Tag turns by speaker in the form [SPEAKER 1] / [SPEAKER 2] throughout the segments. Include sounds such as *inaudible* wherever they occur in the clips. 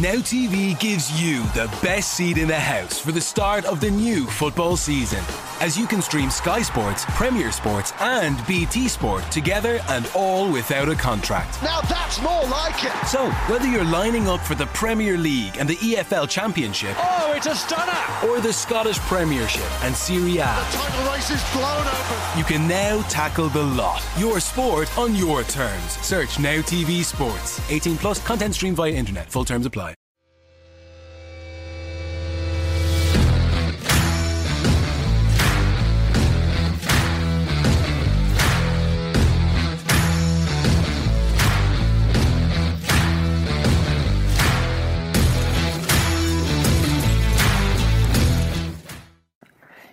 [SPEAKER 1] Now TV gives you the best seat in the house for the start of the new football season. As you can stream Sky Sports, Premier Sports, and BT Sport together and all without a contract.
[SPEAKER 2] Now that's more like it.
[SPEAKER 1] So, whether you're lining up for the Premier League and the EFL Championship,
[SPEAKER 2] Oh, it's a stunner.
[SPEAKER 1] or the Scottish Premiership and Serie A,
[SPEAKER 2] Title race is blown open.
[SPEAKER 1] you can now tackle the lot. Your sport on your terms. Search Now TV Sports. 18 plus content streamed via internet. Full terms apply.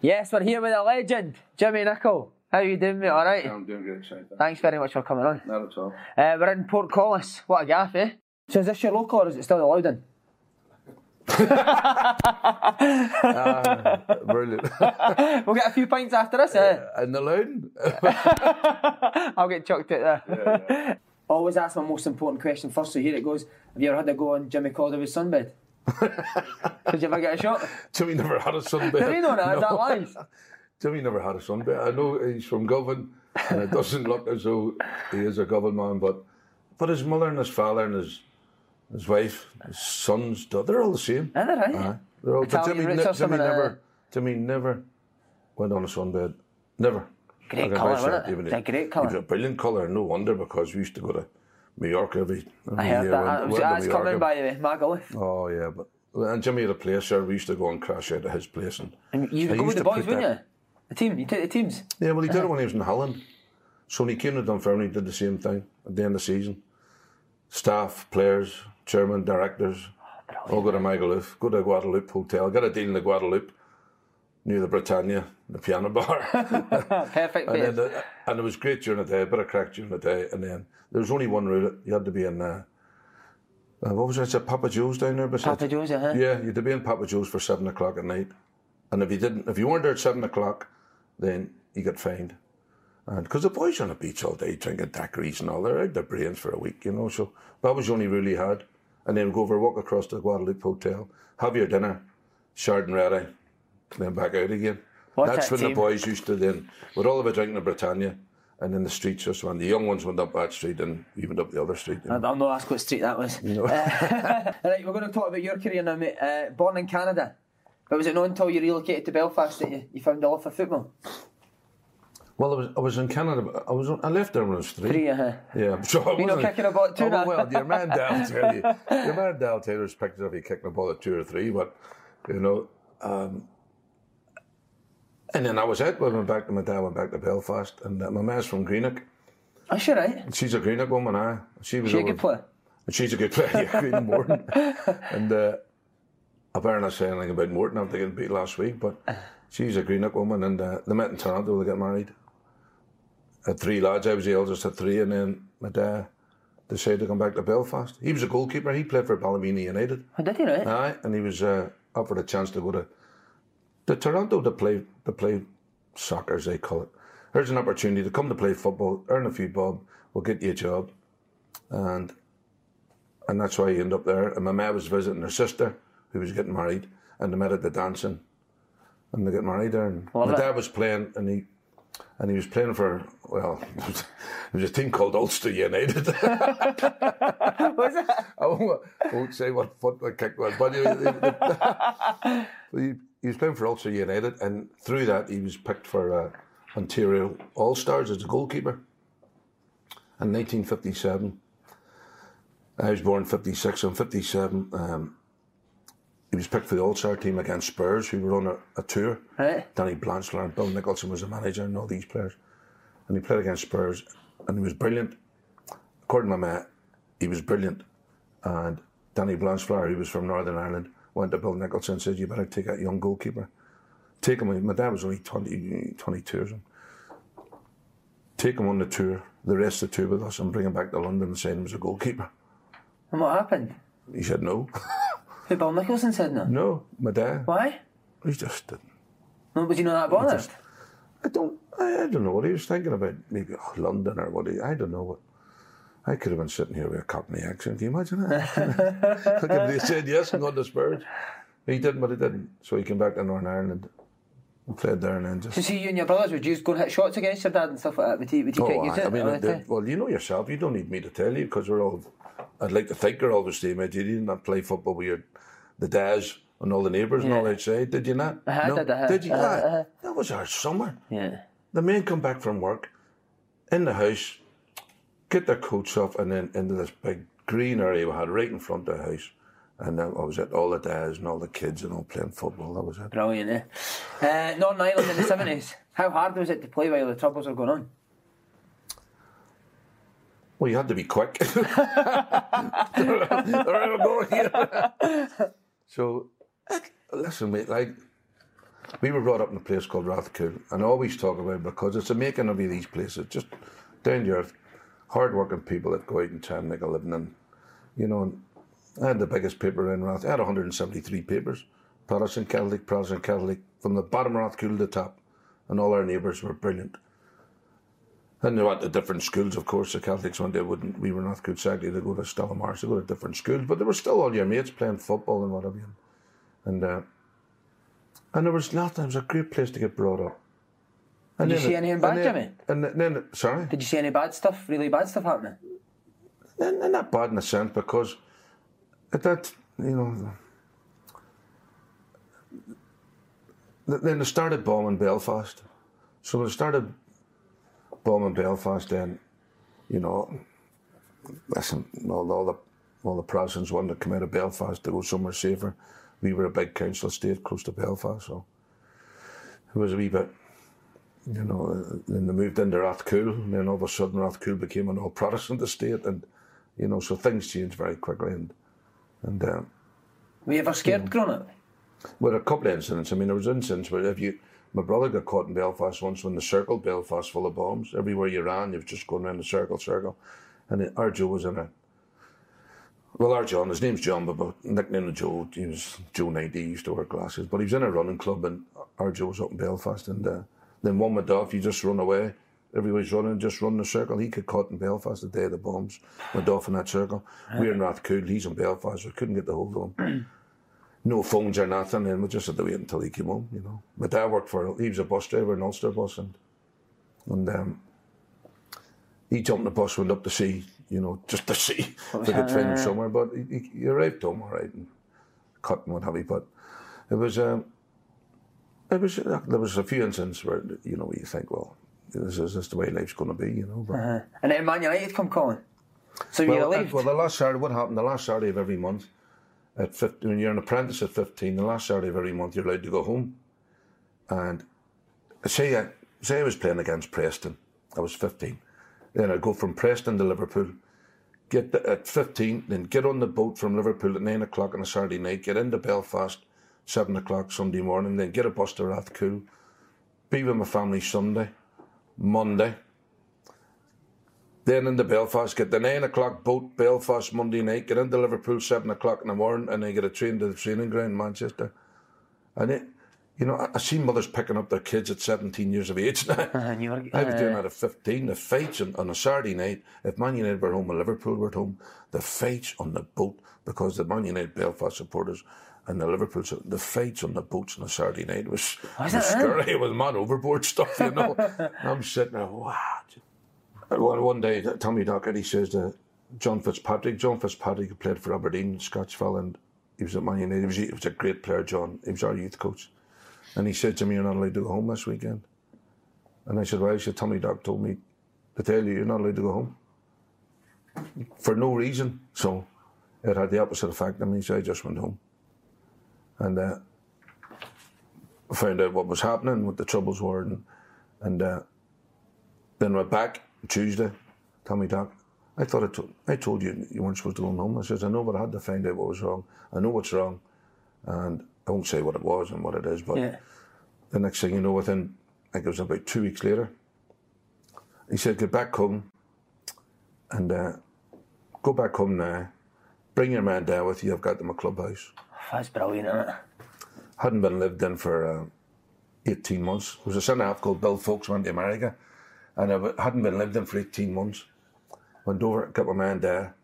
[SPEAKER 3] Yes, we're here with a legend, Jimmy Nicholl. How are you doing, mate? All right.
[SPEAKER 4] I'm doing great, Shane.
[SPEAKER 3] Thanks very much for coming on.
[SPEAKER 4] Not at all.
[SPEAKER 3] Uh, we're in Port Collis. What a gaff, eh? So is this your local or is it still the Loudon?
[SPEAKER 4] Brilliant. *laughs*
[SPEAKER 3] We'll get a few pints after this, eh?
[SPEAKER 4] and the Loudon? *laughs*
[SPEAKER 3] I'll get chucked out there. *laughs* Always ask my most important question first, so here it goes. Have you ever had to go on Jimmy Calderwood's sunbed? *laughs* Did you ever get a shot?
[SPEAKER 4] Jimmy never had a sunbed.
[SPEAKER 3] Did he know that? Is that lies? *laughs*
[SPEAKER 4] Jimmy never had a sunbed. I know he's from Govan, and it doesn't look as though he is a Govan man, but but his mother and his father and his his wife, his sons, they're all the same.
[SPEAKER 3] Is that right?
[SPEAKER 4] Aye. They're all, but
[SPEAKER 3] Italian roots
[SPEAKER 4] ne-
[SPEAKER 3] something, uh,
[SPEAKER 4] never, Jimmy never went on a sunbed. Never.
[SPEAKER 3] Great colour, wasn't it?
[SPEAKER 4] even
[SPEAKER 3] a great colour.
[SPEAKER 4] was a brilliant colour, no wonder, because we used to go to New York every, every
[SPEAKER 3] I heard
[SPEAKER 4] year.
[SPEAKER 3] that.
[SPEAKER 4] when-
[SPEAKER 3] It was,
[SPEAKER 4] went to
[SPEAKER 3] that's
[SPEAKER 4] New
[SPEAKER 3] coming by the way, Magaluf.
[SPEAKER 4] Oh yeah, but and Jimmy had a place there. We used to go and crash out at his place, and,
[SPEAKER 3] And you would go with the boys, wouldn't you? The team, you take the teams.
[SPEAKER 4] Yeah, well, he did it when he was in Holland. So when he came to Dunfermline, he did the same thing at the end of the season. Staff, players, chairman, directors, oh, all go to Magaluf, go to Guadalupe Hotel, get a deal in the Guadalupe near the Britannia, the piano bar. *laughs* *laughs*
[SPEAKER 3] Perfect
[SPEAKER 4] and, then the, and it was great during the day, a bit of crack during the day. And then there was only one rule you had to be in, uh, uh, what was it, it Papa Joe's down there? beside
[SPEAKER 3] Papa? Joe's, uh-huh.
[SPEAKER 4] Yeah, you had to be in Papa Joe's for seven o'clock at night. And if you didn't, if you weren't there at seven o'clock, then you got fined. And because the boys are on the beach all day drinking daiquiris and all, they're out their brains for a week, you know. So that was the only rule you had. And then go over, walk across to the Guadalupe Hotel, have your dinner, shard and then back out again.
[SPEAKER 3] What's
[SPEAKER 4] That's
[SPEAKER 3] that
[SPEAKER 4] when
[SPEAKER 3] team?
[SPEAKER 4] the boys used to then, we're all about drinking in Britannia, and then the streets just went. The young ones went up that street and we went up the other street. You know.
[SPEAKER 3] don't know, ask what street that was. Uh, *laughs* *laughs* right, we're going to talk about your career now, mate. Uh, born in Canada. But was it not until you relocated to Belfast that you, you found a love for football?
[SPEAKER 4] Well, I was, I was in Canada. I was I left there when I was three.
[SPEAKER 3] Three, uh-huh.
[SPEAKER 4] Yeah, so I
[SPEAKER 3] You know,
[SPEAKER 4] wasn't-
[SPEAKER 3] kicking a ball at two
[SPEAKER 4] Oh, well, your man Dal tell you. *laughs* Your man Dal Taylor's pictures of you kicking the ball at two or three, but you know. Um, and then I was out. We went back to my dad. Went back to Belfast, and uh, my man's from Greenock.
[SPEAKER 3] Oh, sure, right.
[SPEAKER 4] She's a Greenock woman. I. She was
[SPEAKER 3] She a
[SPEAKER 4] over-
[SPEAKER 3] good player.
[SPEAKER 4] and she's a good player, *laughs* yeah, Green Morton. *laughs* and uh, I better not say anything about Morton after getting beat last week, but *laughs* she's a Greenock woman, and uh, they met in Toronto. They got married. Had three lads. I was the eldest of three, and then my dad decided to come back to Belfast. He was a goalkeeper. He played for Ballymena United.
[SPEAKER 3] Oh, did he, right?
[SPEAKER 4] Aye, and he was uh, offered a chance to go to to Toronto to play to play soccer, as they call it. There's an opportunity to come to play football, earn a few bob, we'll get you a job, and and that's why you end up there. And my mum was visiting her sister, who was getting married, and they met at the dancing, and they got married there. And
[SPEAKER 3] Love
[SPEAKER 4] my
[SPEAKER 3] it.
[SPEAKER 4] dad was playing, and he. And he was playing for well, it was, *laughs* it was a team called Ulster United. *laughs*
[SPEAKER 3] Was it? *laughs*
[SPEAKER 4] I won't, I won't say what foot I kicked was, but he, he, he, he was playing for Ulster United, and through that he was picked for uh, Ontario All Stars as a goalkeeper. In 1957, I was born in 56, so in 57, um, he was picked for the All Star team against Spurs, who were on a, a tour.
[SPEAKER 3] Right.
[SPEAKER 4] Danny Blanchflower and Bill Nicholson was the manager, and all these players. And he played against Spurs, and he was brilliant. According to my mate, he was brilliant. And Danny Blanchflower, who was from Northern Ireland, went to Bill Nicholson and said, You better take that young goalkeeper. Take him. My dad was only 20, 22 or something. Take him on the tour, the rest of the tour with us, and bring him back to London and sign him as a goalkeeper.
[SPEAKER 3] And what happened?
[SPEAKER 4] He said, No. *laughs*
[SPEAKER 3] Who Bill Nicholson said no?
[SPEAKER 4] no, my dad.
[SPEAKER 3] Why?
[SPEAKER 4] He just didn't.
[SPEAKER 3] No, was he not that bothered?
[SPEAKER 4] I don't. I, I don't know what he was thinking about. Maybe oh, London or what. He, I don't know what. I could have been sitting here with a Cockney accent. Can you imagine that? *laughs* Look, if they said yes and got the Spurs, he didn't, but he didn't. So he came back to Northern Ireland and played there, and then
[SPEAKER 3] So
[SPEAKER 4] just.
[SPEAKER 3] see you and your brothers, would you go and hit shots against your dad and stuff like that? Would he, would he kick
[SPEAKER 4] Oh,
[SPEAKER 3] you
[SPEAKER 4] I, mean,
[SPEAKER 3] all
[SPEAKER 4] it
[SPEAKER 3] the
[SPEAKER 4] well, you know yourself. You don't need me to tell you because we're all. I'd like to think we're all the same age. You did not play football with your, the dads and all the neighbours and all
[SPEAKER 3] Yeah.
[SPEAKER 4] outside, did you not?
[SPEAKER 3] I
[SPEAKER 4] no?
[SPEAKER 3] did, I
[SPEAKER 4] did you?
[SPEAKER 3] uh,
[SPEAKER 4] Aye.
[SPEAKER 3] uh.
[SPEAKER 4] that was our summer.
[SPEAKER 3] Yeah.
[SPEAKER 4] The men come back from work in the house, get their coats off, and then into this big green area we had right in front of the house. And I was at all the dads and all the kids and all playing football. That was it.
[SPEAKER 3] Brilliant, eh? Uh, Northern Ireland in the 70s. How hard was it to play while the troubles were going on?
[SPEAKER 4] Well, you had to be quick. there go here. so, listen, mate, like, we were brought up in a place called Rathcoole, and I always talk about it because it's the making of these places, just down to earth, hard working people that go out try and make a living. And, you know, and I had the biggest paper in Rath. I had 173 papers Protestant, Catholic, Protestant, Catholic, from the bottom of Rathcoole to the top. And all our neighbours were brilliant. And they went to different schools, of course. The Catholics went there, wouldn't, we were not good exactly. They go to Stella Maris, they go to different schools, but they were still all your mates playing football and whatever. And uh, and there was nothing. It was a great place to get brought up. And
[SPEAKER 3] Did you see anything bad,
[SPEAKER 4] then-
[SPEAKER 3] Jimmy?
[SPEAKER 4] And then, then sorry,
[SPEAKER 3] Did you see any bad stuff, really bad stuff happening?
[SPEAKER 4] and, and not bad in a sense because at that you know. Then they started bombing Belfast. So when they started bombing Belfast, then, you know, listen, all, all the all the Protestants wanted to come out of Belfast to go somewhere safer. We were a big council estate close to Belfast, so it was a wee bit, you know. Then they moved into Rathcoole, and then all of a sudden Rathcoole became an all Protestant estate, and you know, so things changed very quickly. And and uh,
[SPEAKER 3] Were you ever scared growing up?
[SPEAKER 4] well, a couple of incidents. I mean, there was incidents where if you, my brother got caught in Belfast once when they circled Belfast full of bombs. Everywhere you ran, you was just going around the circle, circle. And then our Joe was in a, well, our John, his name's John, but but nickname of Joe, he was Joe 90, he used to wear glasses. But he was in a running club and our Joe was up in Belfast. And uh, then one went off, you just run away. Everybody's running, just run the circle. He got caught in Belfast the day of the bombs, went off in that circle. We're in Rathcoole, he's in Belfast, we couldn't get the hold of him no phones or nothing, and we just had to wait until he came home, you know. My dad worked for, he was a bus driver, an Ulster bus, and, and um, he jumped the bus, went up to see, you know, just to see if they could find him somewhere, but he, he, he arrived home all right, and cut and what have you, but it was, um, it was, uh, there was a few incidents where, you know, you think, well, this is, this is the way life's going to be, you know, but...
[SPEAKER 3] And then Man United come calling. So you
[SPEAKER 4] Well, uh,
[SPEAKER 3] relieved?
[SPEAKER 4] well, the last Saturday, what happened? The last Saturday of every month, at 15, when you're an apprentice at 15, the last Saturday of every month, you're allowed to go home. And say I, say I was playing against Preston, I was 15. Then I'd go from Preston to Liverpool, get the, at 15, then get on the boat from Liverpool at 9 o'clock on a Saturday night, get into Belfast 7 o'clock Sunday morning, then get a bus to Rathcoole, be with my family Sunday, Monday, Then into Belfast, get the nine o'clock boat Belfast Monday night, get into Liverpool seven o'clock in the morning, and then get a train to the training ground in Manchester. And it, you know, I, I see mothers picking up their kids at 17 years of age now.
[SPEAKER 3] Were,
[SPEAKER 4] I was doing
[SPEAKER 3] uh,
[SPEAKER 4] that at 15. The fights on, on a Saturday night, if Man United were home and Liverpool were at home, the fights on the boat, because the Man United Belfast supporters and the Liverpool, su- the fights on the boats on a Saturday night was, was, scary. It was man overboard stuff, you know. *laughs* I'm sitting there, wow. One, one day, Tommy Docherty, he says to John Fitzpatrick, John Fitzpatrick played for Aberdeen, Scotch fella, and he was at Man United. He was, he was a great player, John. He was our youth coach. And he said to me, You're not allowed to go home this weekend. And I said, Why? He said, Tommy Doc told me to tell you you're not allowed to go home. For no reason. So it had the opposite effect on me, so I just went home. And uh, found out what was happening, what the troubles were, and, and uh, then went back Tuesday. Tommy Doc, I thought I told, I told you you weren't supposed to go home. I says, I know, but I had to find out what was wrong. I know what's wrong, and I won't say what it was and what it is, but
[SPEAKER 3] Yeah.
[SPEAKER 4] the next thing you know, within, I think it was about two weeks later, he said, get back home and uh, go back home now. Bring your man down with you. I've got them a clubhouse.
[SPEAKER 3] That's brilliant, isn't it?
[SPEAKER 4] Hadn't been lived in for uh, 18 months. There was a son a half called Bill Foulkes went to America and I hadn't been lived in for 18 months. Went over, got my man there,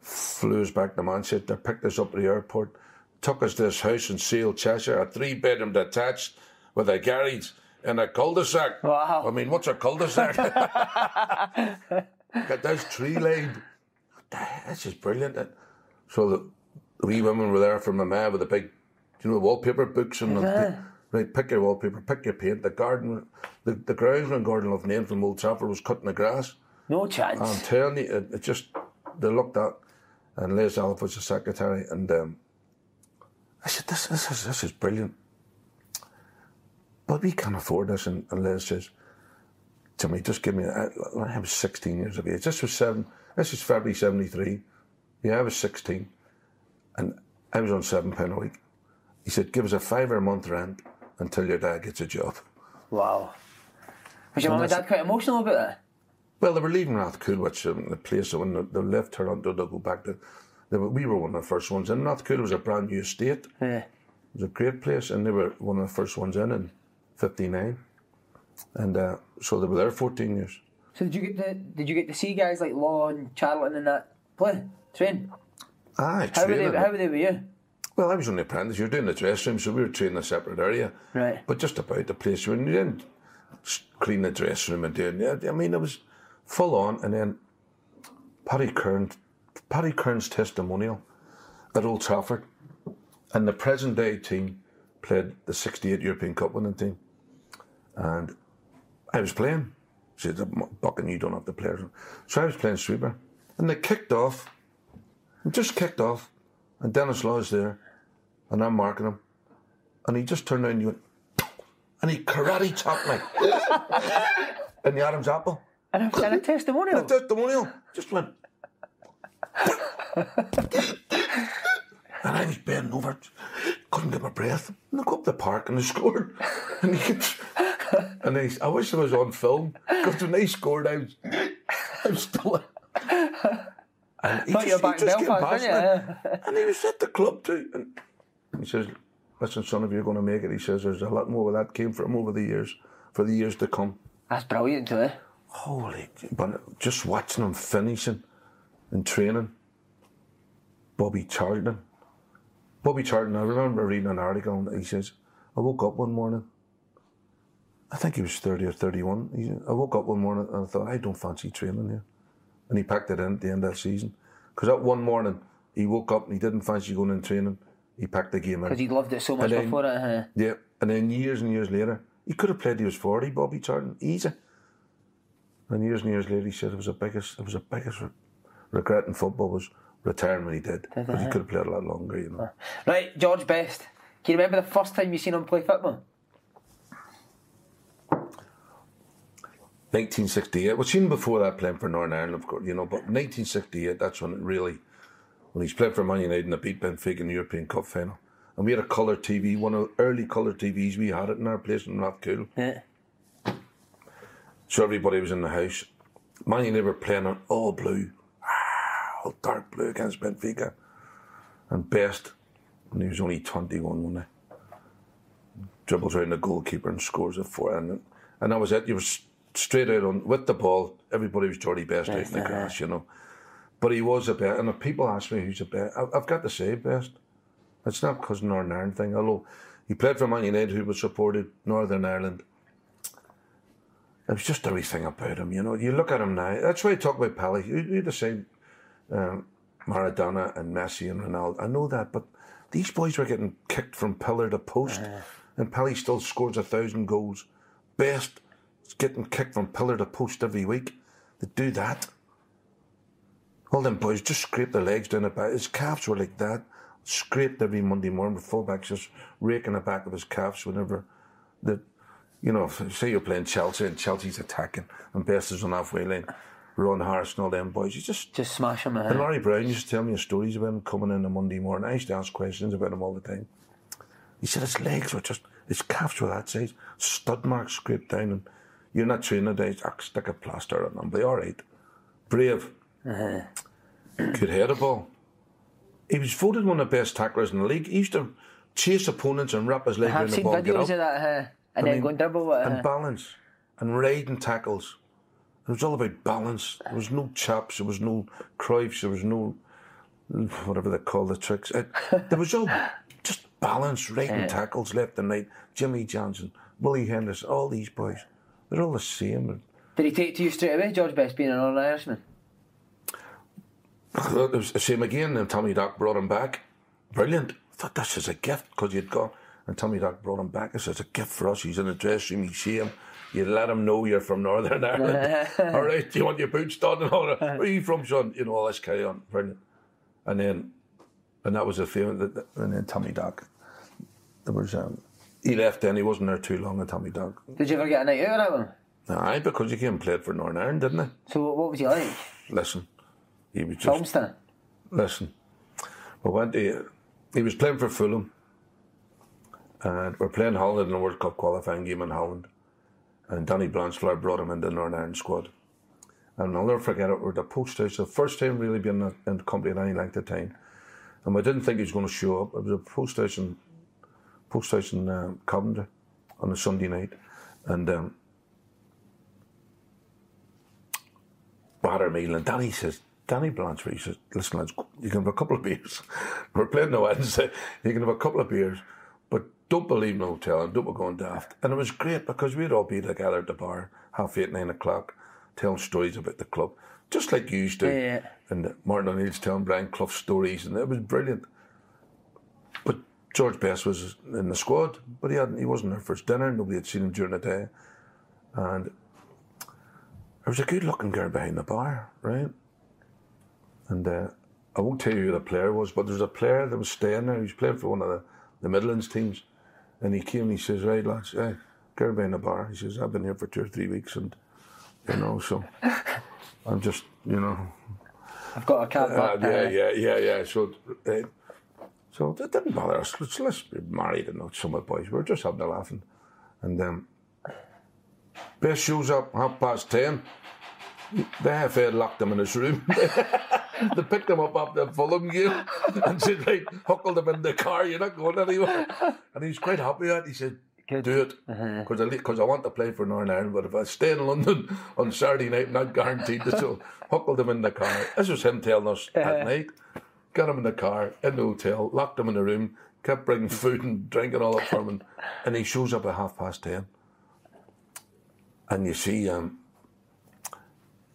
[SPEAKER 4] flew us back to Manchester, picked us up at the airport, took us to this house in Sale, Cheshire, a three bedroom detached with a garage and a cul-de-sac.
[SPEAKER 3] Wow.
[SPEAKER 4] I mean, what's a cul-de-sac? *laughs* got those tree laid. This is brilliant. So the, the wee women were there from my man with the big, you know, wallpaper books and the, right, pick your wallpaper, pick your paint. The garden, the, the groundsman Gordon Love name from Old Trafford was cutting the grass.
[SPEAKER 3] No chance.
[SPEAKER 4] I'm telling you, it, it just they looked at, and Les Olive was the secretary, and um, I said, "This, this is this is brilliant, but we can't afford this." And, and Les says to me, "Just give me." I, I was 16 years of age. This was seven. This is February '73. Yeah, I was 16, and I was on seven pound a week. He said, "Give us a fiver a month rent until your dad gets a job."
[SPEAKER 3] wow. Was your mum and dad quite emotional about that?
[SPEAKER 4] Well, they were leaving Rathcoole, which um, the place when they, they left Toronto, they'll go back to. They were, we were one of the first ones in. Rathcoole was a brand new estate.
[SPEAKER 3] Yeah.
[SPEAKER 4] It was a great place, and they were one of the first ones in in '59, and uh, so they were there 14 years.
[SPEAKER 3] So did you get to did you get to see guys like Law and Charlton and that play train?
[SPEAKER 4] Ah, Aye,
[SPEAKER 3] How were they? How were they with you?
[SPEAKER 4] Well, I was only apprentice. You were doing the dressing room, so we were training a separate area.
[SPEAKER 3] Right.
[SPEAKER 4] But just about the place. When you didn't clean the dressing room and doing it. I mean, it was full on. And then Paddy Kern, Paddy Kern's testimonial at Old Trafford, and the present day team played the '68 European Cup winning team, and I was playing. She said, "Buck, and you don't have to play." So I was playing sweeper, and they kicked off, just kicked off, and Denis Law's there, and I'm marking him, and he just turned around and he went, and he karate chopped me *laughs* in the Adam's apple.
[SPEAKER 3] And a, and a testimonial.
[SPEAKER 4] And the testimonial just went. and I was bending over, couldn't get my breath. And I go up the park and they scored. *laughs* And he gets, and I, I wish it was on film because when they scored, I was, I was still. And he
[SPEAKER 3] Thought you were back in
[SPEAKER 4] just came past
[SPEAKER 3] weren't
[SPEAKER 4] me. And he was at the club too. And he says, "Listen, son, if you're going to make it," he says, "There's a lot more where that came from over the years, for the years to come."
[SPEAKER 3] That's brilliant, too. eh?
[SPEAKER 4] Holy, but just watching him finishing and training. Bobby Charlton. Bobby Charlton, I remember reading an article and he says, I woke up one morning. I think he was 30 or 31. He, I woke up one morning and I thought, I don't fancy training here. And he packed it in at the end of the season. Because that one morning, he woke up and he didn't fancy going in training. He packed the game in.
[SPEAKER 3] Because he loved it so much
[SPEAKER 4] then-
[SPEAKER 3] before it. Huh?
[SPEAKER 4] Yeah, and then years and years later, he could have played. He was forty, Bobby Charlton, easy. And years and years later, he said it was the biggest. It was the biggest re- regret in football was retiring when he did, but he could have played a lot longer. You know.
[SPEAKER 3] Right, George Best. Can you remember the first time you seen him play football?
[SPEAKER 4] 1968. Well, seen before that playing for Northern Ireland, of course, you know. But 1968, that's when it really, when he's playing for Man United and they beat Benfica in the European Cup final. And we had a colour TV, one of the early colour TVs. We had it in our place in Rathcoole.
[SPEAKER 3] Yeah.
[SPEAKER 4] So everybody was in the house, Man United were playing on all blue, ah, all dark blue against Benfica, and Best, and he was only 21, wasn't he? Dribbles around the goalkeeper and scores a four, and and that was it. You were s- straight out on with the ball. Everybody was Jordy Best out in the
[SPEAKER 3] uh-huh.
[SPEAKER 4] grass, you know. But he was a best, and if people ask me who's the best, I've got to say Best. It's not because of Northern Ireland thing, although he played for Man United, who was supported Northern Ireland. It was just everything about him, you know. You look at him now. That's why I talk about Pelé. You, you the same um, Maradona and Messi and Ronaldo. I know that, but these boys were getting kicked from pillar to post, and Pelé still scores a thousand goals. Best getting kicked from pillar to post every week. They do that. All them boys just scrape their legs down the back. His calves were like that, scraped every Monday morning with fullbacks just raking the back of his calves whenever the, you know, say you're playing Chelsea and Chelsea's attacking and Best is on halfway line, Ron Harris and all them boys, you just
[SPEAKER 3] Just smash them.
[SPEAKER 4] and
[SPEAKER 3] Uh,
[SPEAKER 4] Laurie Brown used to tell me stories about him coming in on Monday morning. I used to ask questions about him all the time. He said his legs were just, his calves were that size, stud marks scraped down, and you're not training days. I stick a plaster on them, but all right. Brave. Could head a ball. He was voted one of the best tacklers in the league. He used to chase opponents and wrap his leg around
[SPEAKER 3] I've
[SPEAKER 4] the
[SPEAKER 3] seen
[SPEAKER 4] ball and get
[SPEAKER 3] videos of that, uh, and
[SPEAKER 4] I
[SPEAKER 3] then
[SPEAKER 4] mean,
[SPEAKER 3] go and dribble it.
[SPEAKER 4] and
[SPEAKER 3] Uh,
[SPEAKER 4] balance and riding tackles. It was all about balance. There was no chaps. There was no Cruyffs. There was no whatever they call the tricks. It, there was all just balance, riding *laughs* tackles left and right. Jimmy Johnstone, Willie Henderson, all these boys. They're all the same.
[SPEAKER 3] did he take to you straight away, George Best, being an Northern Irishman?
[SPEAKER 4] It was the same again, and Tommy Doc brought him back. Brilliant. I thought this is a gift because you'd gone. And Tommy Doc brought him back. This is a gift for us. He's in the dressing room. You see him. You let him know you're from Northern Ireland. *laughs* all right, do you want your boots done and all that? Where are you from, son? You know, all this carry on. Brilliant. And then, and that was a feeling. That, that- and then Tommy Doc, there was, um, he left then. He wasn't there too long, and Tommy Doc.
[SPEAKER 3] Did you ever get a night out of that one?
[SPEAKER 4] Aye, because he came and played for Northern Ireland, didn't he?
[SPEAKER 3] So what, was he like?
[SPEAKER 4] Listen, he was just.
[SPEAKER 3] Filmston?
[SPEAKER 4] Listen, we went to, he was playing for Fulham, and we're playing Holland in the World Cup qualifying game in Holland, and Danny Blanchflower brought him into the Northern Ireland squad. And I'll never forget it, we're the post house, the first time really being in in the company at any length of time. And we didn't think he was going to show up. It was a post house in, post house in um, Coventry on a Sunday night. And um, batter meal. And Danny says, Danny Blanchflower, he says, listen, lads, you can have a couple of *laughs* beers. We're playing the *laughs* Wednesday. You can have a couple of beers, but don't believe no telling, don't be going daft. And it was great because we'd all be together at the bar, half eight, nine o'clock, telling stories about the club, just like you used to.
[SPEAKER 3] Yeah.
[SPEAKER 4] And Martin O'Neill's telling Brian Clough stories, and it was brilliant. But George Best was in the squad, but he hadn't. He wasn't there for his dinner. Nobody had seen him during the day, and there was a good-looking girl behind the bar, right? And uh, I won't tell you who the player was, but there was a player that was staying there. He was playing for one of the, the Midlands teams, and he came and he says, "Right, lads, hey, girl behind the bar." He says, "I've been here for two or three weeks, and you know, so *laughs* I'm just, you know."
[SPEAKER 3] I've got a cat.
[SPEAKER 4] Uh, yeah,
[SPEAKER 3] uh,
[SPEAKER 4] yeah, yeah, yeah. So, uh, so it didn't bother us. Let's, let's be married and not some of the boys. We were just having a laughing. And um, Best shows up half past ten. The FA locked him in his room. *laughs* they picked him up after the Fulham game *laughs* and said, right, huckled him in the car, you're not going anywhere. And he was quite happy with that. He said, do it. Because I, because I want to play for Northern Ireland, but if I stay in London on Saturday night, I'm not guaranteed to. So huckled him in the car. This was him telling us at night. Got him in the car, in the hotel, locked him in the room, kept bringing *laughs* food and drinking all up for him. And, and he shows up at half past ten. And you see, um,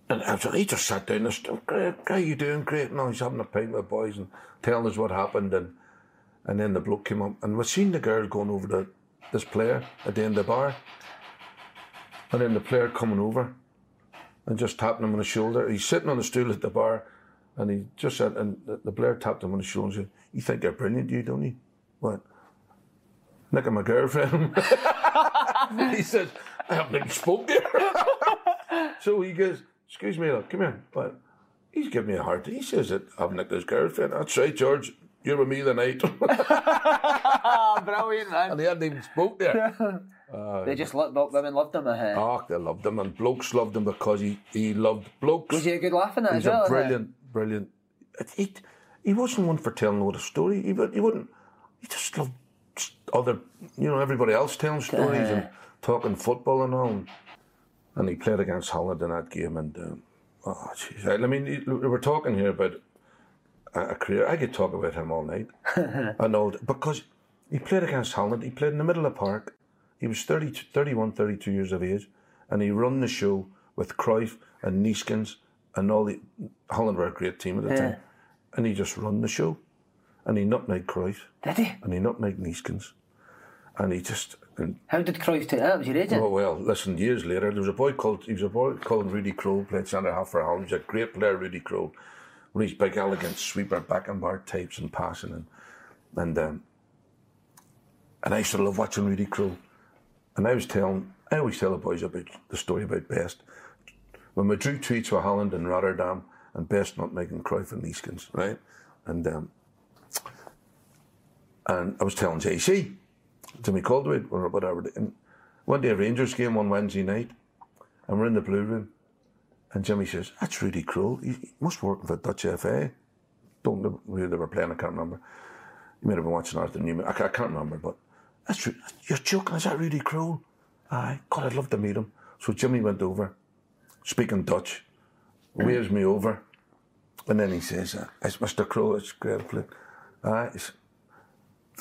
[SPEAKER 4] and was- he just sat down and said, great, how you doing? Great. No, he's having a pint with the boys and telling us what happened. And and then the bloke came up and we seen the girl going over to this player at the end of the bar. And then the player coming over and just tapping him on the shoulder. He's sitting on the stool at the bar and he just said, and the, Blair tapped him on the shoulder and said, You think you're brilliant, do you, don't you? What? Look at my girlfriend. he says, I haven't even spoken to her. *laughs* so he goes, Excuse me, look, come here. But he's giving me a heart. He says that I've nicked his girlfriend. That's right, George. You're with me the night.
[SPEAKER 3] Ah, *laughs* *laughs* brilliant, man.
[SPEAKER 4] and he hadn't even spoke there.
[SPEAKER 3] they just loved, women loved him. Uh,
[SPEAKER 4] Oh, they loved him, and blokes loved him because he, he loved blokes.
[SPEAKER 3] was he a good laugh in that
[SPEAKER 4] He
[SPEAKER 3] as well?
[SPEAKER 4] a
[SPEAKER 3] uh,
[SPEAKER 4] brilliant, brilliant. He, he wasn't one for telling a lot of story. He, he wouldn't. He just loved other, you know, everybody else telling stories and talking football and all. And he played against Holland in that game. And um, oh, jeez, I I mean, we we're talking here about a, career. I could talk about him all night. *laughs* and all because he played against Holland. He played in the middle of the park. He was 30, 31, 32 years of age, and he run the show with Cruyff and Nieskens and all the Holland were a great team at the time, and he just run the show, and he nutmegged Cruyff
[SPEAKER 3] Did he?
[SPEAKER 4] and he nutmegged Nieskens, and he just. And,
[SPEAKER 3] How did Cruyff take that? Was he raging?
[SPEAKER 4] oh well, listen. Years later, there was a boy called he was a boy called Rudy Krol, played centre half for Holland. He was a great player, Rudy Krol. With his big, elegant sweeper, back and bar tapes and passing and and um, and I used to love watching Rudy Krol. And I was telling, I always tell the boys about the story about Best. When we drew each with Holland and Rotterdam, and Best not making Cruyff and Nieskens, right? And um, and I was telling JC, Jimmy Calderwood, or whatever. And one day, a Rangers game on Wednesday night, and we're in the blue room, and Jimmy says, "That's really cruel. He, must work for Dutch FA." Don't know who they were playing. I can't remember. You might have been watching Arthur Newman. I, can't remember, but that's true. you're joking. Is that really cruel? Aye. God, I'd love to meet him. So Jimmy went over, speaking Dutch, waves me over, and then he says, uh, "It's Mr. Krol. It's great play." Aye. it's-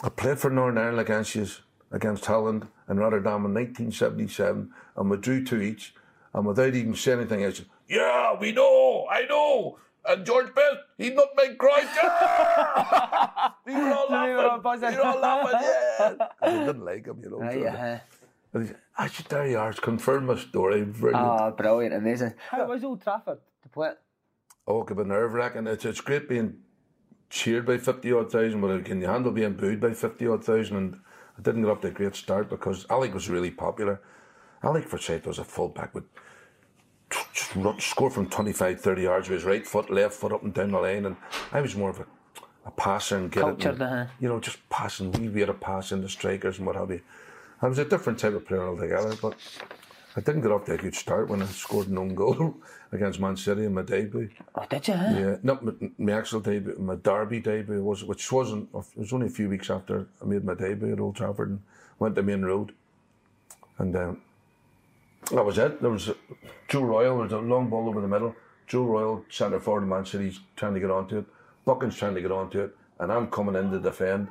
[SPEAKER 4] I played for Northern Ireland against you, against Holland and Rotterdam in 1977, and we drew two each. And without even saying anything, I said, "Yeah, we know, I know." And George Best, he nutmeg cried. Yeah! we were all laughing.
[SPEAKER 3] were all buzzing.
[SPEAKER 4] We were all laughing. Yeah. *laughs* I didn't like him, you know.
[SPEAKER 3] Aye,
[SPEAKER 4] so-
[SPEAKER 3] yeah.
[SPEAKER 4] And he said, I should tell you are. It's confirmed my story. Brilliant.
[SPEAKER 3] Oh, brilliant, amazing. How was Old Trafford to play it?
[SPEAKER 4] Oh, it could be nerve wracking. It's, it's great being cheered by 50 odd thousand, but can you handle being booed by 50 odd thousand? And I didn't get off to a great start because Alec was really popular. Alec Forsyth was a fullback with just run, score from 25, 30 yards with his right foot, left foot up and down the lane. And I was more of a, a passer and get it. And,
[SPEAKER 3] uh-huh.
[SPEAKER 4] You know, just passing, we had a pass in the strikers and what have you. I was a different type of player altogether, but I didn't get off to a good start when I scored an own goal *laughs* against Man City in my debut.
[SPEAKER 3] Oh, did you? Huh?
[SPEAKER 4] Yeah, not my, my actual debut, my derby debut was, which wasn't. It was only a few weeks after I made my debut at Old Trafford and went to Maine Road, and um, that was it. There was Joe Royle. There was a long ball over the middle. Joe Royle, centre forward of Man City's trying to get onto it. Buchan's trying to get onto it, and I'm coming in to defend,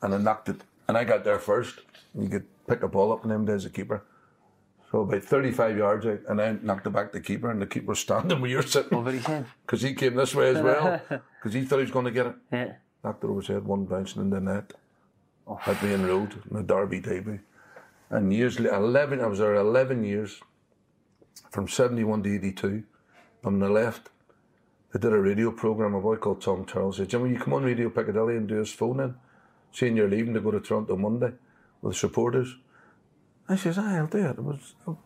[SPEAKER 4] and I knocked it, and I got there first. You could pick a ball up in them days, a keeper. So about 35 yards out, and I knocked it back to the keeper, and the keeper was standing where you're sitting.
[SPEAKER 3] Over his head. *laughs*
[SPEAKER 4] Because he came this way as well. *laughs* Because he thought he was going to get it.
[SPEAKER 3] Yeah.
[SPEAKER 4] Knocked it over his head, one bouncing in the net. At Maine Road, in the Derby debut. And years later, 11, I was there 11 years, from 71 to 82. On the left, they did a radio programme, a boy called Tom Tyrrell said, Jimmy, you come on Radio Piccadilly and do his phone in, saying you're leaving to go to Toronto Monday with supporters. I says, aye, I'll do it. was, I'll,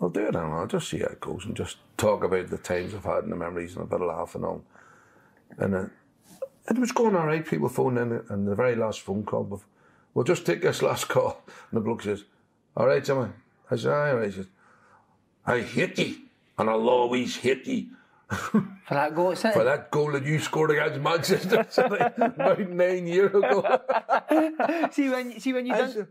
[SPEAKER 4] I'll- do it, and I'll just see how it goes and just talk about the times I've had and the memories and a bit of laugh and all. And uh, it was going all right. People phoning in, and the very last phone call, bef- we'll just take this last call. *laughs* And the bloke says, All right, Jimmy. I said, Aye, all right. He says, I hate you, and I'll always hate you
[SPEAKER 3] For that goal at City?
[SPEAKER 4] for that goal that you scored against Manchester City *laughs* about nine years ago. *laughs*
[SPEAKER 3] see when see when you done,
[SPEAKER 4] said,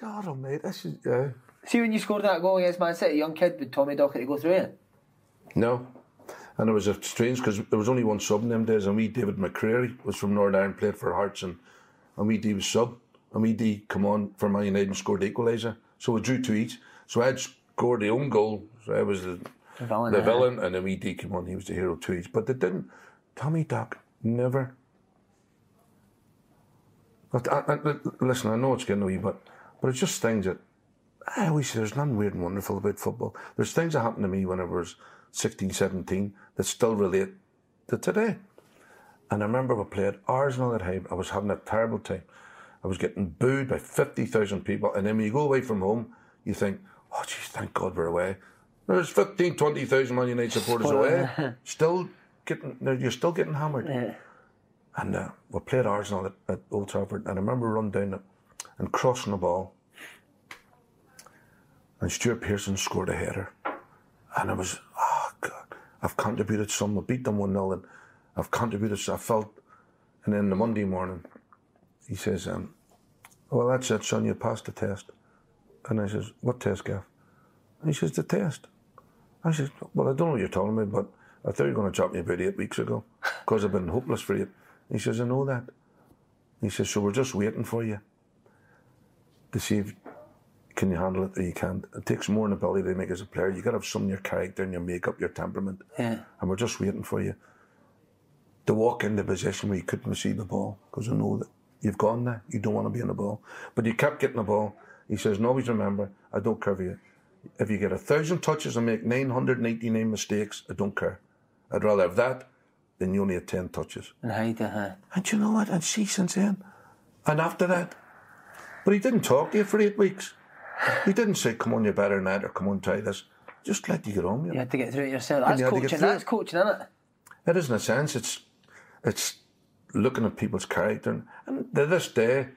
[SPEAKER 4] God, oh, mate, this is, yeah.
[SPEAKER 3] see when you scored that goal against Man City, young kid with Tommy Docherty to go through it.
[SPEAKER 4] No. And it was a strange because there was only one sub in them days, and we David McCreery was from Northern Ireland, played for Hearts, and and we D was sub, and we D come on for Man United and scored equaliser. So we drew two each. So I'd scored the own goal. So I was the,
[SPEAKER 3] The villain.
[SPEAKER 4] the
[SPEAKER 3] uh,
[SPEAKER 4] villain, and then we D came on. He was the hero each. But they didn't. Tommy Doc never. But I, I, listen, I know it's getting away, but but it's just things that I always say there's nothing weird and wonderful about football. There's things that happened to me when I was 16, 17 that still relate to today. And I remember we played Arsenal at home. I was having a terrible time. I was getting booed by 50,000 people. And then when you go away from home, you think, oh, geez, thank God we're away. There's 15, 20,000 Man United supporters away. *laughs* Still getting, you're still getting hammered. And uh, we played Arsenal at, at Old Trafford. And I remember running down and crossing the ball and Stuart Pearson scored a header. And I was, oh God, I've contributed some. I beat them 1 0 and I've contributed. So I felt, and then the Monday morning, he says, um, Well, that's it, son, you passed the test. And I says, What test, Gav? And he says, The test. I said, Well, I don't know what you're talking about, but I thought you were going to drop me about eight weeks ago because I've been hopeless for you. He says, I know that. He says, So we're just waiting for you to see if can you handle it or you can't. It takes more than ability to make as a player. You've got to have some of your character and your makeup, your temperament.
[SPEAKER 3] Yeah.
[SPEAKER 4] And we're just waiting for you to walk in the position where you couldn't receive the ball because I know that you've gone there. You don't want to be in the ball. But you kept getting the ball. He says, and always remember, I don't care if you, if you get a thousand touches and make 989 mistakes, I don't care. I'd rather have that than you only have 10 touches.
[SPEAKER 3] And hide it, huh?
[SPEAKER 4] And you know what? And see since then. And after that. But he didn't talk to you for eight weeks. He didn't say, come on, you're better than that, or come on, try this. Just let you get on. You
[SPEAKER 3] You had to get through it yourself. That's
[SPEAKER 4] you had to get
[SPEAKER 3] coaching. That's
[SPEAKER 4] it.
[SPEAKER 3] coaching, isn't it?
[SPEAKER 4] It is in a sense. It's it's looking at people's character, and, and to this day,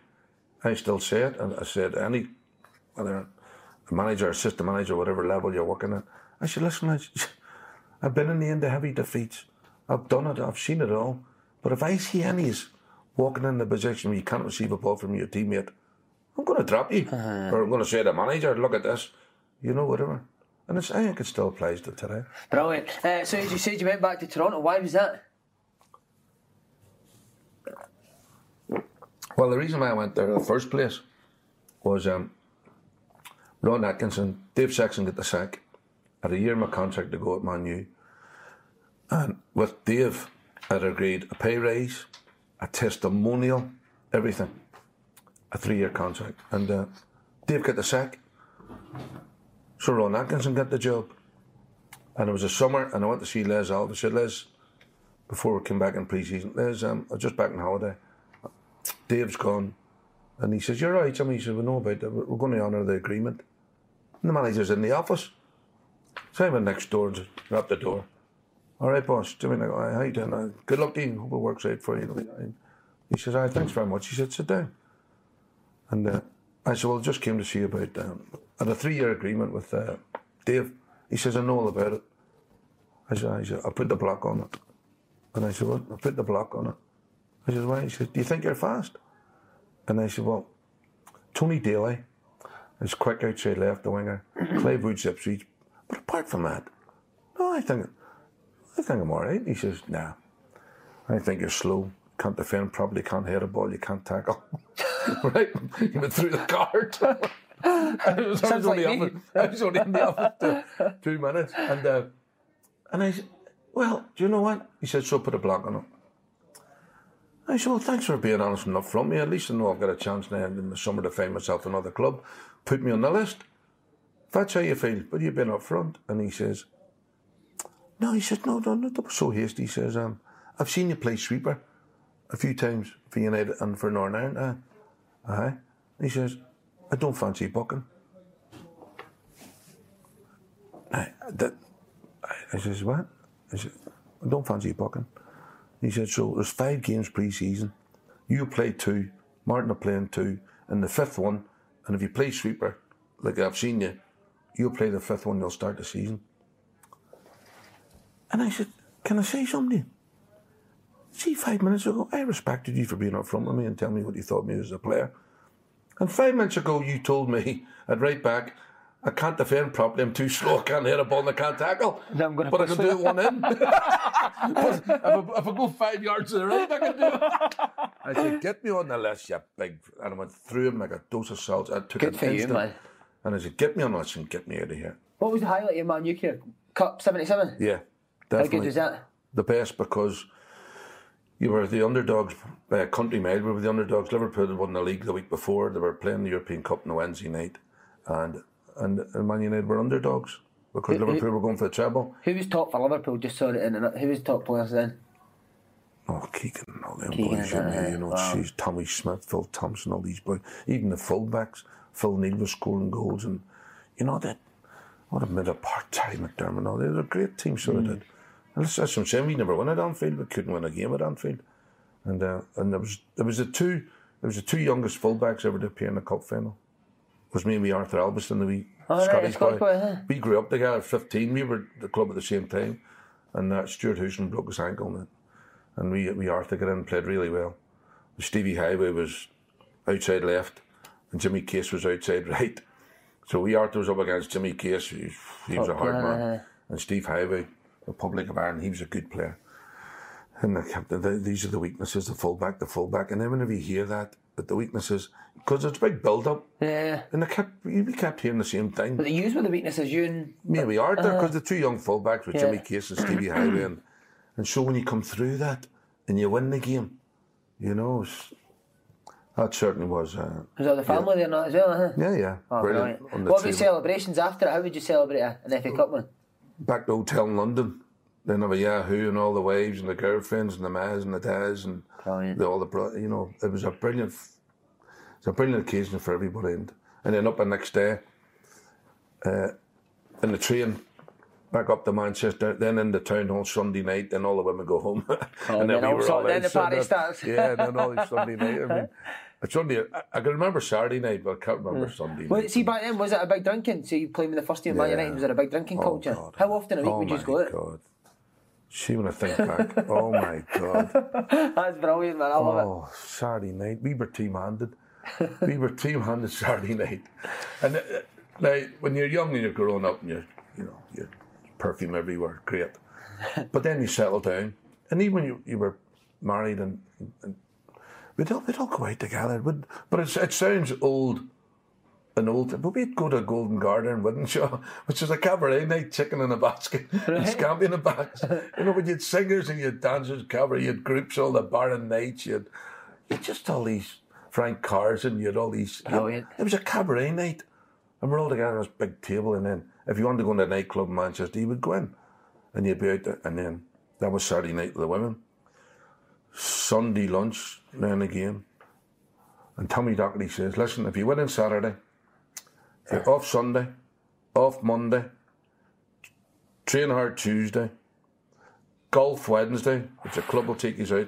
[SPEAKER 4] I still say it. And I said any whether manager, assistant manager, whatever level you're working at, I said, listen, I, I've been in the end of heavy defeats. I've done it. I've seen it all. But if I see any's walking in the position where you can't receive a ball from your teammate, I'm going to drop you, or I'm going to say to the manager, look at this, you know, whatever. And it's, I think it still applies to today.
[SPEAKER 3] Brilliant. Uh, so as you said, you went back to Toronto. Why was that?
[SPEAKER 4] Well, the reason why I went there in the first place was um, Ron Atkinson, Dave Sexton get the sack. Had a year in my contract to go at Man U. And with Dave, I'd agreed a pay raise, a testimonial, everything. A three year contract. And uh, Dave got the sack. So Ron Atkinson got the job. And it was a summer, and I went to see Les Olive. I said, Les, before we came back in pre season, Les, um, I was just back on holiday. Dave's gone. And he says, You're right, Jimmy. He said, We know about that. We're going to honour the agreement. And the manager's in the office. So I went next door and rapped the door. All right, boss. Jimmy, go, how you doing? Uh, Good luck to you. Hope it works out for you. He says, All right, thanks very much. He said, Sit down. And uh, I said, Well, I just came to see you about um, had a three year agreement with uh, Dave. He says, I know all about it. I said, I said, I put the block on it. And I said, What? I put the block on it. I said, Why? He said, Do you think you're fast? And I said, Well, Tony Daly is quick outside left, the winger. Clive Woods Ipswich. But apart from that, no, I think I think I'm all right. He says, Nah. I think you're slow. Can't defend properly, can't hit a ball, you can't tackle. *laughs* right? You went through the card. *laughs* I was, I was only
[SPEAKER 3] like
[SPEAKER 4] I was only in the office two, two minutes. And uh, and I said, Well, do you know what? He said, So put a block on it. I said, well, thanks for being honest enough with me. At least I know I've got a chance now in the summer to find myself another club. Put me on the list. That's how you feel, but you've been up front. And he says, no, he says, no, no, no, don't be so hasty. He says, um, I've seen you play sweeper a few times for United and for Northern Ireland. Uh, uh-huh. He says, I don't fancy Buchan. I, that, I, I says, what? I said, I don't fancy Buchan. He said, so there's five games pre-season. You play two, Martin are playing two, and the fifth one, and if you play sweeper, like I've seen you, you'll play the fifth one, you'll start the season. And I said, can I say something? See, five minutes ago, I respected you for being up front with me and telling me what you thought me as a player. And five minutes ago, you told me at right back, I can't defend properly, I'm too slow, I can't hit a ball and I can't tackle.
[SPEAKER 3] Then I'm gonna
[SPEAKER 4] but I can do
[SPEAKER 3] it.
[SPEAKER 4] it one in. *laughs* if, I, if I go five yards to the right, I can do it. I said, get me on the list, you big. And I went through him like a dose of salt. I took
[SPEAKER 3] Good
[SPEAKER 4] an
[SPEAKER 3] for you, man.
[SPEAKER 4] And I said, get me on the list and get me out of here.
[SPEAKER 3] What was the highlight of your Man U career? Cup 77?
[SPEAKER 4] Yeah,
[SPEAKER 3] How good was that?
[SPEAKER 4] the best because you were the underdogs by a country mile. We were the underdogs. Liverpool had won the league the week before. They were playing the European Cup on a Wednesday night, and and, and Man United were underdogs because
[SPEAKER 3] Who- who-
[SPEAKER 4] Liverpool were going for the treble.
[SPEAKER 3] Who was top for Liverpool? Just saw it in and who was top players then?
[SPEAKER 4] Oh, Keegan all them
[SPEAKER 3] Keegan
[SPEAKER 4] boys,
[SPEAKER 3] and
[SPEAKER 4] you know, you know,
[SPEAKER 3] wow.
[SPEAKER 4] jeez, Tommy Smith, Phil Thompson, all these boys, even the fullbacks. Phil Neal was scoring goals, and you know that. What a minute apart, Terry McDermott. and all. They were a great team, so
[SPEAKER 3] Mm.
[SPEAKER 4] they did. And that's, that's what I'm saying. We never won at Anfield. We couldn't win a game at Anfield. And uh, and there was there was the two there was the two youngest fullbacks ever to appear in the cup final. Was me and we Arthur Albiston, the wee
[SPEAKER 3] Oh,
[SPEAKER 4] Scottish
[SPEAKER 3] Scottish
[SPEAKER 4] boy.
[SPEAKER 3] boy, huh?
[SPEAKER 4] We grew up together. at Fifteen, we were at the club at the same time, and uh, Stewart Houston broke his ankle, and, and we we Arthur got in and played really well. Stevie Heighway was outside left, and Jimmy Case was outside *laughs* right. So we Arthur was up against Jimmy Case. He, he was a hard man,
[SPEAKER 3] uh-huh.
[SPEAKER 4] and Steve Heighway, Republic of Ireland, he was a good player. And the, kept- the, these are the weaknesses, the fullback, the fullback. And then whenever you hear that, that the weaknesses, because it's a big build up,
[SPEAKER 3] Yeah.
[SPEAKER 4] and they kept, you we kept hearing the same thing.
[SPEAKER 3] But the use with the weaknesses, you and
[SPEAKER 4] Yeah, we are there because the two young fullbacks with
[SPEAKER 3] Yeah.
[SPEAKER 4] Jimmy Case and Stevie *clears throat* Highway, and, and so when you come through that and you win the game, you know, that certainly was. Uh,
[SPEAKER 3] was all the family there not as well, huh?
[SPEAKER 4] yeah, yeah,
[SPEAKER 3] Oh,
[SPEAKER 4] brilliant. the
[SPEAKER 3] What about
[SPEAKER 4] table.
[SPEAKER 3] celebrations after it? How would you celebrate an FA Cup one?
[SPEAKER 4] Back to hotel in London, then have a Yahoo and all the wives and the girlfriends and the mas and the dads and the, all the bro- you know, it was a brilliant, it's a brilliant occasion for everybody, and, and then up the next day, uh, in the train. Back up to Manchester, then in the town hall Sunday night, then all the women go home. *laughs*
[SPEAKER 3] Oh, then also- then the
[SPEAKER 4] out Sunday-
[SPEAKER 3] party starts.
[SPEAKER 4] Yeah, then all the *laughs* Sunday night. I mean, it's Sunday. I, I can remember Saturday night, but I can't remember Sunday
[SPEAKER 3] Well,
[SPEAKER 4] night.
[SPEAKER 3] see, back then, was it a big drinking? So you playing with the first team, Man
[SPEAKER 4] Yeah.
[SPEAKER 3] United, was it a big drinking
[SPEAKER 4] Oh,
[SPEAKER 3] culture?
[SPEAKER 4] God.
[SPEAKER 3] How often a week
[SPEAKER 4] oh
[SPEAKER 3] would you
[SPEAKER 4] my
[SPEAKER 3] go out?
[SPEAKER 4] God. See, when I think back, oh my God. *laughs*
[SPEAKER 3] That's brilliant, man. I love it.
[SPEAKER 4] Oh, Saturday night. We were team handed. we were team handed Saturday night. And uh, now, when you're young and you're growing up and you're, you know, you're perfume everywhere, great. But then you settle down. And even when you, you were married and, and we'd, all, we'd all go out together. We'd, but it's, it sounds old and old. But we'd go to Golden Garter, wouldn't you? *laughs* Which is a cabaret night, chicken in a basket, *laughs* and scampi in a box. You know, when you had singers and you had dancers, cabaret, you had groups, all the barren nights, you had, you had just all these Frank Cars and you had all these.
[SPEAKER 3] Brilliant.
[SPEAKER 4] it was a cabaret night. And we're all together on this big table. And then if you wanted to go into a nightclub in Manchester, you would go in. And you'd be out there. And then that was Saturday night with the women. Sunday lunch, then again. And Tommy Docherty says, listen, if you went on Saturday, Eh, off Sunday, off Monday, train hard Tuesday, golf Wednesday, which a club will take you out,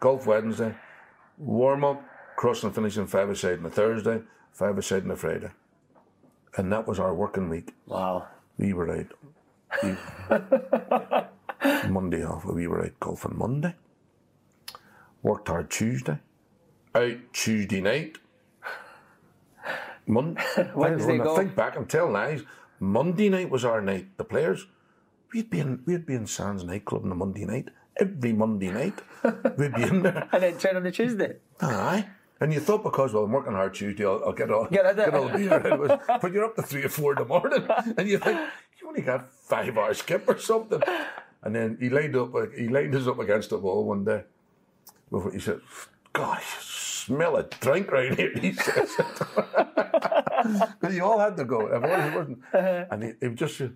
[SPEAKER 4] golf Wednesday, warm up, cross and finish on five aside on a Thursday, five aside on a Friday. And that was our working week.
[SPEAKER 3] Wow.
[SPEAKER 4] We were out. We, *laughs* Monday off, we were out golfing Monday. Worked hard Tuesday. Out Tuesday night. Mon- *laughs* *laughs*
[SPEAKER 3] Wednesday
[SPEAKER 4] when I think back, telling lies. Monday night was our night. The players, we'd be in, we'd be in Sands nightclub on a Monday night. Every Monday night, *laughs* we'd be in there.
[SPEAKER 3] And then turn on the Tuesday.
[SPEAKER 4] Aye. And you thought because, well, I'm working hard Tuesday, I'll, I'll get all,
[SPEAKER 3] Get out there.
[SPEAKER 4] all the beer it. But you're up to three or four in the morning, and you think, you only got five hours skip or something. And then he lined up, he lined us up against the wall one day. Before he said, gosh, smell a drink right here, he says. *laughs* Because you all had to go. Everyone wasn't. Uh-huh. And he, he just, and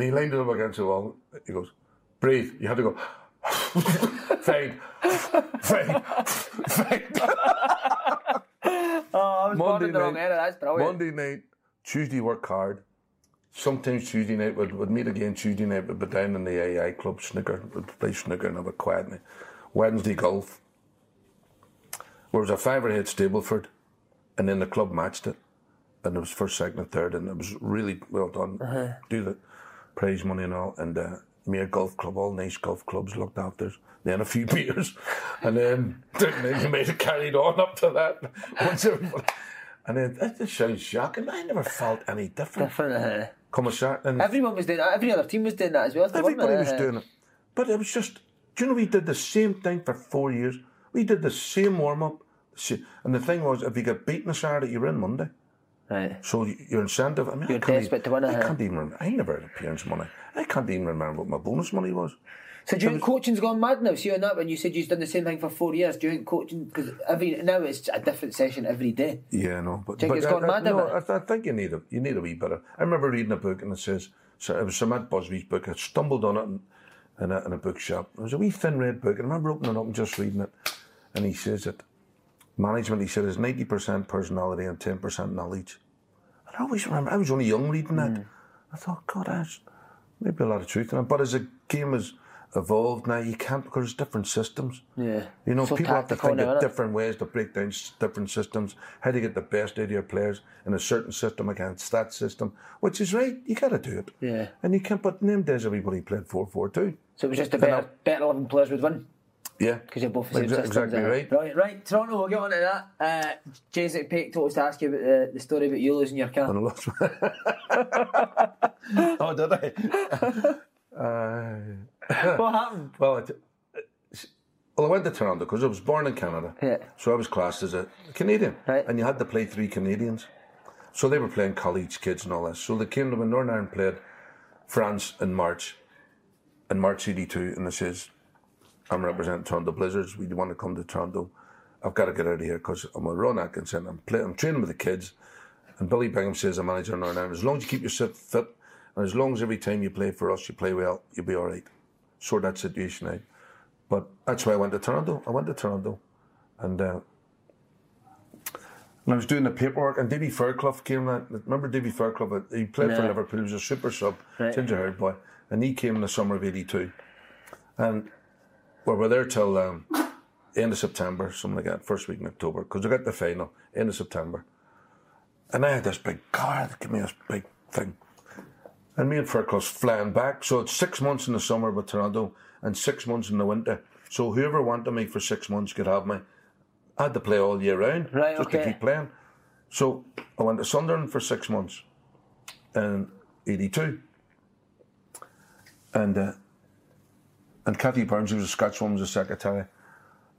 [SPEAKER 4] he lined us up against the wall. He goes, breathe. You had to go, *laughs* fade, fade, fade.
[SPEAKER 3] Oh, I was born in the wrong era.
[SPEAKER 4] Monday night, Tuesday work hard. Sometimes Tuesday night we'd, we'd meet again. Tuesday night we'd be down in the AI club snooker. We'd play snooker and have a quiet night. Wednesday golf. There was a fiver at Stableford, and then the club matched it, and it was first, second, and third, and it was really well done. Do the prize money and all, and uh, Mere Golf Club, all nice golf clubs looked after. Then a few *laughs* beers, and then, *laughs* then you made it carried on up to that. *laughs* Once everybody, and then that just sounds shocking. I never felt any different.
[SPEAKER 3] Different, uh,
[SPEAKER 4] Come a start, and
[SPEAKER 3] Everyone was doing that. Every other team was doing that as well.
[SPEAKER 4] Everybody was
[SPEAKER 3] Uh,
[SPEAKER 4] doing it. But it was just, do you know, we did the same thing for four years. We did the same warm up. And the thing was, if you get beaten a Saturday, you're in Monday.
[SPEAKER 3] Right.
[SPEAKER 4] So your incentive, I mean,
[SPEAKER 3] You're
[SPEAKER 4] I can't
[SPEAKER 3] desperate
[SPEAKER 4] even,
[SPEAKER 3] to win it,
[SPEAKER 4] I
[SPEAKER 3] uh-huh.
[SPEAKER 4] can't even remember. I never had appearance money. I can't even remember what my bonus money was.
[SPEAKER 3] So do you think coaching's gone mad now? See on that when you said you've done the same thing for four years. Do you think coaching because every now it's a different session every day?
[SPEAKER 4] Yeah, no, but,
[SPEAKER 3] Think
[SPEAKER 4] but
[SPEAKER 3] it's
[SPEAKER 4] I,
[SPEAKER 3] gone
[SPEAKER 4] I-
[SPEAKER 3] mad
[SPEAKER 4] no? I, I think you need a you need a wee bit of. I remember reading a book and it says so it was Sir Matt Busby's book. I stumbled on it in, in, a, in a bookshop. It was a wee thin red book, and I remember opening it up and just reading it. And he says that management, he said, is ninety percent personality and ten percent knowledge. And I always remember I was only young reading that.
[SPEAKER 3] Mm.
[SPEAKER 4] I thought, God, that's maybe a lot of truth in it. But as a game as evolved now. You can't because there's different systems.
[SPEAKER 3] Yeah.
[SPEAKER 4] You know,
[SPEAKER 3] So
[SPEAKER 4] people have to think
[SPEAKER 3] now,
[SPEAKER 4] of different ways to break down different systems, how to get the best out of your players in a certain system against that system, which is right. You got to do it.
[SPEAKER 3] Yeah.
[SPEAKER 4] And you can't, but them days, everybody played 4 4 2.
[SPEAKER 3] So it was just a better, better 11 players would win.
[SPEAKER 4] Yeah.
[SPEAKER 3] Because you're both the same
[SPEAKER 4] Exa-
[SPEAKER 3] systems,
[SPEAKER 4] Exactly
[SPEAKER 3] eh?
[SPEAKER 4] right.
[SPEAKER 3] Brilliant. Right, Toronto, we'll get on to that. Uh, James McPake told us to ask you about the, the story about you losing your car.
[SPEAKER 4] And I lost. *laughs* oh, did I? *laughs* uh,
[SPEAKER 3] what happened? *coughs*
[SPEAKER 4] well, it, well, I went to Toronto because I was born in Canada.
[SPEAKER 3] Yeah.
[SPEAKER 4] So I was classed as a Canadian.
[SPEAKER 3] Right.
[SPEAKER 4] And you had to play three Canadians. So they were playing college kids and all this. So they came to when Northern Ireland played France in March, in March 82, and they says, I'm representing Toronto Blizzards. We want to come to Toronto. I've got to get out of here because I'm a Ron Atkinson. I'm, play, I'm training with the kids. And Billy Bingham says, the manager in Ireland, as long as you keep yourself fit and as long as every time you play for us, you play well, you'll be all right. Sort that situation out. But that's why I went to Toronto. I went to Toronto. And uh, and I was doing the paperwork, and Davy Fairclough came. in. Remember Davy Fairclough? He played for Liverpool. He was a super sub,
[SPEAKER 3] Right.
[SPEAKER 4] ginger haired boy, and he came in the summer of '82, and we were there till um, end of September, something like that, first week in October, because I got the final end of September, and I had this big car that gave me this big thing, and me and Fairclough's flying back. So it's six months in the summer with Toronto and six months in the winter. So whoever wanted me for six months could have me. I had to play all year round
[SPEAKER 3] Right,
[SPEAKER 4] just to keep playing. So I went to Sunderland for six months in '82, and uh, and Kathy Burns, who was a Scotch woman, was a secretary,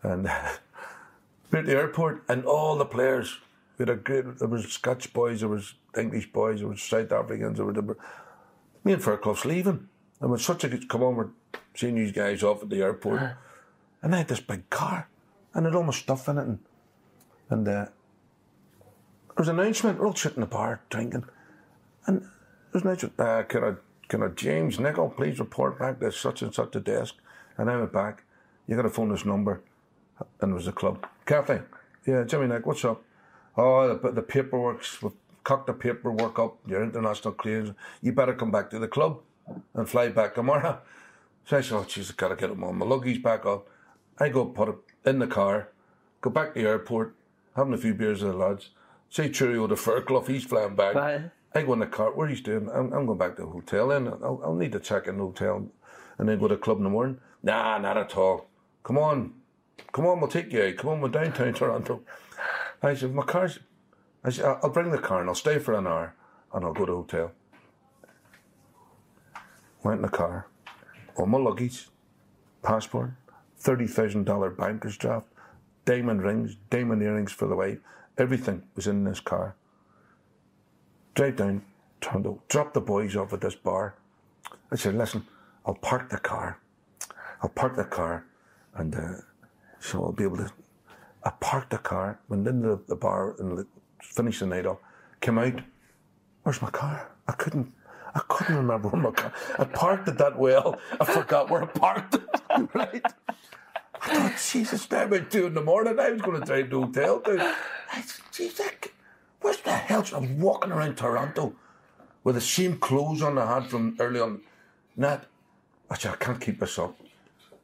[SPEAKER 4] and *laughs* we're at the airport, and all the players. We had a great. There was Scotch boys, there was English boys, there was South Africans, there were. There were me and Fairclough's leaving, and when such a good come on, we're seeing these guys off at the airport, and I had this big car, and it had all my stuff in it, and and uh, there was an announcement. We're all sitting in the bar drinking, and there's an announcement. Uh, can I, can I, James Nicholl, please report back to such and such a desk? And I went back. You got to phone this number, and it was the club. Kathy, yeah, Jimmy Nick, what's up? Oh, the, the paperwork's we've cocked the paperwork up. Your international clearance. You better come back to the club and fly back tomorrow. So I said, oh, jeez, I gotta get them on my luggage back up. I go put it in the car, go back to the airport, having a few beers with the lads. Say cheerio to Fairclough, he's flying back.
[SPEAKER 3] Right.
[SPEAKER 4] I go in the car, what he's doing? I'm, I'm going back to the hotel then. I'll, I'll need to check in the hotel and then go to the club in the morning. Nah, not at all. Come on. Come on, we'll take you out. Come on, we're downtown Toronto. I said, my car's... I said, I'll I'll bring the car and I'll stay for an hour and I'll go to the hotel. Went in the car, all my luggage, passport, $30,000 banker's draft, diamond rings, diamond earrings for the wife, everything was in this car. Drive down Toronto, drop the boys off at this bar. I said, listen, I'll park the car. I'll park the car and uh, so I'll be able to. I parked the car, went into the, bar and finished the night off, came out. Where's my car? I couldn't. I couldn't remember where my car. I parked it that well. I forgot where I parked it. *laughs* right. I thought, Jesus, now about two in the morning. I was going to drive to the hotel. Dude. I said, Jesus, where's the hell? I was walking around Toronto with the same clothes on I had from early on. Not, I said, I can't keep this up.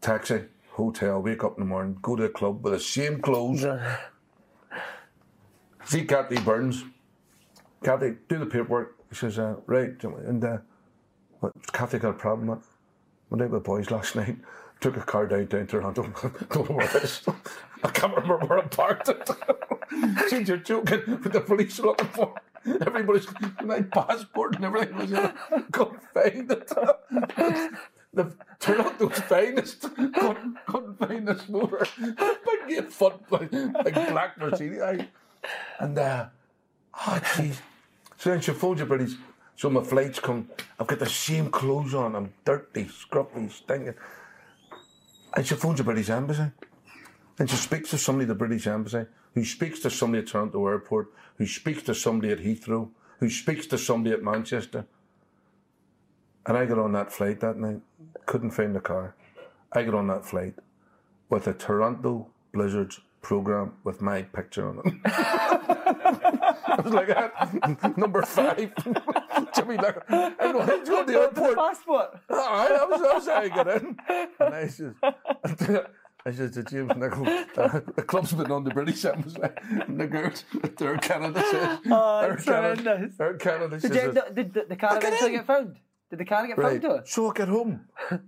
[SPEAKER 4] Taxi, hotel, wake up in the morning, go to the club with the same clothes. See Kathy Burns. Kathy, do the paperwork. He says, uh, right. And uh, what, Kathy got a problem with Went out with the boys last *laughs* night. Took a car down down Toronto. Don't know where it is. I can't remember where I parked it. *laughs* Since you're joking, with the police are looking for everybody's my passport and everything was it. Couldn't find it. *laughs* The Toronto's finest couldn't, couldn't find this motor. Big eight foot like, black Mercedes. I, and uh, oh jeez. So then she phones your buddies. So my flights come. I've got the same clothes on. I'm dirty, scruffy, stinking. And she phones the British Embassy. And she speaks to somebody at the British Embassy, who speaks to somebody at Toronto Airport, who speaks to somebody at Heathrow, who speaks to somebody at Manchester. And I got on that flight that night, couldn't find the car. I got on that flight with a Toronto Blizzards program with my picture on it. *laughs* I was like, uh, *laughs* number five, *laughs* Jimmy Nicholl. I go, hey, go to the airport.
[SPEAKER 3] Passport.
[SPEAKER 4] All right, I was, I was how I get in. And I says, I said to James Nicholl, uh, the club's been on the British Embassy. And the girls, Air Canada says,
[SPEAKER 3] Oh,
[SPEAKER 4] Air Canada. Air Canada
[SPEAKER 3] Did,
[SPEAKER 4] says,
[SPEAKER 3] you, did, the car
[SPEAKER 4] I get
[SPEAKER 3] eventually get found? Did the car get
[SPEAKER 4] Right.
[SPEAKER 3] found to it?
[SPEAKER 4] So I get home.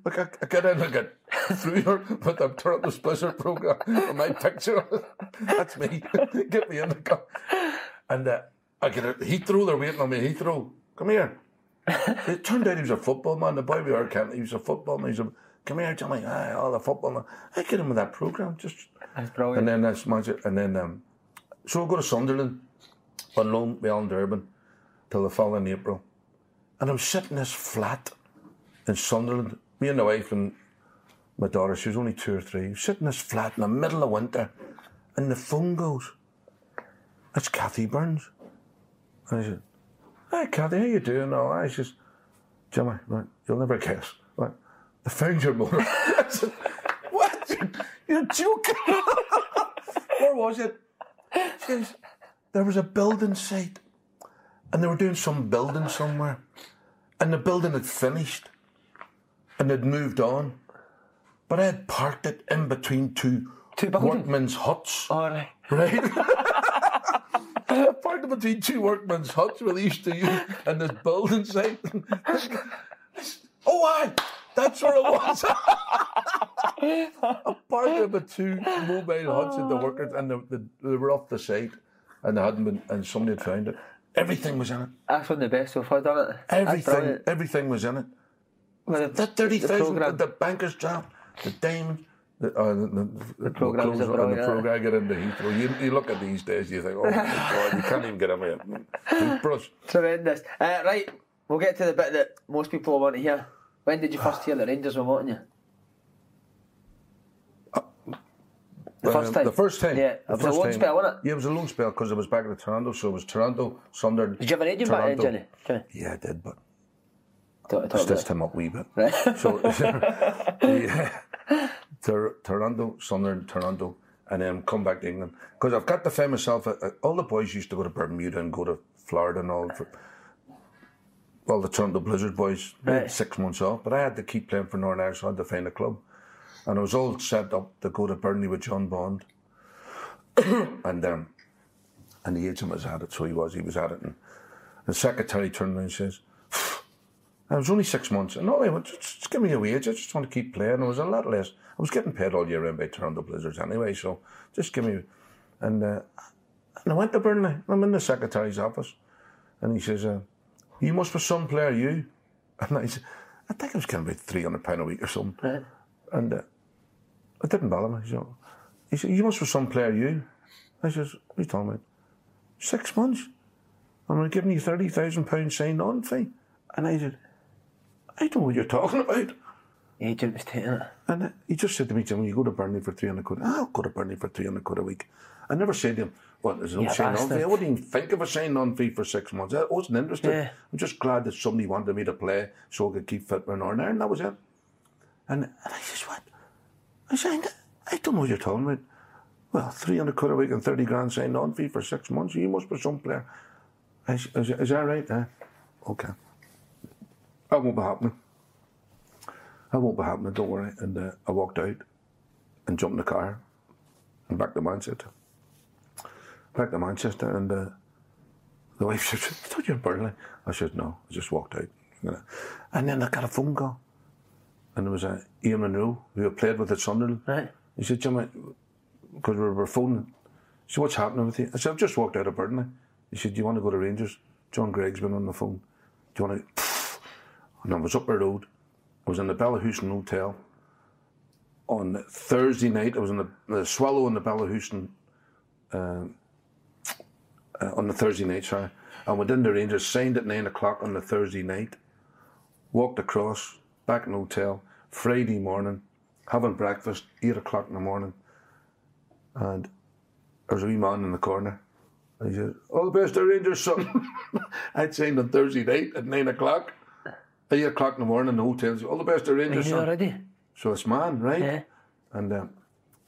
[SPEAKER 4] Like I, I get in, I get through her with the Toronto Blizzard program with my picture. *laughs* That's me. *laughs* get me in the car. And uh, I get it. Heathrow, they're waiting on me. Heathrow, come here. It turned out he was a football man. The boy we were counting, he was a football man. He's a, come here, Johnny. Aye, all the football man. I get him with that program. Just
[SPEAKER 3] That's brilliant.
[SPEAKER 4] and then that's magic. And then um, so I go to Sunderland on loan Alan Durban till the following April. And I'm sitting in this flat in Sunderland, me and the wife and my daughter, she was only two or three, sitting in this flat in the middle of winter, and the phone goes. It's Kathy Burns. And I said, Hi Kathy, how you doing? Oh, I says, Jimmy, right, you'll never guess. Right, they found your motor. *laughs* I said, What? You're joking. *laughs* Where was it? She says, there was a building site and they were doing some building somewhere and the building had finished and they'd moved on. But I had parked it in between two,
[SPEAKER 3] Two
[SPEAKER 4] workmen's huts.
[SPEAKER 3] Oh, All right.
[SPEAKER 4] Right? *laughs* I parked it between two workmen's huts where they used to use and this building site. *laughs* oh, aye, that's where it was. *laughs* I parked it with two mobile huts in the workers and they, they, they were off the site and they hadn't been, and somebody had found it. Everything was in it.
[SPEAKER 3] That's one of the best so far done it.
[SPEAKER 4] Everything, everything was in it.
[SPEAKER 3] Well, the-
[SPEAKER 4] That thirty
[SPEAKER 3] the
[SPEAKER 4] the, banker's draft, the diamond, the, uh, the, the, the
[SPEAKER 3] programmes
[SPEAKER 4] and the program get into Heathrow. You, you look at these days, you think, oh my god, you can't even get away. Toothbrush. *laughs*
[SPEAKER 3] Tremendous. Uh, right, we'll get to the bit that most people want to hear. When did you first hear the Rangers were wanting you? The first
[SPEAKER 4] Um,
[SPEAKER 3] time?
[SPEAKER 4] The first time.
[SPEAKER 3] Yeah,
[SPEAKER 4] the
[SPEAKER 3] it was a loan
[SPEAKER 4] time.
[SPEAKER 3] spell, wasn't it?
[SPEAKER 4] Yeah, it was a long spell because I was back in Toronto, so it was Toronto, Sunderland.
[SPEAKER 3] Did you have an agent back then,
[SPEAKER 4] Toronto.
[SPEAKER 3] Johnny?
[SPEAKER 4] Yeah, I did, but
[SPEAKER 3] Talk, talk
[SPEAKER 4] stitched
[SPEAKER 3] it.
[SPEAKER 4] him up a wee bit.
[SPEAKER 3] Right. *laughs*
[SPEAKER 4] So, *laughs* yeah, Tor- Toronto, Sunderland, Toronto, and then come back to England. Because I've got to find myself, uh, uh, all the boys used to go to Bermuda and go to Florida and all. For, all the Toronto Blizzard boys,
[SPEAKER 3] Right.
[SPEAKER 4] six months off, but I had to keep playing for Northern Ireland, so I had to find a club. And it was all set up to go to Burnley with John Bond. *coughs* and um, and the agent was at it, so he was, he was at it. And the secretary turned around and says, I was only six months. And no, I went, just, just give me a wage. I just want to keep playing. It was a lot less. I was getting paid all year round by Toronto Blizzards anyway, so just give me. And, uh, and I went to Burnley. I'm in the secretary's office. And he says, uh, You must be some player, you. *laughs* And I said, I think I was getting about £300 a week or something. And uh, it didn't bother me. So he said, You must be some player, you. I says, What are you talking about? Six months. I'm give you £30,000 sign on fee. And I said, I don't know what you're talking about.
[SPEAKER 3] The agent was taking it.
[SPEAKER 4] And he just said to me, Jim, you go to Burnley for 300 quid. Ah, I'll go to Burnley for 300 quid a week. I never said to him, what, there's no
[SPEAKER 3] Yeah,
[SPEAKER 4] sign on fee. I wouldn't even think of a sign on fee for six months. I wasn't interested.
[SPEAKER 3] Yeah.
[SPEAKER 4] I'm just glad that somebody wanted me to play so I could keep fit for Northern and That was it. And, and I says, what? I said, I don't know what you're talking about. Well, 300 quid a week and 30 grand sign on fee for six months. You must be some player. Is, is that right? Uh, okay. That won't be happening. That won't be happening, don't worry. And uh, I walked out and jumped in the car and back to Manchester. Back to Manchester, and uh, the wife *laughs* said, I thought you were in Burnley. I said, no, I just walked out. And then I got a phone call. And it was uh, Iain Munro, who had played with at Sunderland.
[SPEAKER 3] Right.
[SPEAKER 4] He said, Jimmy, because we were phoning, he said, what's happening with you? I said, I've just walked out of Burnley. He said, do you want to go to Rangers? John Greig's been on the phone. Do you want to... *sniffs* And I was up the road. I was in the Bellahouston Hotel on Thursday night. I was in the, the Swallow in the Bellahouston uh, uh, on the Thursday night, sorry. And within the Rangers, signed at nine o'clock on the Thursday night, walked across, back in the hotel, Friday morning, having breakfast, eight o'clock in the morning. And there was a wee man in the corner. And he said, All the best to Rangers, son. *laughs* I'd signed on Thursday night at nine o'clock. Eight o'clock in the morning, the hotel said, All the best to Rangers, son.
[SPEAKER 3] already?
[SPEAKER 4] So it's man, right?
[SPEAKER 3] Yeah.
[SPEAKER 4] And um,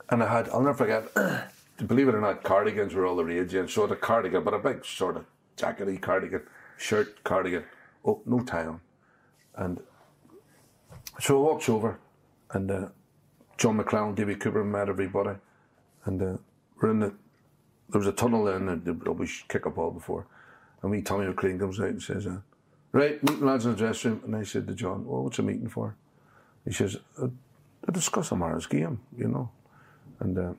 [SPEAKER 4] and I had, I'll never forget, *clears throat* believe it or not, cardigans were all the rage. And so the cardigan, but a big sort of jackety cardigan, shirt cardigan. Oh, no tie on. And so I walks over, and uh, John McClown, David Cooper met everybody, and uh, we're in the. There was a tunnel there, and they'd always kick a ball before, and we Tommy McLean comes out and says, uh, "Right, meeting lads in the dressing room." And I said to John, "Well, what's a meeting for?" He says, "To discuss tomorrow's game, you know." And uh,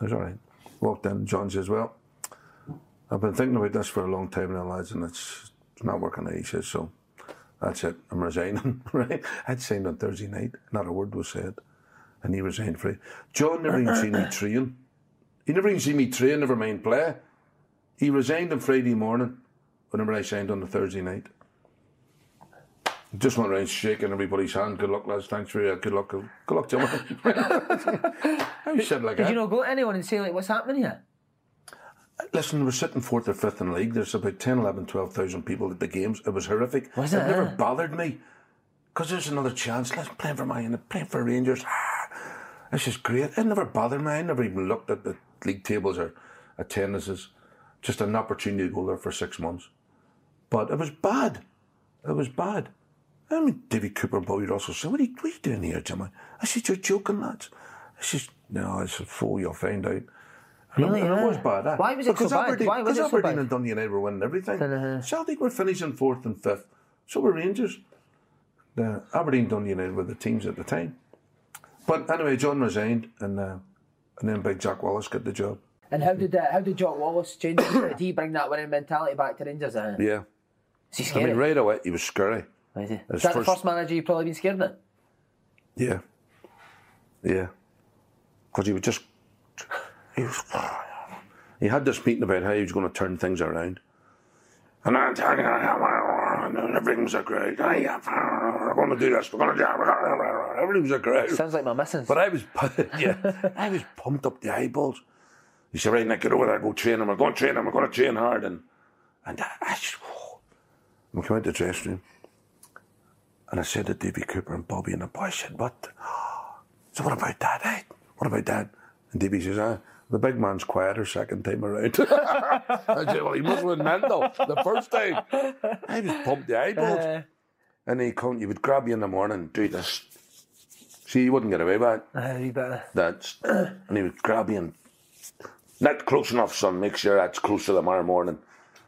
[SPEAKER 4] I was all right. Walked in. John says, "Well, I've been thinking about this for a long time now, lads, and it's, it's not working out." He says, "So." That's it. I'm resigning. *laughs* Right? I'd signed on Thursday night. Not a word was said, and he resigned for it. John never even seen me *clears throat* train. He never even seen me train. Never mind play. He resigned on Friday morning. Whenever I signed on the Thursday night. Just went around shaking everybody's hand. Good luck, lads. Thanks for your good luck. Good luck, Jim. I was sitting like
[SPEAKER 3] Did
[SPEAKER 4] that.
[SPEAKER 3] you not go to anyone and say like, "What's happening here"?
[SPEAKER 4] Listen, we're sitting fourth or fifth in the league. There's about 10, 11, 12,000 people at the games. It was horrific.
[SPEAKER 3] Was
[SPEAKER 4] it
[SPEAKER 3] it,
[SPEAKER 4] never bothered me because there's another chance. Let's play for mine and play for Rangers. Ah, *sighs* this is great. It never bothered me. I never even looked at the league tables or attendances. Just an opportunity to go there for six months. But it was bad. It was bad. I mean, David Cooper and Bobby Russell said, what are, you, what are you doing here, Jimmy? I said, you're joking, lads. I said, no, I said, fool, you'll find out. And
[SPEAKER 3] Really,
[SPEAKER 4] it, and it
[SPEAKER 3] yeah.
[SPEAKER 4] was bad. eh?
[SPEAKER 3] Why was it so
[SPEAKER 4] because
[SPEAKER 3] bad?
[SPEAKER 4] Aberdeen,
[SPEAKER 3] Why was
[SPEAKER 4] because
[SPEAKER 3] it so
[SPEAKER 4] Aberdeen
[SPEAKER 3] bad?
[SPEAKER 4] and Dundee United were winning everything.
[SPEAKER 3] Uh-huh.
[SPEAKER 4] Celtic were finishing fourth and fifth. So were Rangers. The Aberdeen Dundee United were the teams at the time. But anyway, John resigned, and uh, and then Big Jock Wallace got the job.
[SPEAKER 3] And how did uh, how did Jock Wallace change? did he bring that winning mentality back to Rangers? Uh,
[SPEAKER 4] Yeah,
[SPEAKER 3] Is he
[SPEAKER 4] I mean, right away he was scary.
[SPEAKER 3] Is, he? Is that the
[SPEAKER 4] first-
[SPEAKER 3] first manager you've probably been scared of?
[SPEAKER 4] Yeah, yeah, because he was just he was. He had this meeting about how he was going to turn things around, and I'm telling you, everything's a great. We're going to do this. We're going to do. that. Everything's a great.
[SPEAKER 3] Sounds like my missus.
[SPEAKER 4] But I was, *laughs* yeah, I was pumped up the eyeballs. He said, right, Nick, get over there, go train him. We're going to train him. We're going to train hard. And, and I, I just, whoa. *sighs* we came out the dressing room. And I said to Davy Cooper and Bobby and the boys, I said, what? So *gasps* what about that, eh? What about that? And Davy says, ah, the big man's quieter second time around. *laughs* I said, well, he must have been mental the first time. I was pumped the eyeballs. and he come, he would grab you in the morning do this. See, you wouldn't get away with it.
[SPEAKER 3] Uh, bit of-
[SPEAKER 4] That's, and he would grab you and not close enough, son. Make sure that's close to tomorrow morning.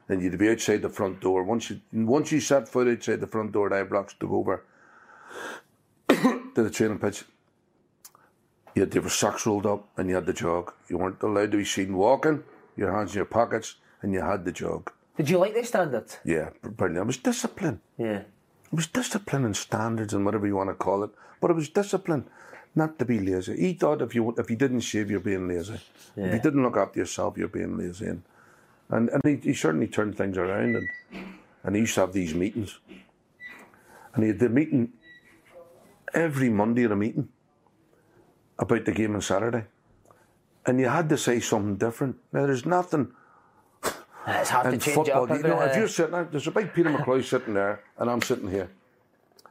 [SPEAKER 4] Then you'd be outside the front door. Once you once you set foot outside the front door at Ibrox to go over *coughs* to the training pitch, you had your socks rolled up and you had the jog. You weren't allowed to be seen walking. Your hands in your pockets and you had the jog.
[SPEAKER 3] Did you like the standard?
[SPEAKER 4] Yeah, brilliant. It was discipline.
[SPEAKER 3] Yeah.
[SPEAKER 4] It was discipline and standards and whatever you want to call it, but it was discipline, not to be lazy. He thought if you if you didn't shave, you're being lazy. If you didn't look after yourself, you're being lazy. And and, and he, he certainly turned things around. And and he used to have these meetings, and he had the meeting every Monday at a meeting about the game on Saturday, and you had to say something different. Now there's nothing *laughs*
[SPEAKER 3] It's hard to change
[SPEAKER 4] football,
[SPEAKER 3] up.
[SPEAKER 4] you know, if you're sitting there, there's a big Peter McCloy sitting there, and I'm sitting here.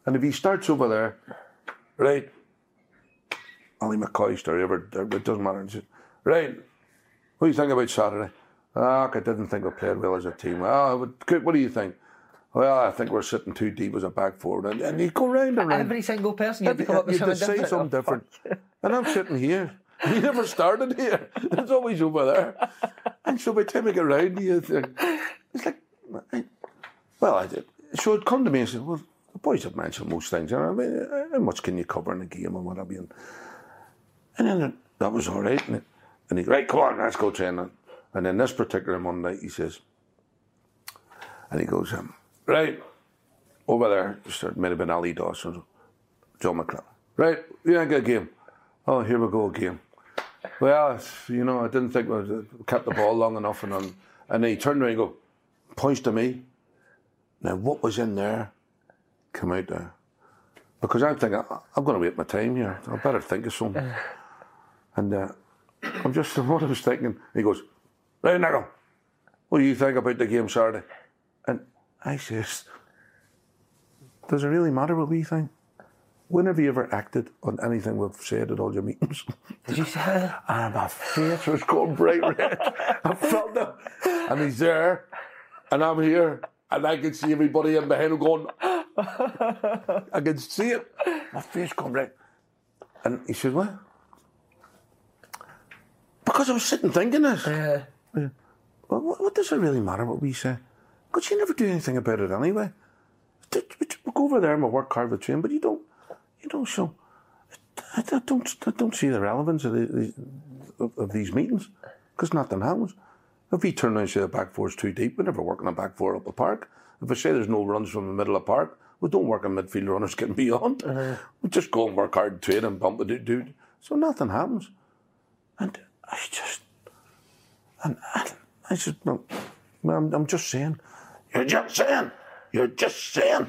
[SPEAKER 4] And if he starts over there, right, Ally McCoist story, ever, it doesn't matter. Right, what do you think about Saturday? Ah, I didn't think we played well as a team. Ah, but what do you think? Well, I think we're sitting too deep as a back forward. And, and you go round and round.
[SPEAKER 3] Every single person you had to come up with
[SPEAKER 4] you
[SPEAKER 3] something
[SPEAKER 4] say
[SPEAKER 3] different.
[SPEAKER 4] something different. And I'm sitting here. *laughs* You never started here. It's always over there. And so by the time I get round, you it's like, I- well, I did. So it come to me and said, well, the boys have mentioned most things. And I mean, how much can you cover in a game and what have you? And, then it, that was all right. And, it, and he, right, come on, let's go training. And then this particular Monday, he says, and he goes, um, right, over there, it might have been Ally Dawson, John McClelland. Right, we ain't got a game. Oh, here we go again. Well, you know, I didn't think we kept the ball long enough, and on, and then he turned around and go, points to me. Now, what was in there? Come out there, because I'm thinking "I- I'm going to wait my time here. I better think of something. *sighs* And uh, I'm just *laughs* what I was thinking. He goes, right, Nico, what do you think about the game Saturday? And I says, does it really matter what we think? When have you ever acted on anything we've said at all your meetings?
[SPEAKER 3] Did you say that? *laughs*
[SPEAKER 4] and ah, my face was going bright red. I felt it. And he's there, and I'm here, and I can see everybody in behind him going, I can see it. My face going bright. And he said, What? Because I was sitting thinking this.
[SPEAKER 3] Yeah.
[SPEAKER 4] Well, what, what does it really matter what we say? Because you never do anything about it anyway. We go over there and we work hard with train, but you don't, you don't show. I, I don't, I don't see the relevance of, the, of, of these meetings because nothing happens. If we turn around and say the back four is too deep, we never work on a back four up the park. If I say there's no runs from the middle of the park, we don't work on midfield runners *laughs* getting beyond. Uh-huh. We just go and work hard and train and bump it, dude. So nothing happens. And I just, and I, I just, well, I'm, I'm just saying, you're just saying, you're just saying.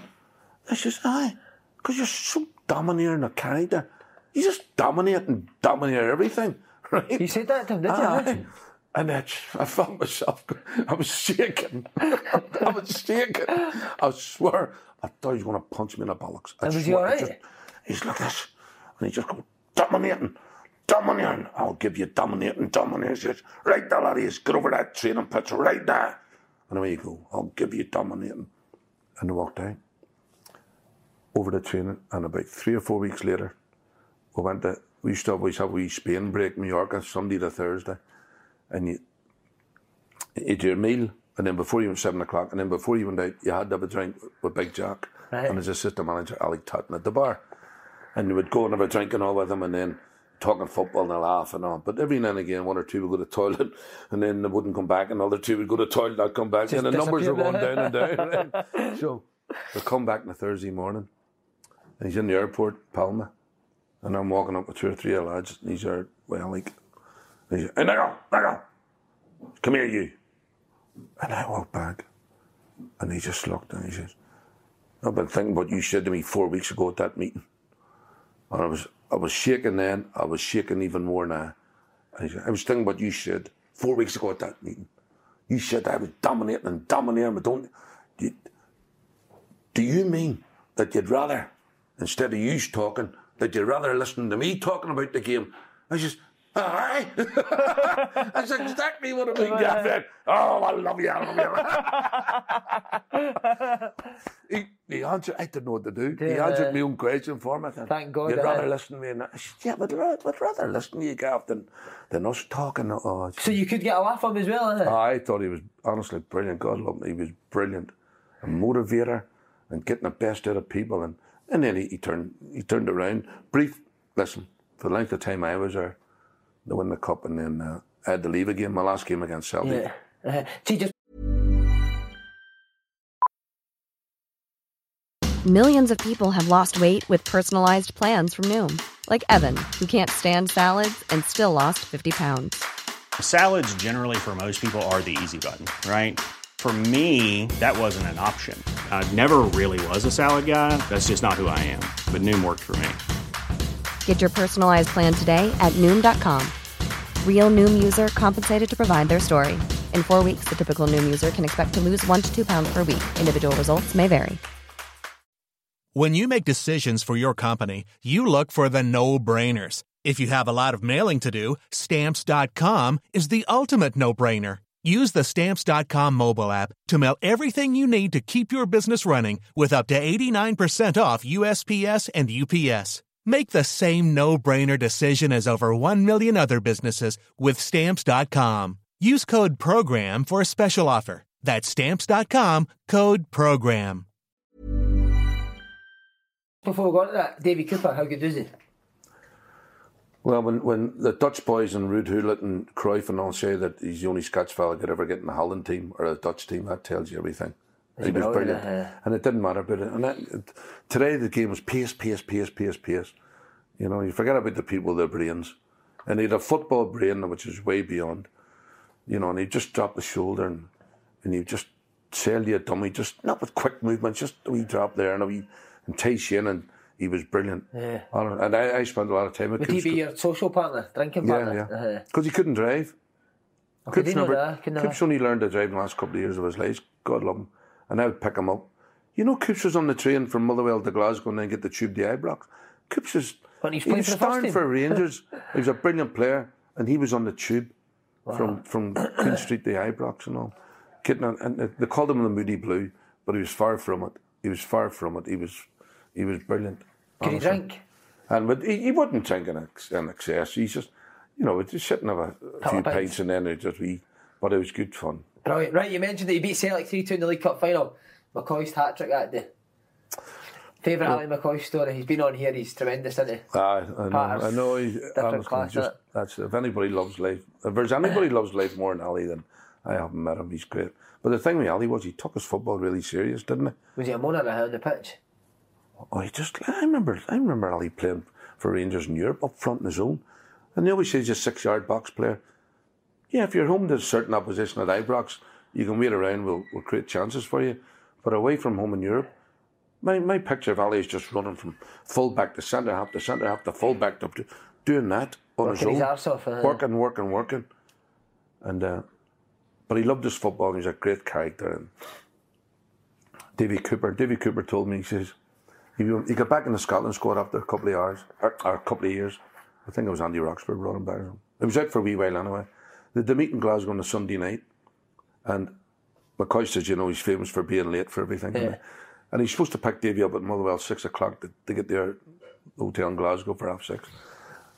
[SPEAKER 4] I says, aye, because you're so domineering a character. You just dominate and dominate everything, *laughs* right?
[SPEAKER 3] You said that to him, did you?
[SPEAKER 4] Aye. And that's, I felt myself, I was shaking. *laughs* I was shaking. I swear, I thought he was going to punch me in the bollocks. I
[SPEAKER 3] And was he
[SPEAKER 4] swear,
[SPEAKER 3] all
[SPEAKER 4] I
[SPEAKER 3] right?
[SPEAKER 4] just- He's like this. And he just go, dominating, dominating. I'll give you dominating, dominating. He says, right there, laddies, get over that training pitch right there. And away you go, I'll give you dominating. And I walked down over the training, and about three or four weeks later, we went to, we used to always have a wee Spain break, Mallorca, Sunday to Thursday. And you, do your meal, and then before you went seven o'clock, and then before you went out, you had to have a drink with Big Jock
[SPEAKER 3] Right.
[SPEAKER 4] and his assistant manager, Alec Totten, at the bar. And you would go and have a drink and all with him, and then talking football and a laugh and all. But every now and again, one or two would go to the toilet, *laughs* and then they wouldn't come back, and other two would go to the toilet, not come back, and the numbers were going down and down. *laughs* so we come back on a Thursday morning, and he's in the airport, Palma, and I'm walking up with two or three of the lads, and he's there, well, like, and he's, hey, Nigel, Nigel, come here, you. And I walk back, and he just looked, and he says, I've been thinking what you said to me four weeks ago at that meeting. And I was, I was shaking then, I was shaking even more now. And he said, I was thinking what you said four weeks ago at that meeting. You said I was dominating and dominating, but don't. Do, do you mean that you'd rather, instead of you talking, that you'd rather listen to me talking about the game? I just, aye. *laughs* That's exactly what I mean, Gavin. Oh, I love you, I love you. *laughs* he, he answered, I didn't know what to do. He answered my own question for me. I said,
[SPEAKER 3] Thank God,
[SPEAKER 4] You'd rather listen to me. And I said, yeah, but I'd, I'd rather listen to you, Gav, than, than us talking. Oh,
[SPEAKER 3] So you could get a laugh from him as well, eh?
[SPEAKER 4] I thought he was honestly brilliant. God love him. He was brilliant. A motivator and getting the best out of people. And, and then he, he turned he turned around. Brief, listen, for the length of time I was there, they won the cup and then uh, I had to leave again, my last game against Celtic.
[SPEAKER 3] Yeah. Uh, see, just
[SPEAKER 5] Millions of people have lost weight with personalized plans from Noom, like Evan, who can't stand salads and still lost 50 pounds.
[SPEAKER 6] Salads, generally, for most people, are the easy button, right? For me, that wasn't an option. I never really was a salad guy. That's just not who I am. But Noom worked for me.
[SPEAKER 5] Get your personalized plan today at Noom.com. Real Noom user compensated to provide their story. In four weeks, the typical Noom user can expect to lose one to two pounds per week. Individual results may vary.
[SPEAKER 7] When you make decisions for your company, you look for the no brainers. If you have a lot of mailing to do, stamps.com is the ultimate no brainer. Use the stamps.com mobile app to mail everything you need to keep your business running with up to 89% off USPS and UPS. Make the same no brainer decision as over 1 million other businesses with stamps.com. Use code PROGRAM for a special offer. That's stamps.com code PROGRAM.
[SPEAKER 3] before we go to that, Davy Cooper, how good is he?
[SPEAKER 4] Well, when, when the Dutch boys and Ruud and Cruyff and all say that he's the only Scotch fella could ever get in the Holland team or a Dutch team, that tells you everything. He was
[SPEAKER 3] brilliant, yeah.
[SPEAKER 4] And it didn't matter about it. And that, today the game was pace, pace, pace, pace, pace. You know, you forget about the people their brains. And he had a football brain which is way beyond. You know, and he just dropped the shoulder and, and he just sailed you a dummy, just not with quick movements, just a wee drop there and a wee and entice you in and he was brilliant.
[SPEAKER 3] Yeah.
[SPEAKER 4] And I, I spent a lot of time with
[SPEAKER 3] Would he be your social partner, drinking
[SPEAKER 4] yeah,
[SPEAKER 3] partner?
[SPEAKER 4] yeah.
[SPEAKER 3] Uh-huh.
[SPEAKER 4] Because he couldn't drive.
[SPEAKER 3] He
[SPEAKER 4] Coops never- Coops only learned to drive in the last couple of years of his life. God love him. And I would pick him up. You know, Coops was on the train from Motherwell to Glasgow and then get the tube to Ibrox. Coops was.
[SPEAKER 3] When he's
[SPEAKER 4] he was
[SPEAKER 3] for
[SPEAKER 4] starting for Rangers. *laughs* he was a brilliant player, and he was on the tube from from Queen Street to Ibrox and all. Kidding, on- and they called him the Moody Blue, but he was far from it. He was far from it. He was he was brilliant.
[SPEAKER 3] Can he drink?
[SPEAKER 4] And but he, he wouldn't drink in, ex, in excess. He's just, you know, just sitting have a, a few
[SPEAKER 3] pints.
[SPEAKER 4] pints and then it just we. But it was good fun.
[SPEAKER 3] Right, right. You mentioned that you beat Celtic three two in the League Cup final. McCoist's hat trick that day. Favourite Ally McCoist story. He's been on here. He's tremendous, isn't he?
[SPEAKER 4] Aye, I know. I know. He,
[SPEAKER 3] Different class,
[SPEAKER 4] just, that's if anybody loves life. If there's anybody *coughs* loves life more than Ali, then I haven't met him. He's great. But the thing with Ali was he took his football really serious, didn't he?
[SPEAKER 3] Was he a moaner on the pitch?
[SPEAKER 4] Oh, he just. I remember. I remember Ali playing for Rangers in Europe up front in his own, and they always say he's a six-yard box player. Yeah, if you're home to a certain opposition at Ibrox, you can wait around. We'll, we'll create chances for you. But away from home in Europe, my, my picture of Ali is just running from full back to centre half to centre half to full back to doing that on
[SPEAKER 3] Working
[SPEAKER 4] his own,
[SPEAKER 3] his off, uh-huh.
[SPEAKER 4] working, working, working, and uh, but he loved his football. and He's a great character. And Davy Cooper, Davy Cooper told me he says he, he got back in the Scotland squad after a couple of hours or, or a couple of years. I think it was Andy Roxburgh brought him back. It was out for a wee while anyway. They, they meet in Glasgow on a Sunday night, and McCoist says, you know, he's famous for being late for everything.
[SPEAKER 3] Yeah.
[SPEAKER 4] And he's supposed to pick Davy up at Motherwell six o'clock to, to get their hotel in Glasgow for half six.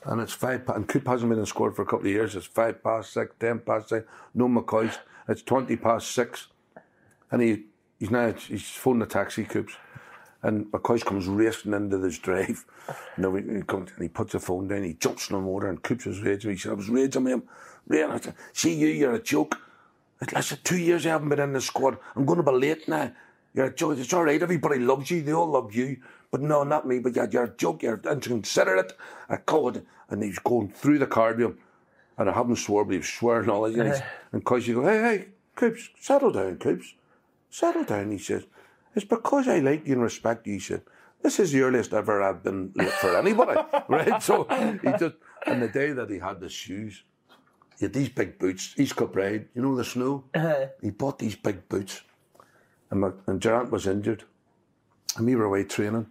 [SPEAKER 4] And it's five, and Coop hasn't been in scored for a couple of years. It's five past six, ten past six. No McCoist's. It's twenty past six, and he he's now he's phoning the taxi. Coops, and McCoist comes racing into this drive. You know, he, comes and he puts the phone down. He jumps on the motor, and Coops is raging. He said, "I was raging, him, raging." I said, "See you, you're a joke." I said, "Listen, two years I haven't been in the squad. I'm going to be late now. You're a joke. It's all right. Everybody loves you. They all love you. But no, not me. But you're, you're a joke. You're inconsiderate. I call it." And he's going through the car with. And I haven't swore, but he was swearing all that. Uh. And, he's- and Cos, you go, hey, hey, Coops, settle down, Coops. Settle down, he says. It's because I like you and respect you, he said. This is the earliest ever I've been late for anybody. *laughs* right? So he just, and the day that he had the shoes, he had these big boots, East Kilbride, you know the snow? Uh-huh. He bought these big boots. And, my, and Gerard was injured. And we were away training.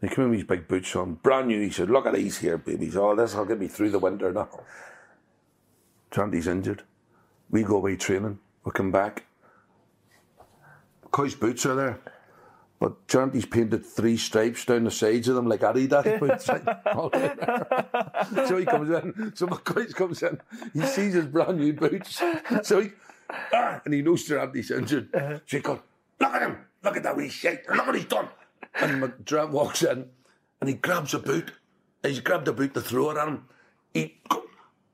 [SPEAKER 4] He came in with these big boots on, brand new. He said, Look at these here, babies. Oh, this will get me through the winter now. Trandy's injured. We go away training. We come back. Coy's boots are there. But Trandy's painted three stripes down the sides of them like Adidas boots. All so he comes in. So McCoist comes in. He sees his brand new boots. So he, ah, *laughs* and he knows Trandy's injured. So he goes, Look at him. Look at that wee shite. Look what he's done. And McDermott walks in and he grabs a boot. He's grabbed a boot to throw it at him. He,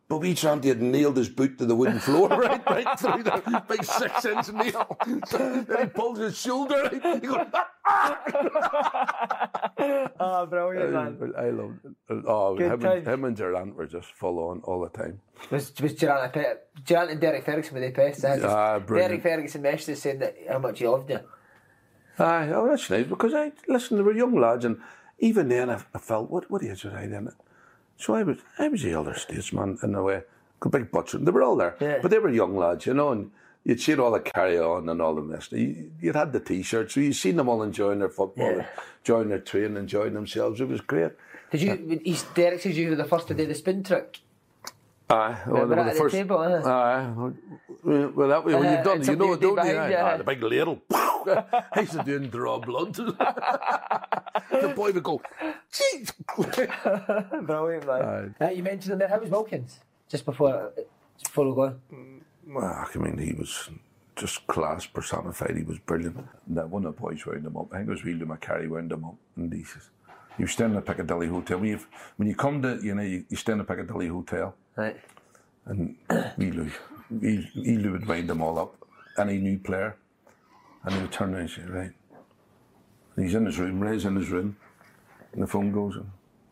[SPEAKER 4] but we Trandy had nailed his boot to the wooden floor, *laughs* right, right through the big six inch nail. So *laughs* then he pulls his shoulder out. He goes,
[SPEAKER 3] Oh, brilliant, man.
[SPEAKER 4] I love it. Oh,
[SPEAKER 3] Good
[SPEAKER 4] him, and, him and Durrant were just full on all the time.
[SPEAKER 3] Was was Gerard, a Gerard and Derek Ferguson were they pests? eh? Just-
[SPEAKER 4] Ah, brilliant.
[SPEAKER 3] Derek Ferguson messaged saying that how much he loved you.
[SPEAKER 4] Aye, oh, that's nice because I listen. They were young lads, and even then, I, I felt what what age was I then? So I was I was the elder statesman in a way. Good big butcher. They were all there,
[SPEAKER 3] Yeah.
[SPEAKER 4] but they were young lads, you know, and you'd seen all the carry on and all the rest. You, you'd had the t-shirts, so you'd seen them all enjoying their football,
[SPEAKER 3] Yeah.
[SPEAKER 4] enjoying their training, enjoying themselves. It was great.
[SPEAKER 3] Did you? He's, Derek says you were the first to do the spin trick.
[SPEAKER 4] Aye, well,
[SPEAKER 3] Remember
[SPEAKER 4] they were
[SPEAKER 3] at
[SPEAKER 4] the
[SPEAKER 3] the
[SPEAKER 4] first.
[SPEAKER 3] table, huh?
[SPEAKER 4] Aye, well, that way, well, you've uh-huh, done,
[SPEAKER 3] and
[SPEAKER 4] you know, don't you? Aye, Aye, the big ladle. I used to do and draw blood. *laughs* the boy would go, jeez. *laughs*
[SPEAKER 3] Brilliant, man. Uh, you mentioned him there. How was Wilkins? Just before, just before we go.
[SPEAKER 4] Well, I mean, he was just class personified. He was brilliant. And that one of the boys wound him up. I think it was William McCarry wound him up. And he says, you stay in the Piccadilly Hotel. When you, when you come to, you know, you, you stay in the Piccadilly Hotel.
[SPEAKER 3] Right.
[SPEAKER 4] And Elu, Elu would wind them all up. Any new player. And he would turn around and say, right. And he's in his room, Ray's in his room. And the phone goes,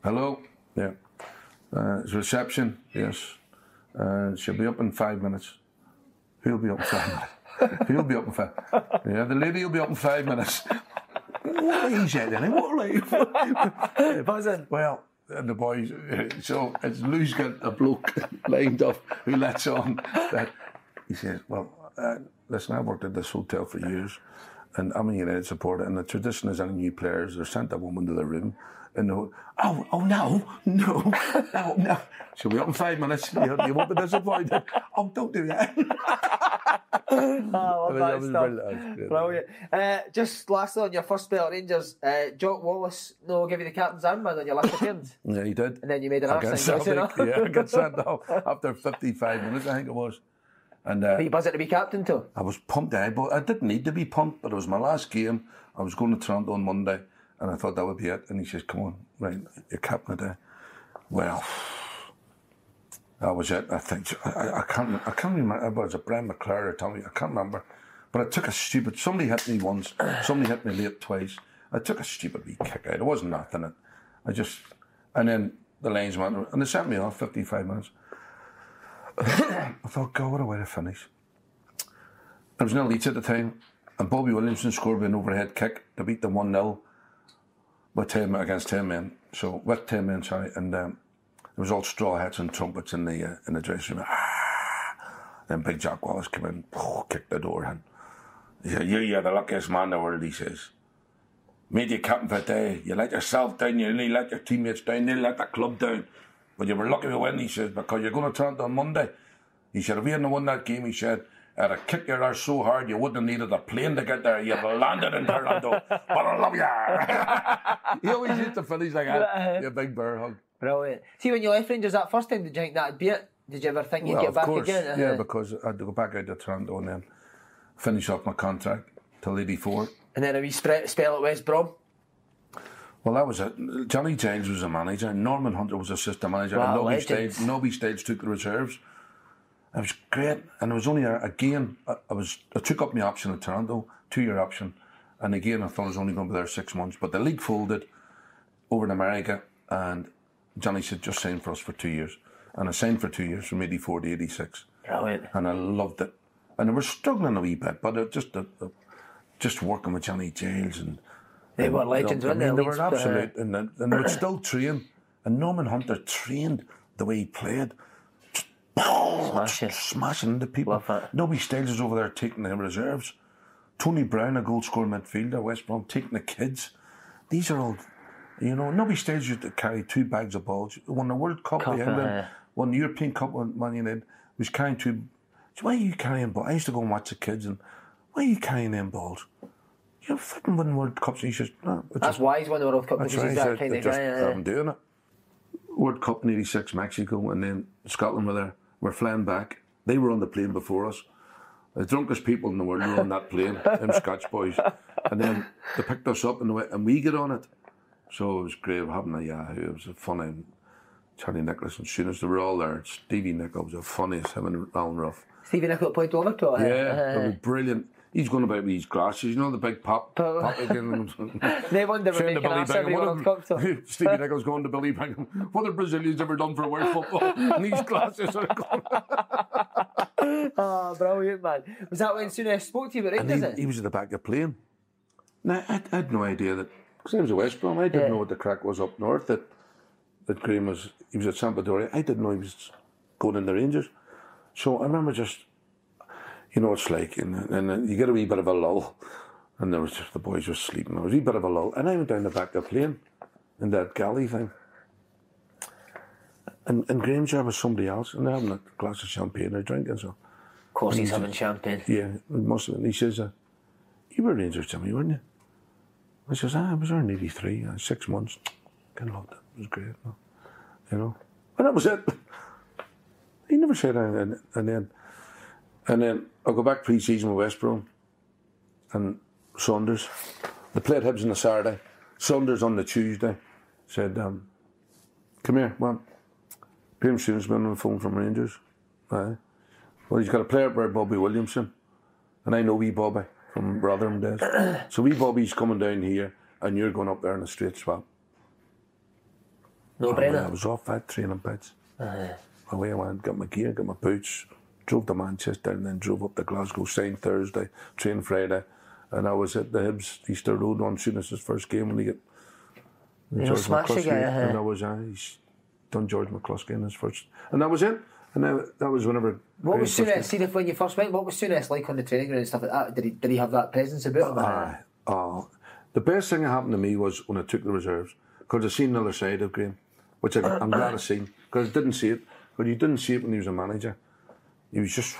[SPEAKER 4] hello? Yeah. Uh, it's reception? Yes. Uh, she'll be up in five minutes. Who'll be up in five minutes? *laughs* Who'll be up in five? Yeah, the lady will be up in five minutes. what are you saying, then? What are you? *laughs*
[SPEAKER 3] Buzzing.
[SPEAKER 4] Well, and the boys, *laughs* so it's Lou's got a bloke lined up who lets on that he says, Well, uh, listen, I've worked at this hotel for years, and I'm a United supporter, and the tradition is any new players, they're sent a woman to the room, and they'll, oh, oh no, no, no, *laughs* no. She'll be up in five minutes. You, you won't be disappointed. *laughs* Oh, don't do that. *laughs*
[SPEAKER 3] oh,
[SPEAKER 4] I mean, brilliant. That was great.
[SPEAKER 3] Brilliant. Uh, just lastly, on your first spell at Rangers, uh, Jock Wallace no give you the captain's armband on your last appearance.
[SPEAKER 4] Yeah, he did.
[SPEAKER 3] And then you made an arse
[SPEAKER 4] Against
[SPEAKER 3] thing,
[SPEAKER 4] Celtic.
[SPEAKER 3] wasn't it?
[SPEAKER 4] yeah, I got sent off after 55 minutes, I think it was. And uh,
[SPEAKER 3] Are you buzzing to be captain too?
[SPEAKER 4] I was pumped out, but I didn't need to be pumped, but it was my last game. I was going to Toronto on Monday, and I thought that would be it. And he says, Come on, right, you're captain today. Well, that was it. I think I, I- I can't. I can't remember. It was a Brian McClair or Tommy. I can't remember. But I took a stupid. Somebody hit me once. Somebody hit me late twice. I took a stupid wee kick out. It wasn't nothing. I just and then the lines went and they sent me off 55 minutes. *coughs* I thought, God, what a way to finish. There was no leads at the time, and Bobby Williamson scored with an overhead kick to beat them 1 0 with 10 against 10 men. So, with 10 men, sorry, and um, there was all straw hats and trumpets in the uh, in the dressing room. Ah! Then Big Jock Wallace came in, kicked the door in. He said, You, you're the luckiest man in the world, he says. Made you captain for a day. You let yourself down, you nearly let your teammates down, you nearly let the club down. But you were lucky to win, he says, because you're going to Toronto on Monday. He said, if we hadn't won that game, he said, I'd have kicked your arse so hard you wouldn't have needed a plane to get there. You'd have landed in Toronto. *laughs* but I love you. *laughs* he always used to finish like that. Yeah, big bear hug.
[SPEAKER 3] Brilliant. See, when you left Rangers that first time, did you think that'd be it? Did you ever think you'd
[SPEAKER 4] Well,
[SPEAKER 3] get back
[SPEAKER 4] course,
[SPEAKER 3] again?
[SPEAKER 4] yeah,
[SPEAKER 3] Uh-huh.
[SPEAKER 4] because I had to go back out to Toronto and then finish off my contract till 84.
[SPEAKER 3] And then a wee spe- spell at West Brom.
[SPEAKER 4] Well, that was it. Johnny Giles was a manager. Norman Hunter was assistant manager.
[SPEAKER 3] Wow,
[SPEAKER 4] and Nobby
[SPEAKER 3] legends.
[SPEAKER 4] Nobby Stiles took the reserves. It was great, and it was only a, again. I, I was I took up my option at Toronto, two year option, and again I thought I was only going to be there six months. But the league folded over in America, and Johnny said just sign for us for two years, and I signed for two years from eighty four to eighty six.
[SPEAKER 3] Brilliant.
[SPEAKER 4] And I loved it, and I was struggling a wee bit, but just just working with Johnny Giles and
[SPEAKER 3] They were legends, weren't
[SPEAKER 4] mean,
[SPEAKER 3] they?
[SPEAKER 4] They were absolute, and, they- and they would still train. And Norman Hunter trained the way he played.
[SPEAKER 3] Smashing.
[SPEAKER 4] Smashing into people. Nobby Stiles is over there taking the reserves. Tony Brown, a goal scorer midfielder, West Brom, taking the kids. These are all, you know, Nobby Stiles used to carry two bags of balls. Won the World Cup,
[SPEAKER 3] Cup,
[SPEAKER 4] with England,
[SPEAKER 3] uh,
[SPEAKER 4] won the European Cup with Man United, was carrying two. Why are you carrying balls? I used to go and watch the kids and why are you carrying them balls? You're fucking winning World Cups. And he says, no, it's
[SPEAKER 3] That's why he's won the World Cup because
[SPEAKER 4] right.
[SPEAKER 3] he's that kind of
[SPEAKER 4] just,
[SPEAKER 3] guy. uh,
[SPEAKER 4] I'm doing it. World Cup in '86, Mexico, and then Scotland were there. We're flying back. They were on the plane before us. The drunkest people in the world were on that plane, them *laughs* Scotch boys. And then they picked us up and, went- and we get on it. So it was great having a Yahoo. It was a funny. Charlie Nicholas and Souness, they were all there. Stevie Nichols was the funniest, him and Alan Rough.
[SPEAKER 3] Stevie Nicol played over to uh,
[SPEAKER 4] Yeah, it was brilliant. He's going about with his glasses, you know, the big pop. pop again.
[SPEAKER 3] They won the
[SPEAKER 4] Trained to
[SPEAKER 3] making ass
[SPEAKER 4] What
[SPEAKER 3] World Cup. So.
[SPEAKER 4] Stevie Nicol's going to Billy Bingham. What have Brazilians ever done for world football? *laughs* and these glasses are gone.
[SPEAKER 3] oh, *laughs* brilliant, man. Was that when Souness spoke to you about Rangers?
[SPEAKER 4] he,
[SPEAKER 3] eh?
[SPEAKER 4] he was at the back of the plane. Now, I, I had no idea that, because I was at West Brom, I didn't
[SPEAKER 3] Yeah.
[SPEAKER 4] know what the crack was up north, that, that Graham was, he was at Sampdoria. I didn't know he was going in the Rangers. So I remember just, you know, it's like, and, and you get a wee bit of a lull, and there was just, the boys were sleeping. There was a wee bit of a lull, and I went down the back of the plane in that galley thing. And, and Graham's there with somebody else, and they're having a glass of champagne, they're drinking, so.
[SPEAKER 3] Of course, he's
[SPEAKER 4] And
[SPEAKER 3] having champagne.
[SPEAKER 4] Yeah, it must have been. He says, uh, You were Rangers, Jimmy, weren't you? I says, ah, I was there in 83, uh, six months. Kind of loved it. It was great. You know? And that was it. *laughs* He never said anything. And then, and then I'll go back pre season with West Brom and Saunders. They played Hibs on the Saturday. Saunders on the Tuesday said, um, Come here, well, Graham Souness been on the phone from Rangers. Aye. Well, he's got a player by Bobby Williamson, and I know wee Bobby from Rotherham days. *coughs* so wee Bobby's coming down here, and you're going up there in a straight swap.
[SPEAKER 3] No brainer.
[SPEAKER 4] I was off that training pitch.
[SPEAKER 3] Uh,
[SPEAKER 4] Away I went, got my gear, got my boots, drove to Manchester, and then drove up to Glasgow, signed Thursday, trained Friday, and I was at the Hibs Easter Road on Souness' first game when he get
[SPEAKER 3] You know, smash the guy, uh-huh.
[SPEAKER 4] and I was uh, he's done George McCluskey in his first, and that was it. And that, that was whenever.
[SPEAKER 3] What was Souness? See if when you first went, what was Souness like on the training ground and stuff like that? Did he did he have that presence about him?
[SPEAKER 4] Aye. Oh, the best thing that happened to me was when I took the reserves because I seen the other side of Graham, which I, I'm glad I seen because I didn't see it. But you didn't see it when he was a manager. He was just.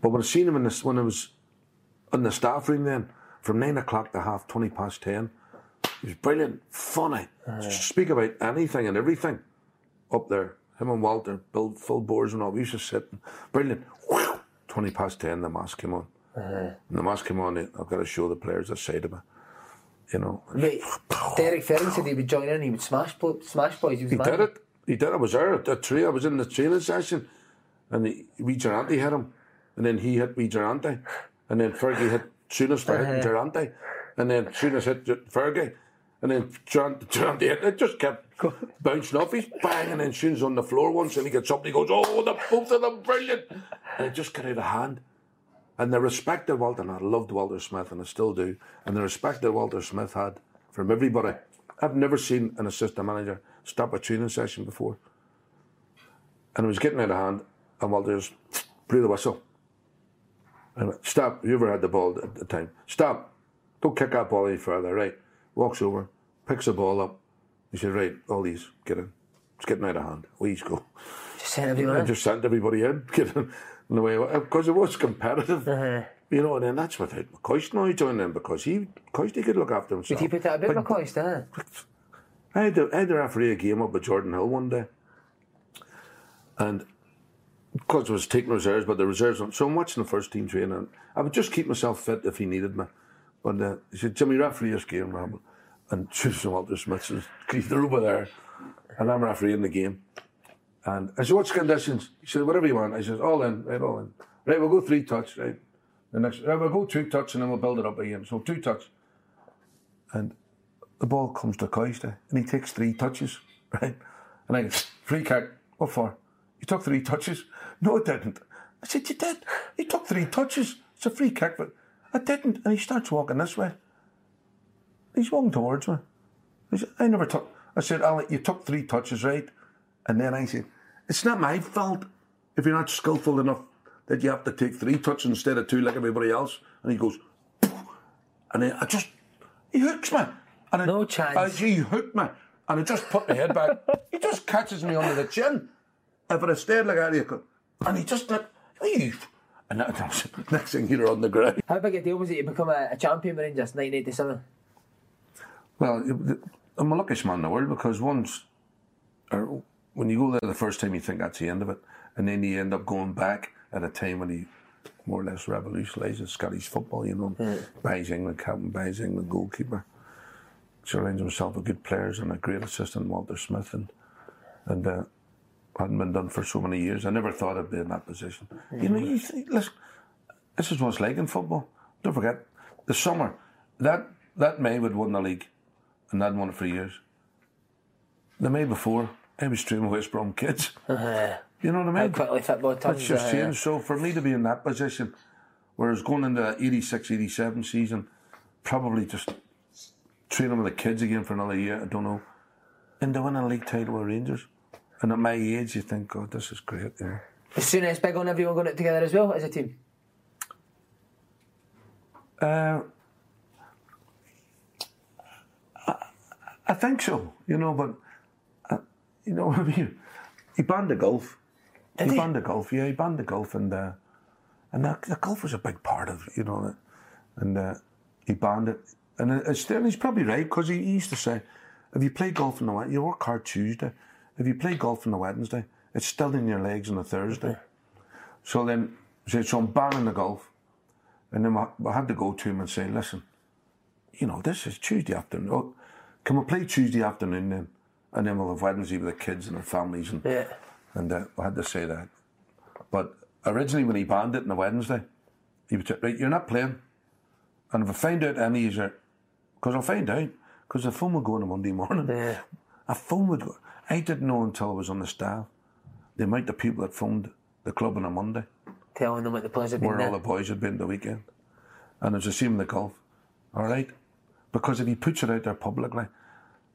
[SPEAKER 4] But when I seen him in this, when I was in the staff room then, from nine o'clock to half twenty past ten, he was brilliant, funny, speak about anything and everything up there. Him and Walter, Bill, Phil Boersma and all, we used to sit. Brilliant. Twenty past ten, the mask came on. And the mask came on, I've got to show the players the side of. You know,
[SPEAKER 3] Wait, Derek Ferry said he would join in. He would smash smash boys. He was
[SPEAKER 4] he
[SPEAKER 3] mad.
[SPEAKER 4] did it. He did. it. I was there at the tree. I was in the training session, and he, Wee Durrant hit him, and then he hit Wee Durrant, and then Fergie hit hitting
[SPEAKER 3] Uh-huh.
[SPEAKER 4] Durrant, and then Souness hit Fergie, and then Durrant, Durrant hit. It just kept bouncing off. He's bang, and then Souness on the floor once, and he gets up, and he goes, "Oh, the both of them brilliant," and it just got out of hand. And the respect that Walter, and I loved Walter Smith, and I still do, and the respect that Walter Smith had from everybody. I've never seen an assistant manager stop a training session before. And it was getting out of hand, and just blew the whistle. And went, stop, you ever had the ball at the time? Stop, don't kick that ball any further, right? Walks over, picks the ball up. He said, right, all these, get in. It's getting out of hand. We go.
[SPEAKER 3] Just sent everyone
[SPEAKER 4] I
[SPEAKER 3] in.
[SPEAKER 4] just sent everybody in, *laughs* get in, in the way because it was competitive.
[SPEAKER 3] Uh-huh.
[SPEAKER 4] You know, and then that's what without McCoist now joining in because he McCoist he could look after himself.
[SPEAKER 3] Did he put that a bit
[SPEAKER 4] But
[SPEAKER 3] McCoist, huh?
[SPEAKER 4] I had, to, I had to referee a game up with Jordanhill one day, and because I was taking reserves, but the reserves. So I'm watching the first team training. I would just keep myself fit if he needed me. But uh, he said, "Jimmy, referee this game, Ramble," and *laughs* Susan Walter Smith says, "Keith, they're over there," and I'm refereeing the game. And I said, "What's the conditions?" He said, "Whatever you want." I said, "All in, right, all in. Right, we'll go three touch, right." The next, right, we'll go two touch, and then we'll build it up again. So two touch, and the ball comes to Coisty, and he takes three touches, *laughs* right? And I go, free kick. What for? He took three touches? No, I didn't. I said, you did. He took three touches. It's a free kick, but I didn't. And he starts walking this way. He's walking towards me. I, said, I never took. I said, Alec, you took three touches, right? And then I said, it's not my fault if you're not skillful enough that you have to take three touches instead of two like everybody else. And he goes, and then I just, he hooks me. And
[SPEAKER 3] no
[SPEAKER 4] I,
[SPEAKER 3] chance.
[SPEAKER 4] he hooked me. And I just put my head back. he just catches me under the chin. If I stayed like that, he could. And he just like, "Hey." and that, *laughs* that next thing you're on the ground.
[SPEAKER 3] How big a deal was it to become a, a champion with Rangers 1987?
[SPEAKER 4] Well, I'm the luckiest man in the world because once, or when you go there the first time, you think that's the end of it, and then you end up going back at a time when he more or less revolutionised Scottish football. You know, buys England captain, buys England goalkeeper, surrounds himself with good players and a great assistant, Walter Smith, and and uh, hadn't been done for so many years. I never thought I'd be in that position. You know, you think, listen, this is what it's like in football. Don't forget, the summer, that that May would won the league, and I'd won it for years. The May before, I was training West Brom kids. You know what I
[SPEAKER 3] How
[SPEAKER 4] mean?
[SPEAKER 3] quickly football turns.
[SPEAKER 4] That's just
[SPEAKER 3] uh,
[SPEAKER 4] changed. So for me to be in that position, whereas going into the 86, 87 season, probably just training with the kids again for another year, I don't know, and to win a league title with Rangers. And at my age, you think, God, this is great. Know.
[SPEAKER 3] As soon as big on everyone going it together as well as a team.
[SPEAKER 4] Uh, I, I think so, you know, but, uh, you know, *laughs* I mean, he banned the golf.
[SPEAKER 3] Did he?
[SPEAKER 4] banned the golf, yeah, he banned the golf, and uh, and the, the golf was a big part of, you know, and uh, he banned it. And still, he's probably right, because he, he used to say, if you play golf in the Wed- you work hard Tuesday. If you play golf on the Wednesday, it's still in your legs on the Thursday. So then, so I'm banning the golf. And then I, had to go to him and say, listen, you know, this is Tuesday afternoon. Oh, can we play Tuesday afternoon then? And then we'll have Wednesday with the kids and their families. And,
[SPEAKER 3] Yeah.
[SPEAKER 4] and uh, I had to say that. But originally, when he banned it on the Wednesday, he was like, right, you're not playing. And if I find out any there, because I'll find out, because the phone would go on a Monday morning.
[SPEAKER 3] Yeah.
[SPEAKER 4] A phone would go. I didn't know until I was on the staff the amount of people that phoned the club on a Monday
[SPEAKER 3] Telling them what the players have been
[SPEAKER 4] where
[SPEAKER 3] there.
[SPEAKER 4] all the boys had been the weekend. And it's the same in the golf. All right? Because if he puts it out there publicly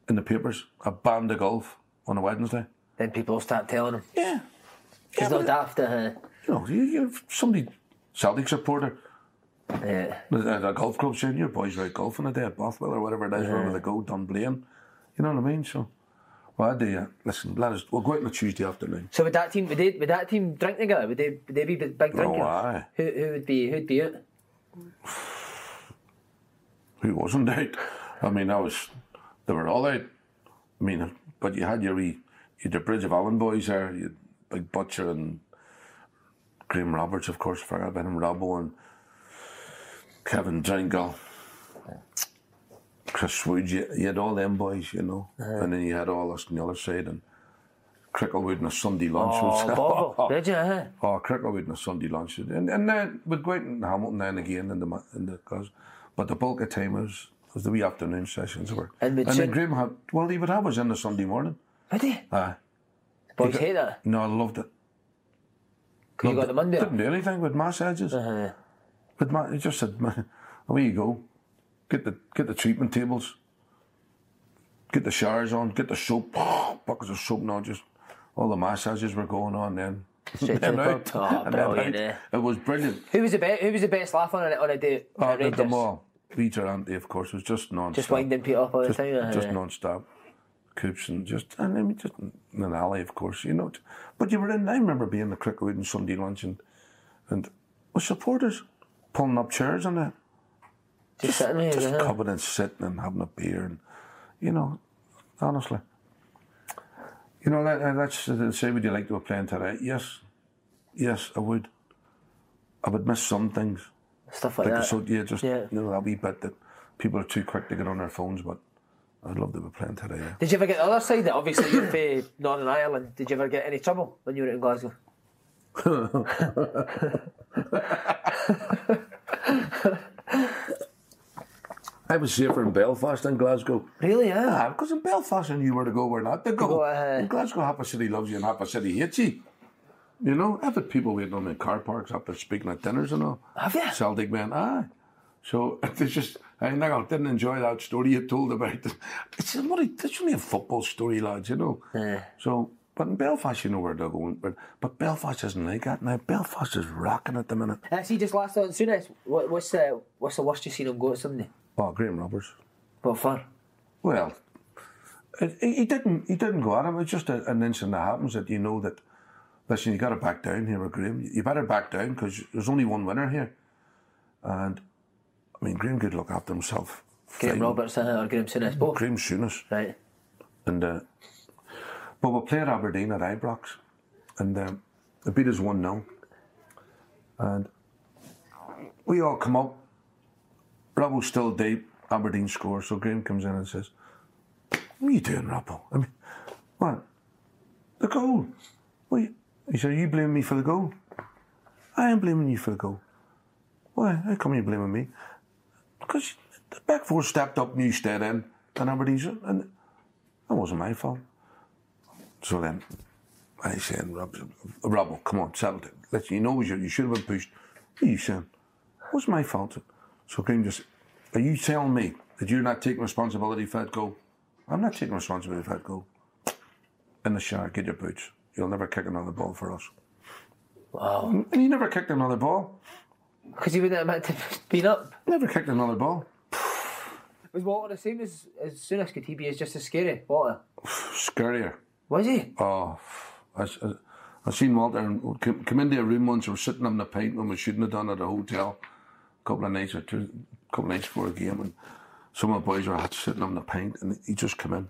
[SPEAKER 4] in the papers, a banned the golf on a Wednesday,
[SPEAKER 3] Then people will start telling him.
[SPEAKER 4] Yeah.
[SPEAKER 3] It's not daft. Uh,
[SPEAKER 4] You know, you, you're somebody, Celtic supporter,
[SPEAKER 3] yeah.
[SPEAKER 4] at a golf club saying, your boys are out golfing a day at Bothwell or whatever it is, wherever they go, Dunblane. You know what I mean? So, well, I do, uh, listen, let us, we'll go out on a Tuesday afternoon.
[SPEAKER 3] So would that team would they would that team drink together? Would they would they be big big drinkers?
[SPEAKER 4] Oh, aye.
[SPEAKER 3] Who who would be who'd be it? *sighs*
[SPEAKER 4] Who wasn't out? I mean, I was, they were all out. I mean, but you had your wee, you had the Bridge of Allan boys there, you had Big Butcher and Graham Roberts, of course, forgot about him, Robbo and Kevin Drinkell, Chris Wood, you, you had all them boys, you know, and then you had all us on the other side and Cricklewood and a Sunday lunch.
[SPEAKER 3] Oh,
[SPEAKER 4] was-
[SPEAKER 3] Bobo, *laughs* did you? Huh?
[SPEAKER 4] Oh, Cricklewood and a Sunday lunch. And, and then we'd go out in Hamilton then again in the, in the cause, but the bulk of time was, was the wee afternoon sessions were.
[SPEAKER 3] And we'd
[SPEAKER 4] then Graham had, well, he would have us in the Sunday morning.
[SPEAKER 3] Would he?
[SPEAKER 4] Aye.
[SPEAKER 3] Boys
[SPEAKER 4] He
[SPEAKER 3] hate
[SPEAKER 4] got-
[SPEAKER 3] that.
[SPEAKER 4] No, I loved it.
[SPEAKER 3] 'Cause you
[SPEAKER 4] Loved
[SPEAKER 3] got the Monday.
[SPEAKER 4] Didn't do anything with massages.
[SPEAKER 3] Uh-huh.
[SPEAKER 4] But ma- he just said, "Man, *laughs* away you go. Get the get the treatment tables. Get the showers on. Get the soap. *gasps* buckets of soap now. Just all the massages were going on then. *laughs*
[SPEAKER 3] Straight to
[SPEAKER 4] Then
[SPEAKER 3] the
[SPEAKER 4] out.
[SPEAKER 3] Oh,
[SPEAKER 4] and *laughs* then
[SPEAKER 3] brilliant,
[SPEAKER 4] out. It was brilliant.
[SPEAKER 3] Who was the best? Who was the best laugh on a on a day?
[SPEAKER 4] Oh,
[SPEAKER 3] at
[SPEAKER 4] the, mall. Peter Ante, of course, was just non
[SPEAKER 3] Just winding Pete up all the
[SPEAKER 4] just,
[SPEAKER 3] time.
[SPEAKER 4] Just non-stop. Coops and just, and I mean, just in an alley, of course, you know. But you were in, I remember being in the Cricklewood and Sunday lunch and, and with supporters pulling up chairs and that.
[SPEAKER 3] Just sitting there,
[SPEAKER 4] Just coming and sitting and having a beer and, you know, honestly. You know, that, that- that's, uh, say, would you like to be playing today? Yes. Yes, I would. I would miss some things.
[SPEAKER 3] Stuff like
[SPEAKER 4] the-
[SPEAKER 3] that.
[SPEAKER 4] So, yeah, just,
[SPEAKER 3] Yeah.
[SPEAKER 4] you know, that wee bit that people are too quick to get on their phones, but I'd love to be playing today, yeah.
[SPEAKER 3] Did you ever get the other side? That obviously you're *coughs* from Northern Ireland. Did you ever get any trouble when you were in Glasgow? *laughs* *laughs* *laughs*
[SPEAKER 4] I was safer in Belfast than Glasgow.
[SPEAKER 3] Really? Yeah.
[SPEAKER 4] Ah, because in Belfast I knew where to go, where not to go.
[SPEAKER 3] go, uh,
[SPEAKER 4] in Glasgow, half a city loves you and half a city hates you. You know, I've had people waiting on me in car parks after speaking at dinners and all.
[SPEAKER 3] Have you?
[SPEAKER 4] Celtic men, aye. So *laughs* it's just, I didn't enjoy that story you told about it. It's, what, it's only a football story, lads, you know.
[SPEAKER 3] Yeah.
[SPEAKER 4] So, but in Belfast, you know where they're going. But, but Belfast isn't like that now. Belfast is rocking at the minute.
[SPEAKER 3] Uh, see, just last on Souness, what, what's the what's the worst you've seen him go at somebody?
[SPEAKER 4] Oh, Graham Roberts.
[SPEAKER 3] What for?
[SPEAKER 4] Well, it, he he didn't. He didn't go at him. It's just a, an incident that happens that you know that. Listen, you got to back down here with Graham. You better back down because there's only one winner here, and I mean Graham could look after himself.
[SPEAKER 3] Graham. Roberts uh, or Graham Souness? Both.
[SPEAKER 4] Graham Souness.
[SPEAKER 3] Right.
[SPEAKER 4] And uh, but we played Aberdeen at Ibrox, and um, they beat us one 0 and we all come up. Robbo's still deep. Aberdeen scores, so Graham comes in and says, "What are you doing, Robbo? I mean, what? The goal? What you-" He said, "Are you blaming me for the goal?" I am blaming you for the goal. Why? How come you blaming me? Because the back four stepped up, new stead in, and Aberdeen's and that wasn't my fault. So then I said, Rob, Robbo, come on, settle it. Listen, you know you, you should have been pushed. What are you saying? What's my fault? So Graham just, are you telling me that you're not taking responsibility for that goal? I'm not taking responsibility for that goal. In the shower, get your boots. You'll never kick another ball for us.
[SPEAKER 3] Wow.
[SPEAKER 4] And he never kicked another ball.
[SPEAKER 3] Because you wouldn't have meant to *laughs* been up.
[SPEAKER 4] Never kicked another ball.
[SPEAKER 3] Was Walter the same as as Souness? Could he be as just as scary? Walter.
[SPEAKER 4] Scarier.
[SPEAKER 3] Was he?
[SPEAKER 4] Oh, I, I, I seen Walter come, come into a room once. We were sitting on the pint when we shouldn't have done at a hotel. Couple of nights or two, couple of nights before a game, and some of the boys were sitting on the pint, and he just come in,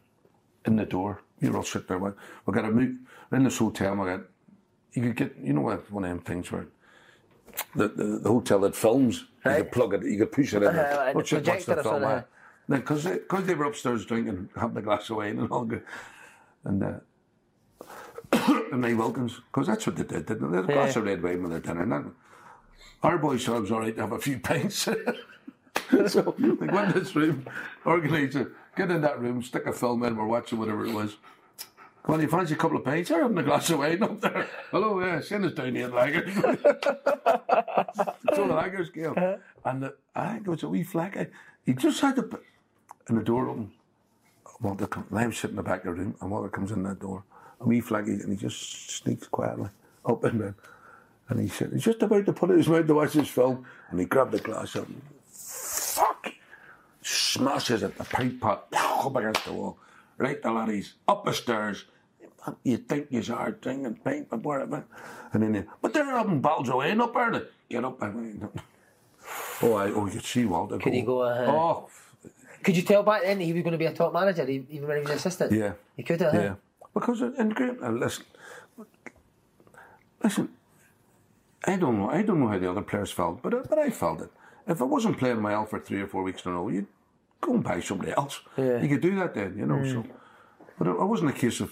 [SPEAKER 4] in the door. We were all sitting there. We, we got a move we're in this hotel. And we got you could get you know what one of them things where the the, the hotel had films. You could plug it. You could push it in.
[SPEAKER 3] Uh, like
[SPEAKER 4] Watch
[SPEAKER 3] the
[SPEAKER 4] it, watch the film. Because they, 'cause they were upstairs drinking, having a glass of wine and all good. And uh, *coughs* and Wilkins, because that's what they did, didn't they? They had a glass
[SPEAKER 3] Yeah.
[SPEAKER 4] of red wine with their dinner. And that, our boys thought it was all right to have a few *laughs* pints. *laughs* so they went to this *laughs* room, organiser, get in that room, stick a film in, we're watching whatever it was. On, you fancy a couple of pints? You're having a glass of wine up there. Hello, yeah, send us down here, lager. it's on a lager scale. Uh-huh. And the, I think it was a wee flag. He just had to and the door open. Walter comes, and I'm sitting in the back of the room, and Walter comes in that door, a wee flaggy, and he just sneaks quietly. up in there. And he said, he's just about to put it in his mouth to watch this film. And he grabbed the glass up and fuck! Smashes it, the pipe pot, *laughs* up against the wall. Right, the laddies, up the stairs. You think hard thing and paint and whatever. And then, they, but they're up in battles away, not there. Get up and *laughs* Oh, I, oh, you could see Walter.
[SPEAKER 3] Could he go? Uh,
[SPEAKER 4] Oh,
[SPEAKER 3] Could you tell back then that he was going to be a top manager, even when he was an assistant?
[SPEAKER 4] yeah.
[SPEAKER 3] He could have.
[SPEAKER 4] Yeah. Because, uh, and great, uh, listen, listen, I don't know, I don't know how the other players felt, but, uh, but I felt it. If I wasn't playing well for three or four weeks in a row, you'd go and buy somebody else.
[SPEAKER 3] Yeah.
[SPEAKER 4] You could do that then, you know,
[SPEAKER 3] Mm.
[SPEAKER 4] so. But it, it wasn't a case of,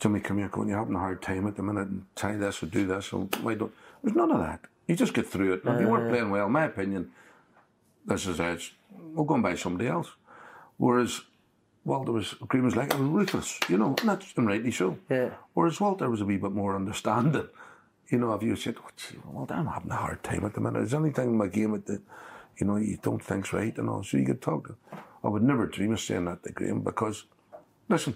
[SPEAKER 4] Jimmy, come here, going, you're having a hard time at the minute and try this or do this, so why don't, there's none of that. You just get through it. And if you weren't
[SPEAKER 3] Uh.
[SPEAKER 4] playing well, in my opinion, this is it, we'll go and buy somebody else. Whereas Walter was, Green was like, I was ruthless, you know, and that's and rightly so.
[SPEAKER 3] Yeah.
[SPEAKER 4] Whereas Walter was a wee bit more understanding. You know, if you said, oh, gee, Walter, I'm having a hard time at the minute. Is there anything in my game that, you know, you don't think's right and all? So you could talk to I would never dream of saying that to Graham because, listen,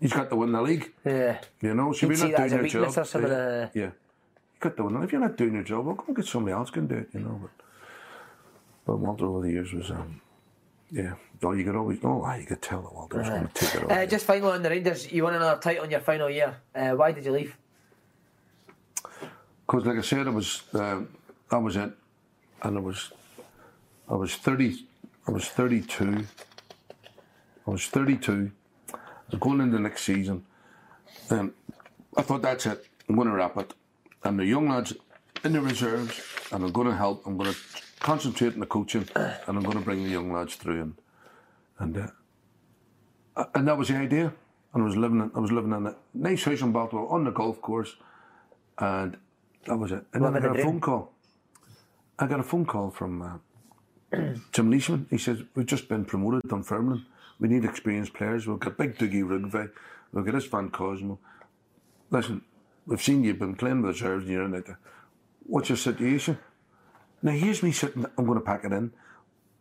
[SPEAKER 4] he's got to win the league.
[SPEAKER 3] Yeah.
[SPEAKER 4] You know, so
[SPEAKER 3] You'd
[SPEAKER 4] you're not doing
[SPEAKER 3] a
[SPEAKER 4] your job.
[SPEAKER 3] or
[SPEAKER 4] yeah,
[SPEAKER 3] uh,
[SPEAKER 4] yeah. You got to win. If you're not doing your job, well, go and get somebody else can do it, you know. But, but Walter over the years was, um, yeah, oh, you could always, oh, ah, you could tell that Walter was going to take it all.
[SPEAKER 3] Uh, just finally on the Rangers, you won another title in your final year. Uh, why did you leave?
[SPEAKER 4] Because, like I said, it was uh, that was it, and it was I was thirty, I was thirty-two. I was thirty-two. I was going into the next season, and I thought that's it. I'm going to wrap it. And the young lads in the reserves, and I'm going to help. I'm going to concentrate on the coaching, and I'm going to bring the young lads through. And and uh, and that was the idea. And I was living, in, I was living in a nice house in Balmore on the golf course, and that was it. And then I got a
[SPEAKER 3] dream.
[SPEAKER 4] phone call. I got a phone call from uh, *clears throat* Jim Leishman. He says, We've just been promoted to Dunfermline. We need experienced players. We've got big Dougie Rougvie. We've got Istvan Kozma. Listen, we've seen you've been playing with the reserves and you're in it. What's your situation? Now, here's me sitting, I'm going to pack it in.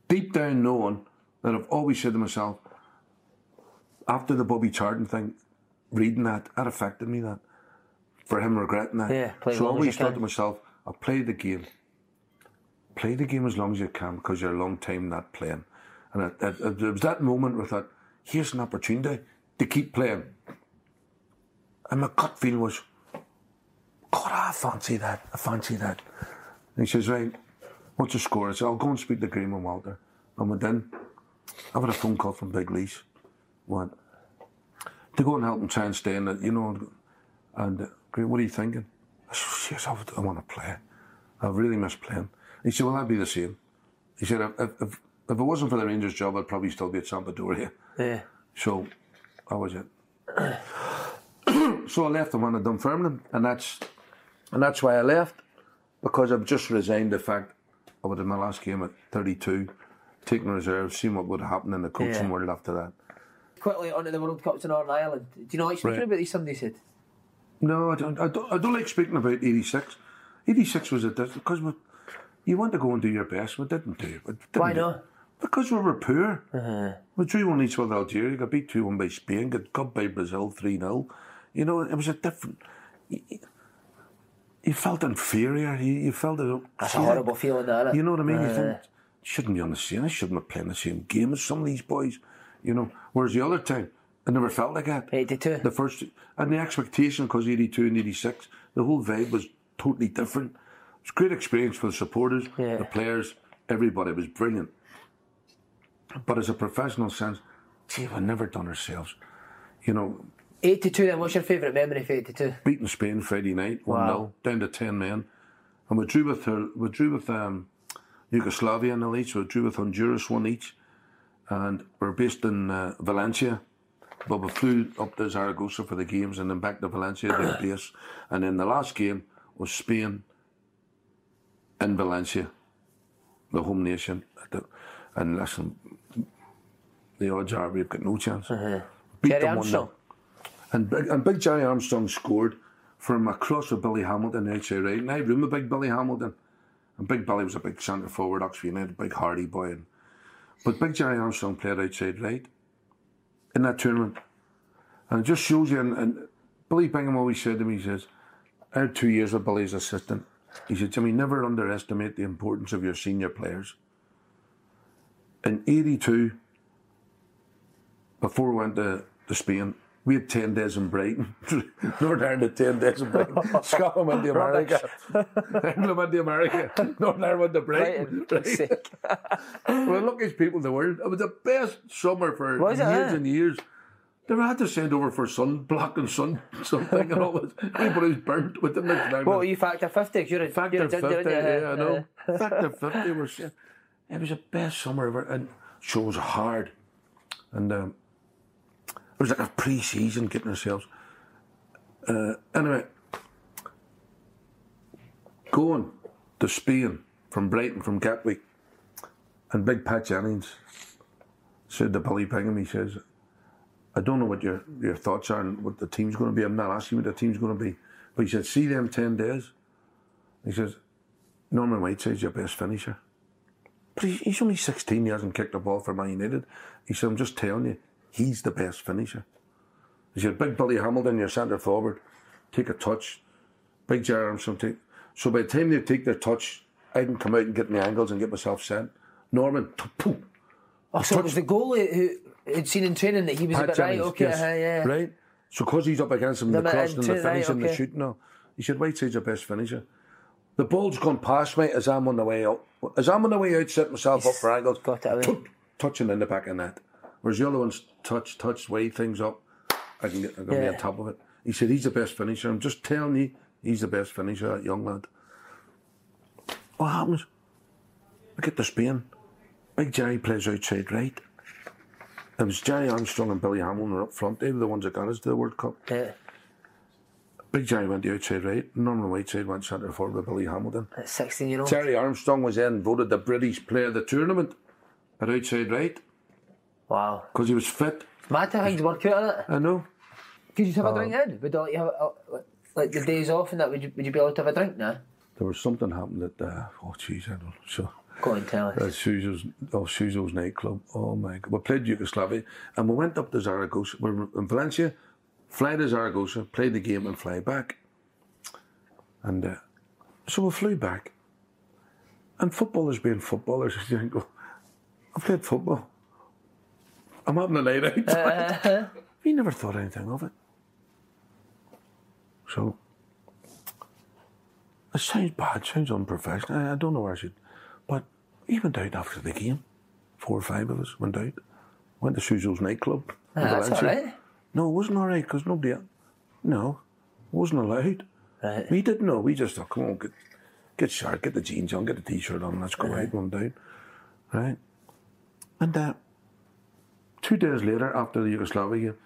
[SPEAKER 4] Deep down, knowing that I've always said to myself, after the Bobby Charlton thing, reading that, that affected me, that. For him regretting that.
[SPEAKER 3] Yeah, play
[SPEAKER 4] so I always thought to myself, I'll play the game. Play the game as long as you can because you're a long time not playing. And it, it, it, it was that moment where I thought, here's an opportunity to keep playing. And my gut feeling was, God, I fancy that. I fancy that. And he says, right, what's the score? I said, I'll go and speak to Graham and Walter. And went in. I had a phone call from Big Leash. What? To go and help him try and stay in it, you know. And what are you thinking? I said, yes, I, would- I want to play. I really miss playing. He said, well, I'd be the same. He said, if, if, if, it wasn't for the Rangers job, I'd probably still be at Sampdoria.
[SPEAKER 3] Yeah.
[SPEAKER 4] So, that was it. so I left and went to Dunfermline, and that's and that's why I left because I've just resigned the fact I would have my last game at 32, taking reserves, seeing what would happen in the coaching
[SPEAKER 3] Yeah.
[SPEAKER 4] world after that.
[SPEAKER 3] Quickly onto the World Cups in Northern Ireland. Do you know speaking
[SPEAKER 4] Right.
[SPEAKER 3] about these? Somebody said.
[SPEAKER 4] No, I don't. I don't, I don't like speaking about 86. 86 was a different because we, you want to go and do your best. We didn't do. We didn't
[SPEAKER 3] Why
[SPEAKER 4] do-
[SPEAKER 3] not?
[SPEAKER 4] Because we were poor.
[SPEAKER 3] Uh-huh.
[SPEAKER 4] We drew one each with Algeria, got beat 2 1 by Spain, got cut by Brazil 3 0. You know, it was a different. You, you felt inferior. You, you felt it.
[SPEAKER 3] That's a horrible feeling, that?
[SPEAKER 4] You know what I mean? You
[SPEAKER 3] Uh,
[SPEAKER 4] think, shouldn't be on the same. I shouldn't be playing the same game as some of these boys. You know, whereas the other time, I never felt like that.
[SPEAKER 3] 82.
[SPEAKER 4] The first, and the expectation, because 82 and 86, the whole vibe was totally different. It was a great experience for the supporters, the players, everybody. It was brilliant. But as a professional sense, gee, we've never done ourselves. You know,
[SPEAKER 3] 82 then, what's your favourite memory for 82?
[SPEAKER 4] beating Spain Friday night, 1 0,
[SPEAKER 3] Wow.
[SPEAKER 4] down to 10 men. And we drew with, her, we drew with um, Yugoslavia in the lead, so we drew with Honduras one each. And we're based in uh, Valencia. But we flew up to Zaragoza for the games and then back to Valencia to *coughs* the base. And then the last game was Spain in Valencia, the home nation. And listen, the odds are we've got no chance. Beat
[SPEAKER 3] Uh-huh. Gerry
[SPEAKER 4] them 1-0.
[SPEAKER 3] Armstrong.
[SPEAKER 4] And big, and big Gerry Armstrong scored from across with Billy Hamilton outside right. And I remember big Billy Hamilton. And Big Billy was a big centre forward, Oxford United, big hardy boy. And, but Big Gerry Armstrong played outside right in that tournament. And it just shows you, and, and Billy Bingham always said to me, he says, I had two years with Billy's assistant. He said, Jimmy, never underestimate the importance of your senior players. In 82, before we went to, to Spain, we had 10 days in Brighton. *laughs* Northern Ireland had 10 days in Brighton. *laughs* Scotland went to America. *laughs* England went to America. Northern Ireland went to Brighton.
[SPEAKER 3] Brighton,
[SPEAKER 4] Right? We're the luckiest people in the world. It was the best summer for
[SPEAKER 3] Was
[SPEAKER 4] years
[SPEAKER 3] eh?
[SPEAKER 4] and years. They were had to send over for sunblock and sun something and all this. Everybody was burnt with the next
[SPEAKER 3] What were you factor fifty? You're a,
[SPEAKER 4] Factor
[SPEAKER 3] you're a
[SPEAKER 4] 50,
[SPEAKER 3] ginger, aren't you?
[SPEAKER 4] yeah, I know. Factor 50 was, it was the best summer ever. And shows hard. And um, it was like a pre season getting ourselves. Uh, anyway, going to Spain from Brighton, from Gatwick, and Big Pat Jennings said to Billy Bingham, he says, I don't know what your, your thoughts are and what the team's going to be. I'm not asking what the team's going to be. But he said, see them 10 days. He says, Norman Whiteside's your best finisher. But he, he's only 16, he hasn't kicked a ball for Man United. He said, I'm just telling you, he's the best finisher. He said, Big Billy Hamilton, your centre forward, take a touch. Big Gerry Armstrong, take. So by the time they take their touch, I can come out and get my angles and get myself sent. Norman, poof,
[SPEAKER 3] Oh, so it was the goalie who had seen in training that he was a
[SPEAKER 4] Pat
[SPEAKER 3] bit right. Okay,
[SPEAKER 4] yes,
[SPEAKER 3] uh, yeah.
[SPEAKER 4] Right? So because he's up against him, the,
[SPEAKER 3] The
[SPEAKER 4] crossing and the
[SPEAKER 3] right,
[SPEAKER 4] finishing, the
[SPEAKER 3] okay.
[SPEAKER 4] shooting, all, he said, Whiteside's your best finisher. The ball's gone past me as I'm on the way out. As I'm on the way out, set myself up for angles,
[SPEAKER 3] Got it away.
[SPEAKER 4] touching in the back of net. Whereas the other ones touch, touch, weigh things up. I can get, I can be on top of it. He said, he's the best finisher. I'm just telling you, he's the best finisher, that young lad. What happens? I get to Spain. Big Gerry plays outside right. It was Gerry Armstrong and Billy Hamilton were up front. They were the ones that got us to the World Cup.
[SPEAKER 3] Yeah.
[SPEAKER 4] Big Gerry went the outside right. Norman Whiteside went centre forward with Billy Hamilton.
[SPEAKER 3] At 16 year old.
[SPEAKER 4] Gerry Armstrong was then voted the British player of the tournament at outside right
[SPEAKER 3] Wow.
[SPEAKER 4] because he was fit.
[SPEAKER 3] Mad how things work out on it.
[SPEAKER 4] I know.
[SPEAKER 3] Could you have
[SPEAKER 4] Uh,
[SPEAKER 3] a drink in? Would you like, have a, like the days off and that? Would you, would you be allowed to have a drink now?
[SPEAKER 4] There was something happened at, uh, oh jeez, I don't know.
[SPEAKER 3] Go and tell us.
[SPEAKER 4] at Suzo's, oh, Suzo's nightclub. Oh my God. We played Yugoslavia and we went up to Zaragoza. We were in Valencia, fly to Zaragoza, played the game and fly back. And uh, so we flew back. And footballers being footballers, *laughs* you think, oh, I played football. I'm having a night out. we never thought anything of it. So, it sounds bad, sounds unprofessional. I, I don't know where I should. But we went out after the game. Four or five of us went out. Went to Suzo's nightclub.
[SPEAKER 3] Ah, that's all right.
[SPEAKER 4] No, it wasn't all right because nobody. No, wasn't allowed.
[SPEAKER 3] Right.
[SPEAKER 4] We didn't know. We just thought, come on, get, get sharp, get the jeans on, get the t-shirt on, let's go out one down. Right? And uh, two days later, after the Yugoslavia game,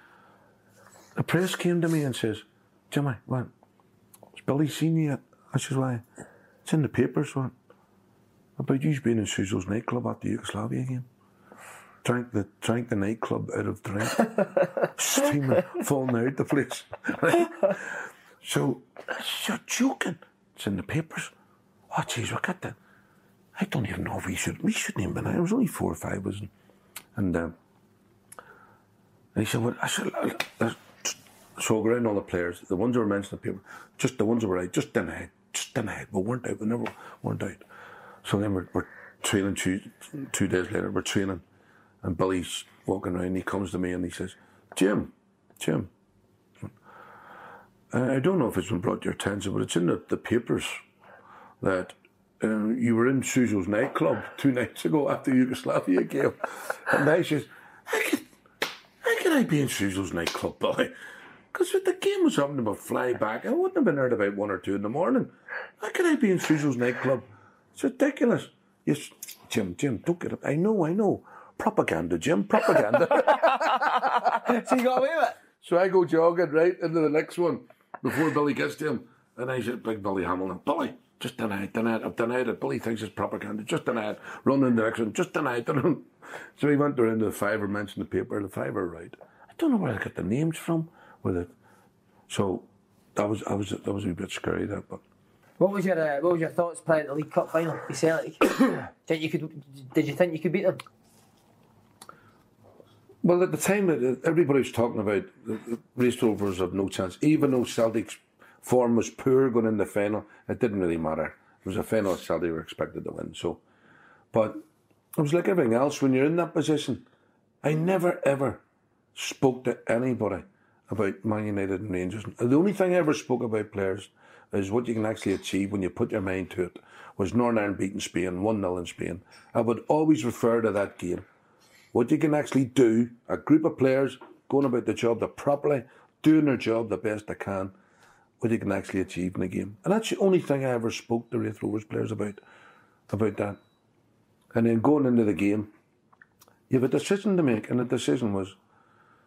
[SPEAKER 4] the press came to me and says, Jimmy, what? Has Billy seen you yet? I says, why? It's in the papers, what? About you being in Suzo's nightclub after the Yugoslavia game. Drank the drank the nightclub out of drink. *laughs* Steaming, falling out the place. *laughs* So, you're joking. It's in the papers. Oh, jeez, we got that. I don't even know if we should. We shouldn't even been. It was only four or five, wasn't it? And, um, and he said, well, I said, "Look, there's- so I go around all the players, the ones that were mentioned in the paper, just the ones that were out, just denied, just denied. We weren't out, we never weren't out. So then we're, we're training two, two days later, we're training, and Billy's walking around, he comes to me and he says, Jim, Jim, I I don't know if it's been brought to your attention, but it's in the, the papers that uh, you were in Suzo's nightclub *laughs* two nights ago after Yugoslavia game. and I says, can, can I be in Suzo's nightclub, Billy? Because if the game was happening about fly back. I wouldn't have been there about one or two in the morning. How can I be in Suzo's nightclub? It's ridiculous. Yes, Jim, Jim, don't get up. I know, I know. Propaganda, Jim, propaganda. *laughs*
[SPEAKER 3] so you got away with it?
[SPEAKER 4] So I go jogging right into the next one before Billy gets to him. And I said, Big Billy Hamilton, Billy, just deny it, deny it, I've denied it. Billy thinks it's propaganda, just deny it. Run in the one, just deny it. *laughs* so he went around to the fiver, mentioned the paper, the fiver, right. I don't know where I got the names from with it. So that was, I was, that was a bit scary, that, but
[SPEAKER 3] What was your uh, What was your thoughts playing the League Cup final? You Celtic. *coughs* think you could? Did you think you could beat them?
[SPEAKER 4] Well, at the time, that everybody was talking about the the Raith Rovers have no chance, even though Celtic's form was poor going in the final. It didn't really matter. It was a final Celtic were expected to win. So, but it was like everything else. When you're in that position, I never ever spoke to anybody about Man United and Rangers. The only thing I ever spoke about players is what you can actually achieve when you put your mind to it. Was Northern Ireland beating Spain 1 0 in Spain? I would always refer to that game. What you can actually do, a group of players going about the job they're properly, doing their job the best they can, what you can actually achieve in a game. And that's the only thing I ever spoke to Raith Rovers players about, about that. And then going into the game, you have a decision to make, and the decision was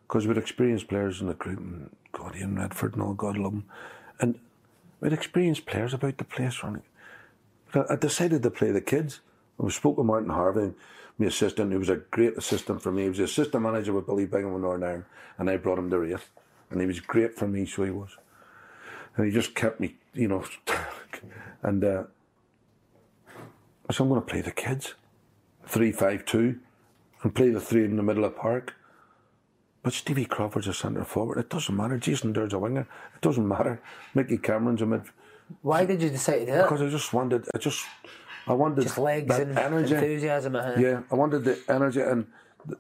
[SPEAKER 4] because we'd experienced players in the group, and God, Ian Redford and all, God love them, and we'd experienced players about the place running. I decided to play the kids. I spoke with Martin Harvey, my assistant, who was a great assistant for me. He was the assistant manager with Billy Bingham in Northern Ireland, and I brought him to Raith. And he was great for me, so he was. And he just kept me, you know, *laughs* and uh, so I'm going to play the kids, three five two, and play the three in the middle of the park. But Stevie Crawford's a centre forward. It doesn't matter. Jason Dair's a winger. It doesn't matter. Mickey Cameron's a mid.
[SPEAKER 3] Why did you decide to do it?
[SPEAKER 4] Because I just wanted, I just, I wanted
[SPEAKER 3] Just legs
[SPEAKER 4] that
[SPEAKER 3] and
[SPEAKER 4] energy.
[SPEAKER 3] enthusiasm. uh-huh.
[SPEAKER 4] Yeah, I wanted the energy, and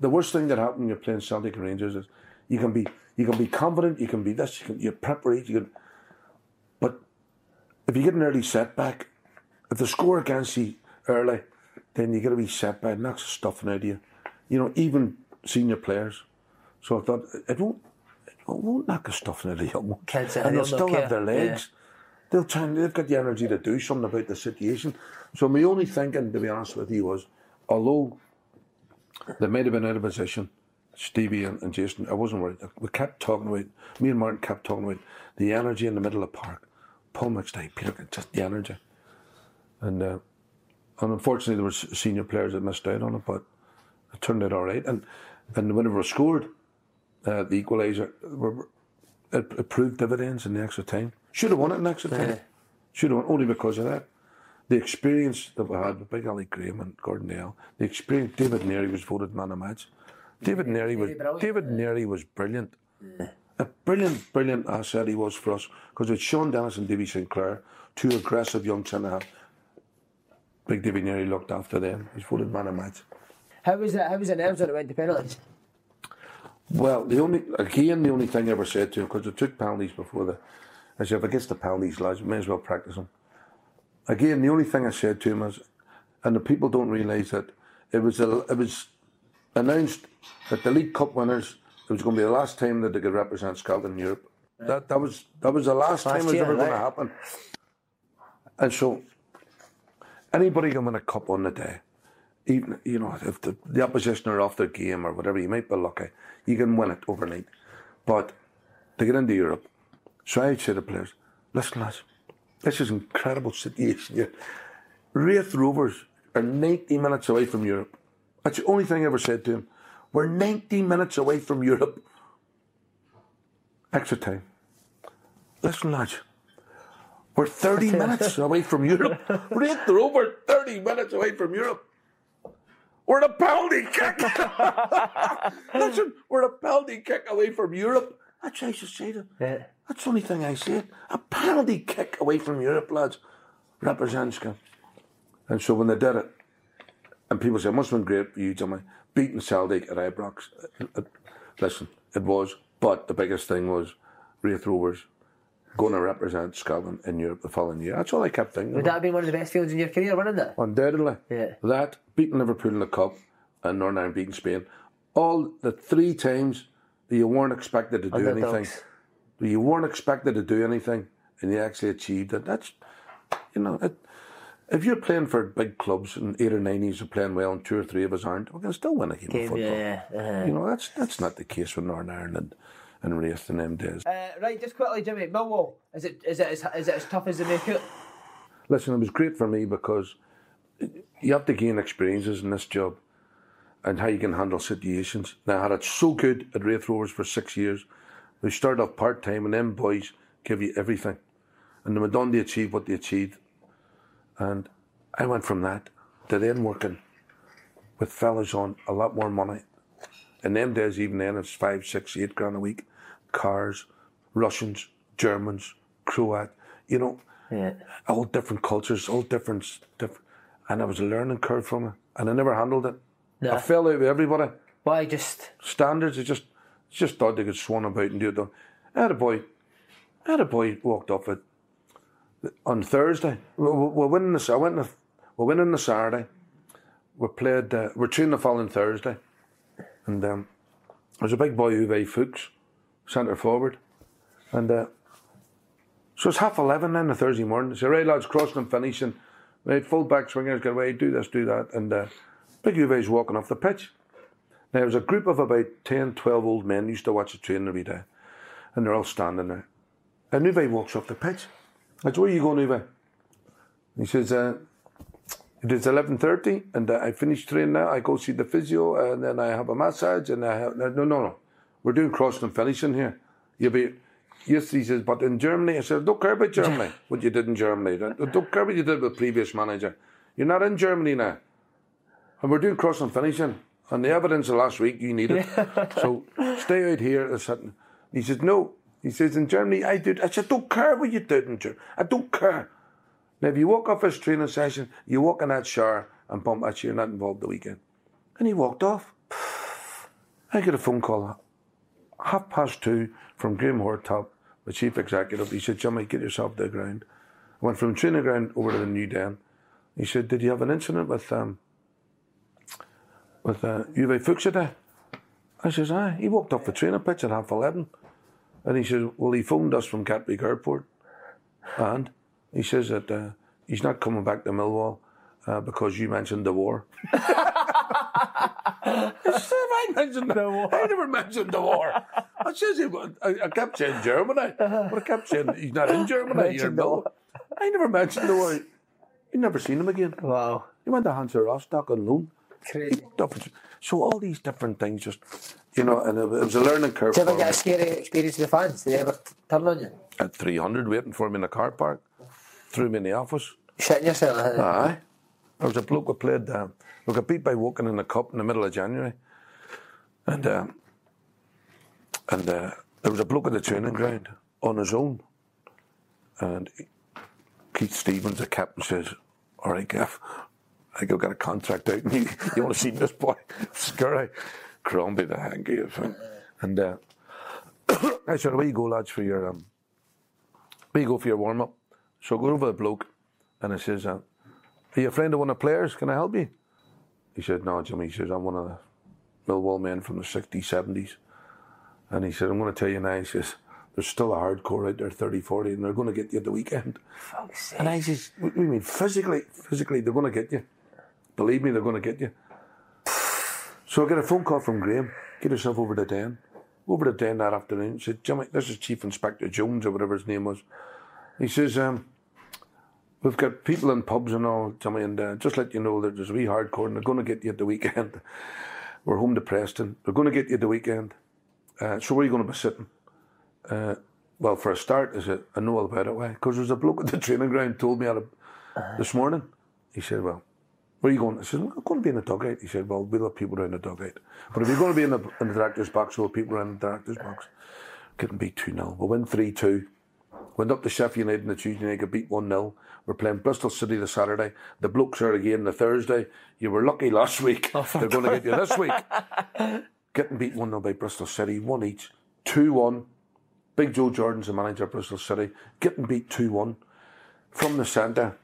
[SPEAKER 4] the worst thing that happened when you're playing Celtic Rangers is you can be, you can be confident, you can be this, you can, you preparate, you can, if you get an early setback, if the score against you early, then you get a wee setback, and knocks the stuffing out of you. You know, even senior players. So I thought it won't, it won't knock a stuffing out of you.
[SPEAKER 3] Kids,
[SPEAKER 4] and they'll still have their
[SPEAKER 3] care. Yeah.
[SPEAKER 4] legs. They'll try and they've got the energy to do something about the situation. So my only thinking, to be honest with you, was although they might have been out of position, Stevie and, and Jason, I wasn't worried. We kept talking about me and Martin kept talking about the energy in the middle of the park. Paul McStay, Peter, just the energy. And uh, and unfortunately there were senior players that missed out on it, but it turned out all right. And and whenever we scored uh, the equaliser, it, it proved dividends in the extra time. Should have won it in extra time.
[SPEAKER 3] Yeah.
[SPEAKER 4] Should have won only because of that. The experience that we had with Big Ally Graham and Gordon Dalziel, the experience David Narey was voted man of match. David Narey was. David Narey was brilliant. A brilliant, brilliant uh, asset he was for us because it's Shaun Dennis and Davy Sinclair, two aggressive young centre half. Big Davy nearly looked after them. He's voted man of match.
[SPEAKER 3] How was it? How was it nerves when it went to penalties?
[SPEAKER 4] Well, the only again the only thing I ever said to him because I took penalties before the, I said if I gets the penalties, lads, we may as well practice them. Again, the only thing I said to him is, and the people don't realise that it was a, it was announced that the League Cup winners it was going to be the last time that they could represent Scotland in Europe. That that was that was the last,
[SPEAKER 3] Last
[SPEAKER 4] time it was
[SPEAKER 3] year,
[SPEAKER 4] ever going to happen. And so anybody can win a cup on the day. Even you know, if the, the opposition are off their game or whatever, you might be lucky. You can win it overnight. But to get into Europe, so I'd say to players, listen lads, this is an incredible situation here. Raith Rovers are 90 minutes away from Europe. That's the only thing I ever said to him. We're 90 minutes away from Europe. Extra time. Listen, lads, we're 30 *laughs* minutes away from Europe. Raith Rovers 30 minutes away from Europe. We're a penalty kick. *laughs* Listen, we're a penalty kick away from Europe. That's what I should say to.
[SPEAKER 3] Yeah.
[SPEAKER 4] That's the only thing I said. A penalty kick away from Europe, lads. Represents And so when they did it, and people say, it must have been great for you, Jimmy, beating Celtic at Ibrox. It- it- listen, it was. But the biggest thing was Raith Rovers going to represent Scotland in Europe the following year. That's all I kept thinking
[SPEAKER 3] Would that have been one of the best feelings in your career, wouldn't it?
[SPEAKER 4] Undoubtedly.
[SPEAKER 3] Yeah.
[SPEAKER 4] That, beating Liverpool in the Cup, and Northern Ireland beating Spain. All the three times that you weren't expected to do anything.
[SPEAKER 3] Underdogs.
[SPEAKER 4] That you weren't expected to do anything, and you actually achieved it. That's, you know, it, if you're playing for big clubs and eight or nine of you are playing well and two or three of us aren't, we can still win a game,
[SPEAKER 3] Game,
[SPEAKER 4] of football.
[SPEAKER 3] yeah, uh-huh.
[SPEAKER 4] You know, that's that's not the case with Northern Ireland and, and Raith in them days.
[SPEAKER 3] Uh, right, just quickly, Jimmy. Millwall. Is it is it as, is it as tough as they make it?
[SPEAKER 4] Listen, it was great for me because you have to gain experiences in this job and how you can handle situations. Now, I had it so good at Raith Rovers for six years. We started off part time, and them boys give you everything. And they went on to achieve what they achieved. And I went from that to then working with fellas on a lot more money. In them days, even then, it's five, six, eight grand a week. Cars, Russians, Germans, Croat, you know,
[SPEAKER 3] Yeah.
[SPEAKER 4] all different cultures, all different, different. And it was a learning curve from it, and I never handled it.
[SPEAKER 3] No.
[SPEAKER 4] I fell out with everybody.
[SPEAKER 3] Why just
[SPEAKER 4] Standards, I just, just thought they could swan about and do it. I had a boy, I had a boy walked off it on Thursday. We're, we're winning the, I went, we're winning the Saturday. We played, uh, we're training the following Thursday, and um, there's a big boy, Uwe Fuchs, centre forward, and uh, so it's half 11 then, the Thursday morning. Say, right, lads, crossing and finishing. Right, full back swingers, get away, do this, do that. And uh, Big Uwe's walking off the pitch. Now, there was a group of about 10, 12 old men used to watch the train every day. And they're all standing there. And Uwe walks off the pitch. I said, where are you going, Uwe? He says, uh, it is 11.30 and I finish training now. I go see the physio and then I have a massage and I have... No, no, no. We're doing crossing and finishing here. You'll be... Yes, he says, but in Germany, I said, don't care about Germany, *laughs* what you did in Germany. Don't don't care what you did with previous manager. You're not in Germany now. And we're doing cross and finishing. And the evidence of last week, you need it. *laughs* so stay out here. He says, no. He says, in Germany, I did. I said, don't care what you did in Germany. I don't care. Now, if you walk off his training session, you walk in that shower and bump at you, you're not involved the weekend. And he walked off. *sighs* I get a phone call half past two from Graham Hortop, the chief executive. He said, Jimmy, get yourself to the ground. I went from training ground over to the new den. He said, Did you have an incident with um with uh, Uwe Fuchs today? I says, Aye. He walked off the training pitch at half eleven. And he says, Well, he phoned us from Gatwick Airport. And he says that uh, he's not coming back to Millwall uh, because you mentioned the war. *laughs* I said, I mentioned the war. I never mentioned the war. I says, I, I kept saying Germany, but I kept saying he's not in Germany. You're
[SPEAKER 3] Mentioned the war.
[SPEAKER 4] I never mentioned the war. You never seen him again.
[SPEAKER 3] Wow.
[SPEAKER 4] He went to Hansa Rostock on loan.
[SPEAKER 3] Crazy. *laughs*
[SPEAKER 4] So all these different things, just you know, and it, was a learning curve.
[SPEAKER 3] Did you ever get a scary experience with the fans? Did they ever turn on you?
[SPEAKER 4] At 300 waiting for me in the car park, threw me in the office.
[SPEAKER 3] Shitting yourself?
[SPEAKER 4] Aye. There was a bloke who played, um, we got beat by Woking in the Cup in the middle of January. And um, and uh, there was a bloke at the training ground on his own. And Keith Stevens, the captain, says, All right, Gaff, I go got a contract out. And *laughs* you, you want to see this boy? *laughs* Scurry. Crombie, the hanky. And uh, *coughs* I said, Where you go, lads, for your. Um, where you go for your warm up? So I go over to the bloke and I says, uh, Are you a friend of one of the players? Can I help you? He said, No, Jimmy. He says, I'm one of the Millwall men from the 60s, 70s. And he said, I'm going to tell you now. He says, There's still a hardcore out there, 30, 40, and they're going to get you at the weekend. And I says, What do you mean? Physically, physically, they're going to get you. Believe me, they're going to get you. So I get a phone call from Graham. Get yourself over to Den. Over to Den that afternoon. Said, Jimmy, this is Chief Inspector Jones or whatever his name was. He says, um, We've got people in pubs and all, Jimmy, and uh, just let you know that there's a wee hardcore and they're going to get you at the weekend. *laughs* We're home to Preston. They're going to get you at the weekend. Uh, so where are you going to be sitting? Uh, well, for a start, is it? I know all about it. Why? Because there's a bloke at the training ground told me of, this morning. He said, "Well, where are you going?" I said, "I'm going to be in the dugout." He said, "Well, we'll have people around the dugout. But if you're going to be in the, in the director's box, we'll have people around the director's box." Couldn't beat 2 0. We win 3 2. Went up to Sheffield United on the Tuesday night, got beat 1 0. We're playing Bristol City the Saturday. The blokes are again the Thursday. You were lucky last week. Oh, *laughs* They're going to get you this week. *laughs* Getting beat 1 0 by Bristol City, one each. 2 1. Big Joe Jordan's the manager of Bristol City. Getting beat 2 1. From the centre,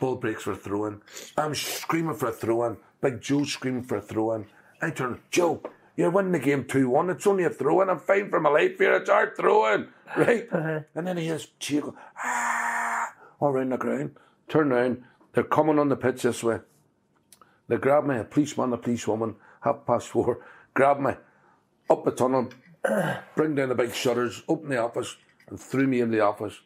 [SPEAKER 4] ball breaks for a throw in. I'm screaming for a throw in. Big Joe screaming for a throw in. I turn, Joe, you're winning the game 2 1. It's only a throw in. I'm fine for my life here. It's our throw in. *laughs* Right? And then he hears go, ah, all around the ground. Turn round. They're coming on the pitch this way. They grab me, a policeman, a policewoman, half past four, grab me, up the tunnel, bring down the big shutters, open the office, and threw me in the office.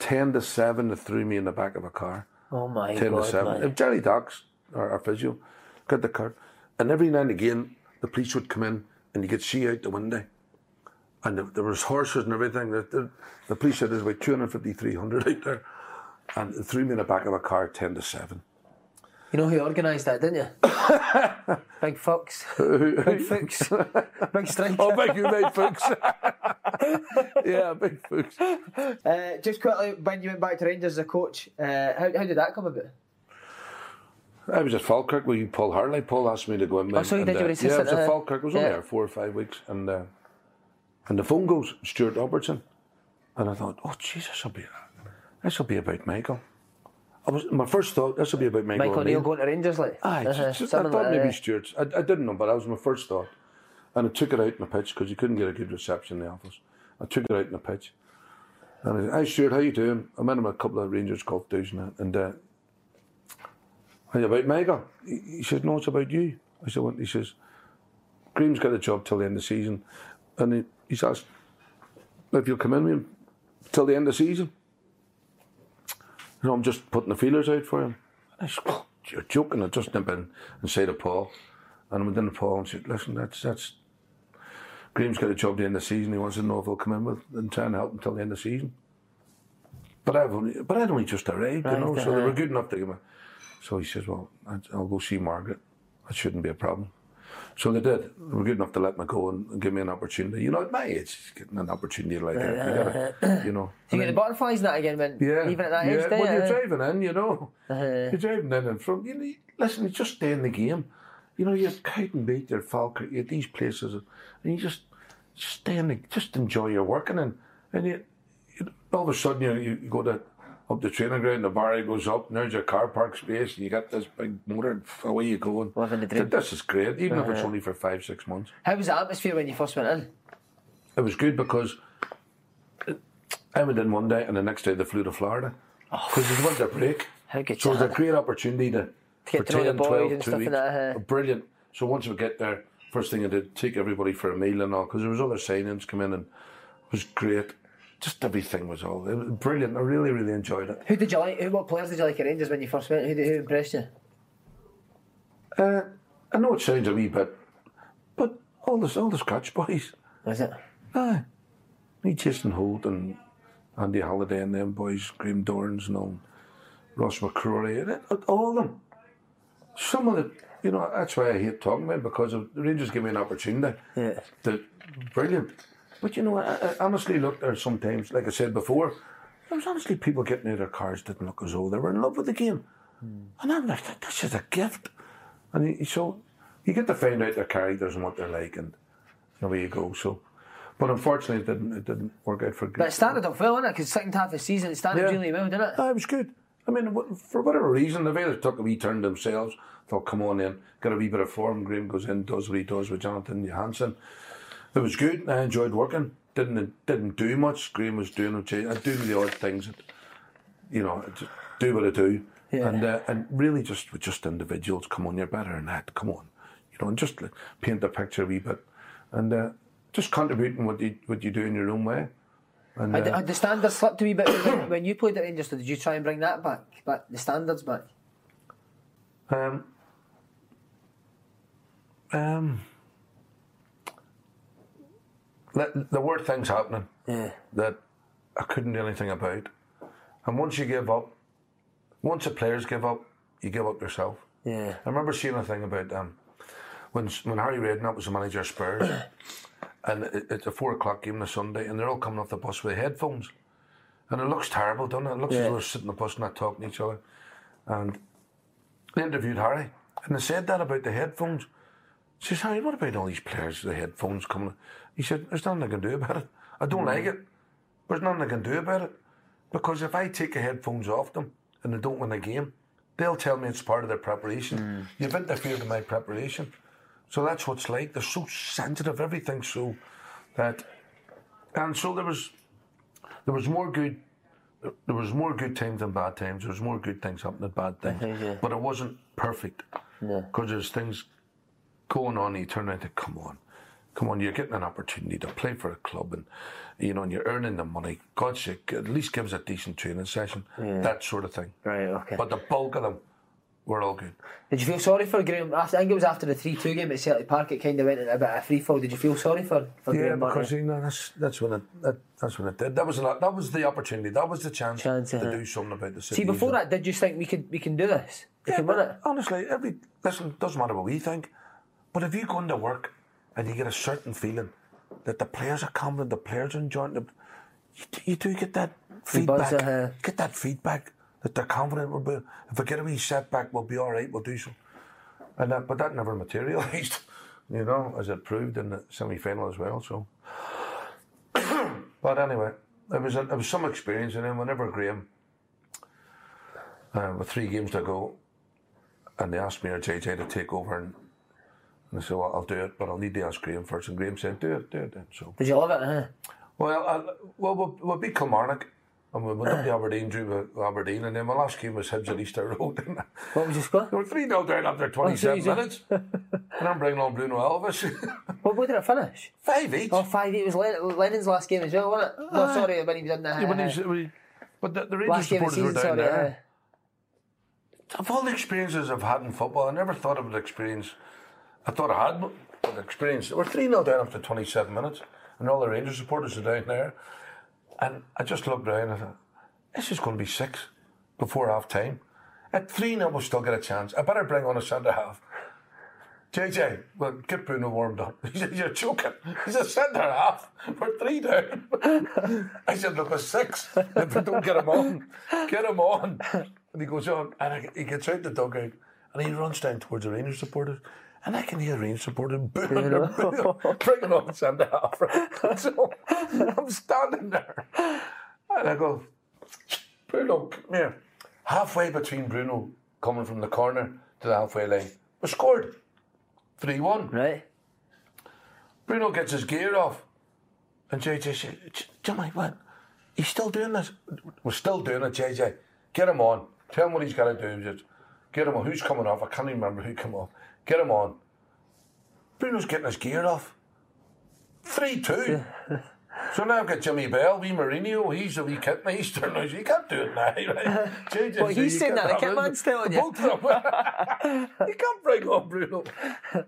[SPEAKER 4] 10 to 7, they threw me in the back of a car.
[SPEAKER 3] Oh my
[SPEAKER 4] 10
[SPEAKER 3] God,
[SPEAKER 4] to 7.
[SPEAKER 3] man.
[SPEAKER 4] If Jerry Docks, our, our physio, got the car, and every now and again, the police would come in and you could see out the window. And there, there was horses and everything. The, the, the police said there's about 250, 300 out there. And threw me in the back of a car 10 to 7.
[SPEAKER 3] You know who organised that, didn't you? *laughs* Big Fox. Big Fuchs. *laughs* Big striker.
[SPEAKER 4] Oh, big you made Fuchs. *laughs* yeah, big Fuchs.
[SPEAKER 3] Uh, just quickly, when you went back to Rangers as a coach, uh, how, how did that come about?
[SPEAKER 4] I was at Falkirk with Paul Hartley. Paul asked me to go in.
[SPEAKER 3] Oh, so you did
[SPEAKER 4] uh,
[SPEAKER 3] your
[SPEAKER 4] Yeah, I was at
[SPEAKER 3] uh,
[SPEAKER 4] Falkirk. I was only
[SPEAKER 3] yeah.
[SPEAKER 4] there four or five weeks, and uh, and the phone goes, Stewart Robertson, and I thought, oh Jesus, I'll be this will be about Michael. I was my first thought. This will be about Michael.
[SPEAKER 3] Michael O'Neill going to Rangers, like?
[SPEAKER 4] Aye,
[SPEAKER 3] Uh-huh,
[SPEAKER 4] just, just, I thought
[SPEAKER 3] like
[SPEAKER 4] maybe
[SPEAKER 3] that,
[SPEAKER 4] Stewart's. I, I didn't know, but that was my first thought. And I took it out in the pitch because you couldn't get a good reception in the office. I took it out in the pitch. And I said, Hi Stuart, how you doing? I met him at a couple of Rangers golf days and, and uh, "Hey, about Michael? He, he says, No, it's about you. I said, what? He says, Graham's got a job till the end of the season. And he, he's asked if you'll come in with him till the end of the season. So I'm just putting the feelers out for him. I said, "Oh, You're joking. I just nip in and say to Paul. And I went in to Paul and said, Listen, that's that's Graham's got a job at the end of the season. He wants to know if he'll come in with and try and help till the end of the season. But I've only, but I'd only just arrived, you
[SPEAKER 3] Right,
[SPEAKER 4] know, so they
[SPEAKER 3] uh-huh.
[SPEAKER 4] were good enough to give me. So he says, "Well, I'll go see Margaret. That shouldn't be a problem." So they did. They were good enough to let me go and, give me an opportunity. You know, at my age, getting an opportunity like that, you gotta, you know.
[SPEAKER 3] Do *clears throat* you get the butterflies that again when
[SPEAKER 4] Yeah,
[SPEAKER 3] even at that
[SPEAKER 4] yeah.
[SPEAKER 3] age? do
[SPEAKER 4] When
[SPEAKER 3] you?
[SPEAKER 4] you're driving in, you know,
[SPEAKER 3] Uh-huh.
[SPEAKER 4] you're driving in and from. You know, listen, you just stay in the game. You know, you're Cowdenbeath, you're Falkirk, you're these places, and you just just stay in the, just enjoy your working and and you, you all of a sudden you, you go to up the training ground, the bar goes up, and there's your car park space, and you got this big motor, and away you go. And
[SPEAKER 3] Living the dream.
[SPEAKER 4] This is great, even if it's
[SPEAKER 3] Uh-huh.
[SPEAKER 4] only for five, six months.
[SPEAKER 3] How was the atmosphere when you first went in?
[SPEAKER 4] It was good because I went in one day and the next day they flew to Florida because it was winter break.
[SPEAKER 3] How good
[SPEAKER 4] So it was a great opportunity to,
[SPEAKER 3] To get
[SPEAKER 4] for
[SPEAKER 3] to know the
[SPEAKER 4] 10,
[SPEAKER 3] boys
[SPEAKER 4] 12,
[SPEAKER 3] and
[SPEAKER 4] two
[SPEAKER 3] stuff
[SPEAKER 4] weeks.
[SPEAKER 3] that, uh-huh.
[SPEAKER 4] Brilliant. So once we get there, first thing I did, take everybody for a meal and all because there was other signings come in and it was great. Just everything was all it was brilliant. I really, really enjoyed it.
[SPEAKER 3] Who did you like? Who, what players did you like at Rangers when you first went? Who, who impressed you?
[SPEAKER 4] Uh, I know it sounds a wee bit, but all the all the Scotch boys.
[SPEAKER 3] Was it?
[SPEAKER 4] Aye. Me, Jason Holt and Andy Halliday and them boys, Graham Dorrans and all, Ross McCrorie, and all of them. Some of the, you know, that's why I hate talking about it because the Rangers give me an opportunity.
[SPEAKER 3] Yeah.
[SPEAKER 4] To, brilliant. But you know, I, I honestly look there sometimes, like I said before, there was honestly people getting out of their cars didn't look as though they were in love with the game. Hmm. And I'm like, this is a gift. And you, so you get to find out their characters and what they're like, and away you go. So, but unfortunately, it didn't. It didn't work out for good.
[SPEAKER 3] But it started off well, didn't it? Because second half of the season, it started
[SPEAKER 4] Yeah.
[SPEAKER 3] really well, didn't it?
[SPEAKER 4] It was good. I mean, for whatever reason, they've either took a wee turn themselves, thought, come on in, got a wee bit of form. Graham goes in, does what he does with Jonathan Johansson. It was good. I enjoyed working. Didn't didn't do much. Graham was doing okay. I do the odd things that, you know, do what I do.
[SPEAKER 3] Yeah.
[SPEAKER 4] And uh, and really just with just individuals. Come on, you're better than that. Come on, you know, and just paint the picture a wee bit, and uh, just contributing what you what you do in your own way. And uh,
[SPEAKER 3] the standards slipped a wee bit when, when you played at Rangers? Did you try and bring that back? Back the standards back?
[SPEAKER 4] Um, um, there were things happening
[SPEAKER 3] Yeah.
[SPEAKER 4] that I couldn't do anything about. And once you give up, once the players give up, you give up yourself.
[SPEAKER 3] Yeah.
[SPEAKER 4] I remember seeing a thing about um, when when Harry Redknapp was the manager of Spurs, *coughs* and it, it's a four o'clock game on a Sunday, and they're all coming off the bus with headphones, and it looks terrible, doesn't it? It looks as though they're sitting on the bus not talking to each other. And they interviewed Harry, and they said that about the headphones. He says, Harry, what about all these players with the headphones coming? He said, There's nothing I can do about it. I don't like it. There's nothing I can do about it. Because if I take the headphones off them and they don't win a game, they'll tell me it's part of their preparation. Mm. You've interfered in my preparation. So that's what's like. They're so sensitive, everything's so that and so there was there was more good there was more good times than bad times. There was more good things happening than bad things. *laughs*
[SPEAKER 3] Yeah.
[SPEAKER 4] But it wasn't perfect.
[SPEAKER 3] Yeah.
[SPEAKER 4] Because there's things going on, and you turn around and come on, come on, you're getting an opportunity to play for a club and you know, and you're earning the money. God's sake, at least give us a decent training session.
[SPEAKER 3] Yeah.
[SPEAKER 4] That sort of thing.
[SPEAKER 3] Right, okay.
[SPEAKER 4] But the bulk of them we're all good.
[SPEAKER 3] Did you feel sorry for Graham? I think it was after the 3 2 game at Celtic Park, it kind of went in a bit of a free fall. Did you feel sorry for, for
[SPEAKER 4] yeah,
[SPEAKER 3] Graham? Murty?
[SPEAKER 4] because you know that's that's when it that, that's when it did. That was a, that was the opportunity. That was the chance,
[SPEAKER 3] Chance,
[SPEAKER 4] to
[SPEAKER 3] uh-huh.
[SPEAKER 4] do something about the
[SPEAKER 3] city.
[SPEAKER 4] See,
[SPEAKER 3] before that, did you think we could we can do this? We can win it?
[SPEAKER 4] Honestly, every listen doesn't matter what we think, but if you go into work and you get a certain feeling that the players are confident, the players are enjoying it, you, do- you do get that feedback.
[SPEAKER 3] uh-huh.
[SPEAKER 4] Get that feedback that they're confident. We'll be, if we get a wee setback, we'll be all right. We'll do some. And that, but that never materialised, *laughs* you know, as it proved in the semi-final as well. So, *coughs* but anyway, it was a, it was some experience, and then whenever Graham, uh, with three games to go, and they asked me or JJ to take over, and, and I said, "Well, I'll do it, but I'll need to ask Graham first. And Graham said, "Do it, do it." Then. So,
[SPEAKER 3] Did you love it? Huh?
[SPEAKER 4] well, I, well, we'll, we'll beat Kilmarnock, and we'll went up to Aberdeen, drew with Aberdeen, and then my last game was Hibs at Easter Road. *laughs*
[SPEAKER 3] What was your score?
[SPEAKER 4] They were 3 0 down after 27
[SPEAKER 3] Jesus.
[SPEAKER 4] minutes. *laughs* and I'm bringing on Bruno Alves. *laughs*
[SPEAKER 3] What, what did it finish?
[SPEAKER 4] 5 each.
[SPEAKER 3] Oh, 5 8 was Len- Lennon's last game as well, wasn't it? No, sorry, when he was in the.
[SPEAKER 4] Yeah, when he's- uh, when but the, the Rangers
[SPEAKER 3] last game of the
[SPEAKER 4] supporters were
[SPEAKER 3] season,
[SPEAKER 4] down
[SPEAKER 3] sorry.
[SPEAKER 4] there. Of all the experiences I've had in football, I never thought I would experience. I thought I had experience. We're 3 0 down after 27 minutes, and all the Rangers supporters are down there. And I just looked around and thought, this is going to be six before half time. At 3 0, we'll still get a chance. I better bring on a centre half. JJ, well, get Bruno warmed up. He said, You're joking. He's a centre half. We're three down. *laughs* I said, Look, we're six. *laughs* If we don't get him on, get him on. And he goes on, and he gets out the dugout, and he runs down towards the Rangers supporters. And I can hear Rangers supporters *laughs* *laughs* booing, they're booing, bringing on centre half. Right? *laughs* So I'm standing there, and I go, Bruno, come here. Halfway between Bruno coming from the corner to the halfway line, we scored 3 1.
[SPEAKER 3] Right.
[SPEAKER 4] Bruno gets his gear off, and JJ says, Jimmy, what? He's still doing this? We're still doing it, JJ. Get him on. Tell him what he's got to do. Just get him on. Who's coming off? I can't even remember who came off. Get him on. Bruno's getting his gear off. 3 2. *laughs* So now I've got Jimmy Bell, wee Mourinho, he's a wee kit maester now. You can't do it now, *laughs* right? JJ
[SPEAKER 3] Well, he's saying that, the kit man's telling you. *laughs*
[SPEAKER 4] you can't bring on Bruno.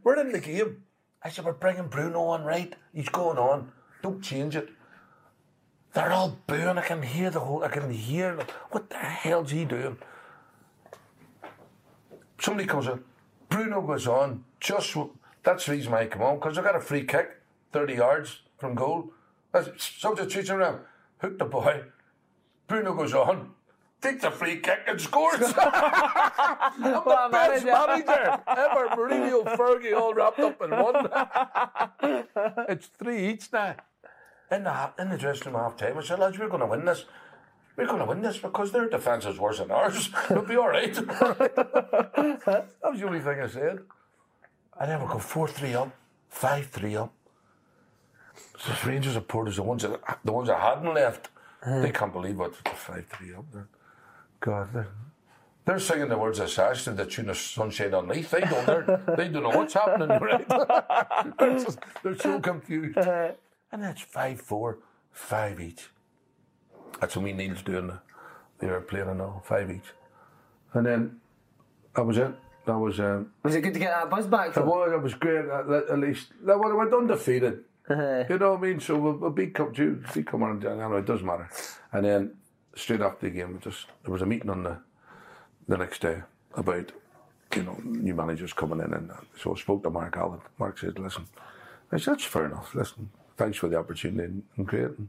[SPEAKER 4] We're in the game. I said, we're bringing Bruno on, right? He's going on. Don't change it. They're all booing. I can hear the whole. I can hear. What the hell's he doing? Somebody comes in. Bruno goes on. Just that's the reason why I come on because I got a free kick, thirty yards from goal. That's substitution around. Hook the boy. Bruno goes on. Takes a free kick and scores. *laughs* I'm the best
[SPEAKER 3] manager.
[SPEAKER 4] manager ever. Mourinho, Fergie, all wrapped up in one. *laughs* it's three each now. In the in the dressing room half time, I said, lads, we're going to win this. We're going to win this because their defence is worse than ours. *laughs* We'll be all right. that was the only thing I said. And then we go 4 3 up, 5 3 up. So the Rangers supporters, the ones that, the ones that hadn't left, they hmm. can't believe what 5 3 up there. God, they're, they're singing the words of Sash to the tune of Sunshine on Leith. They don't, they don't know what's happening, *laughs* right? they're, just- they're so confused. *laughs* Uh-huh. And that's 5 4, 5 each. That's what me Neil's doing. the- They were playing and all, 5 each. And then that was it. That was. Um,
[SPEAKER 3] Was it good to get that buzz back?
[SPEAKER 4] it was, it was great. At, at least that one went undefeated.
[SPEAKER 3] Uh-huh.
[SPEAKER 4] You know what I mean? So we'll, we'll beat Cup Two, beat come on. I know it doesn't matter. And then straight after the game, just there was a meeting on the the next day about you know new managers coming in, and so I spoke to Mark Allen. Mark said, "Listen, I said that's fair enough. Listen, thanks for the opportunity and, and great." And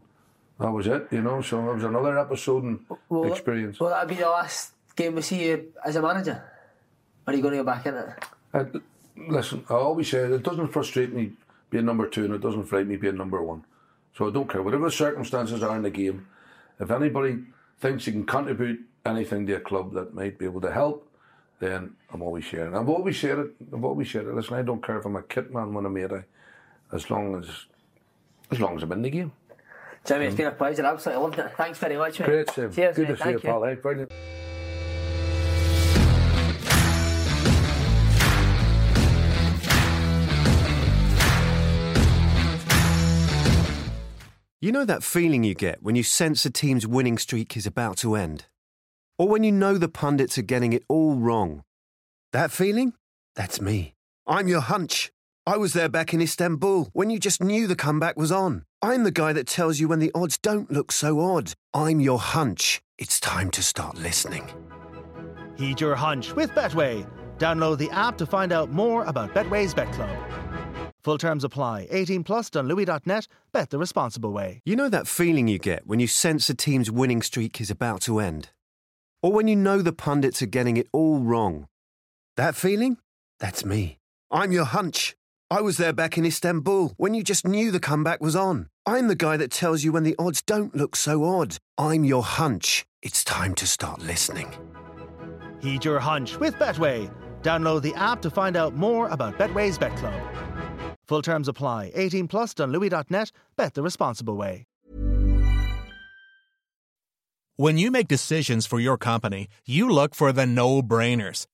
[SPEAKER 4] that was it, you know. So it was another episode and
[SPEAKER 3] Will-
[SPEAKER 4] experience.
[SPEAKER 3] Well, that'd be the last game we see you as a manager? Or are you going to go back in it?
[SPEAKER 4] Uh, listen, I always say it doesn't frustrate me being number two, and it doesn't frighten me being number one. So I don't care whatever the circumstances are in the game. If anybody thinks he can contribute anything to a club that might be able to help, then I'm always sharing. I've always shared it. I've always shared it. Listen, I don't care if I'm a kit man when I'm here, as long as as long as I'm in the game.
[SPEAKER 3] Jimmy, it's been a pleasure. Absolutely loved it. Thanks very much. Mate.
[SPEAKER 4] Great, Sim.
[SPEAKER 3] Cheers,
[SPEAKER 4] Good
[SPEAKER 3] mate.
[SPEAKER 4] to see you,
[SPEAKER 3] Thank
[SPEAKER 4] pal. eh? Brilliant.
[SPEAKER 8] You know that feeling you get when you sense a team's winning streak is about to end? Or when you know the pundits are getting it all wrong? That feeling? That's me. I'm your hunch. I was there back in Istanbul when you just knew the comeback was on. I'm the guy that tells you when the odds don't look so odd. I'm your hunch. It's time to start listening.
[SPEAKER 7] Heed your hunch with Betway. Download the app to find out more about Betway's Bet Club. Full terms apply. 18 plus Dunlewy.net. Bet the responsible way.
[SPEAKER 8] You know that feeling you get when you sense a team's winning streak is about to end? Or when you know the pundits are getting it all wrong? That feeling? That's me. I'm your hunch. I was there back in Istanbul when you just knew the comeback was on. I'm the guy that tells you when the odds don't look so odd. I'm your hunch. It's time to start listening.
[SPEAKER 7] Heed your hunch with Betway. Download the app to find out more about Betway's Bet Club. Full terms apply. 18 plus Dunlewy.net. Bet the responsible way. When you make decisions for your company, you look for the no brainers.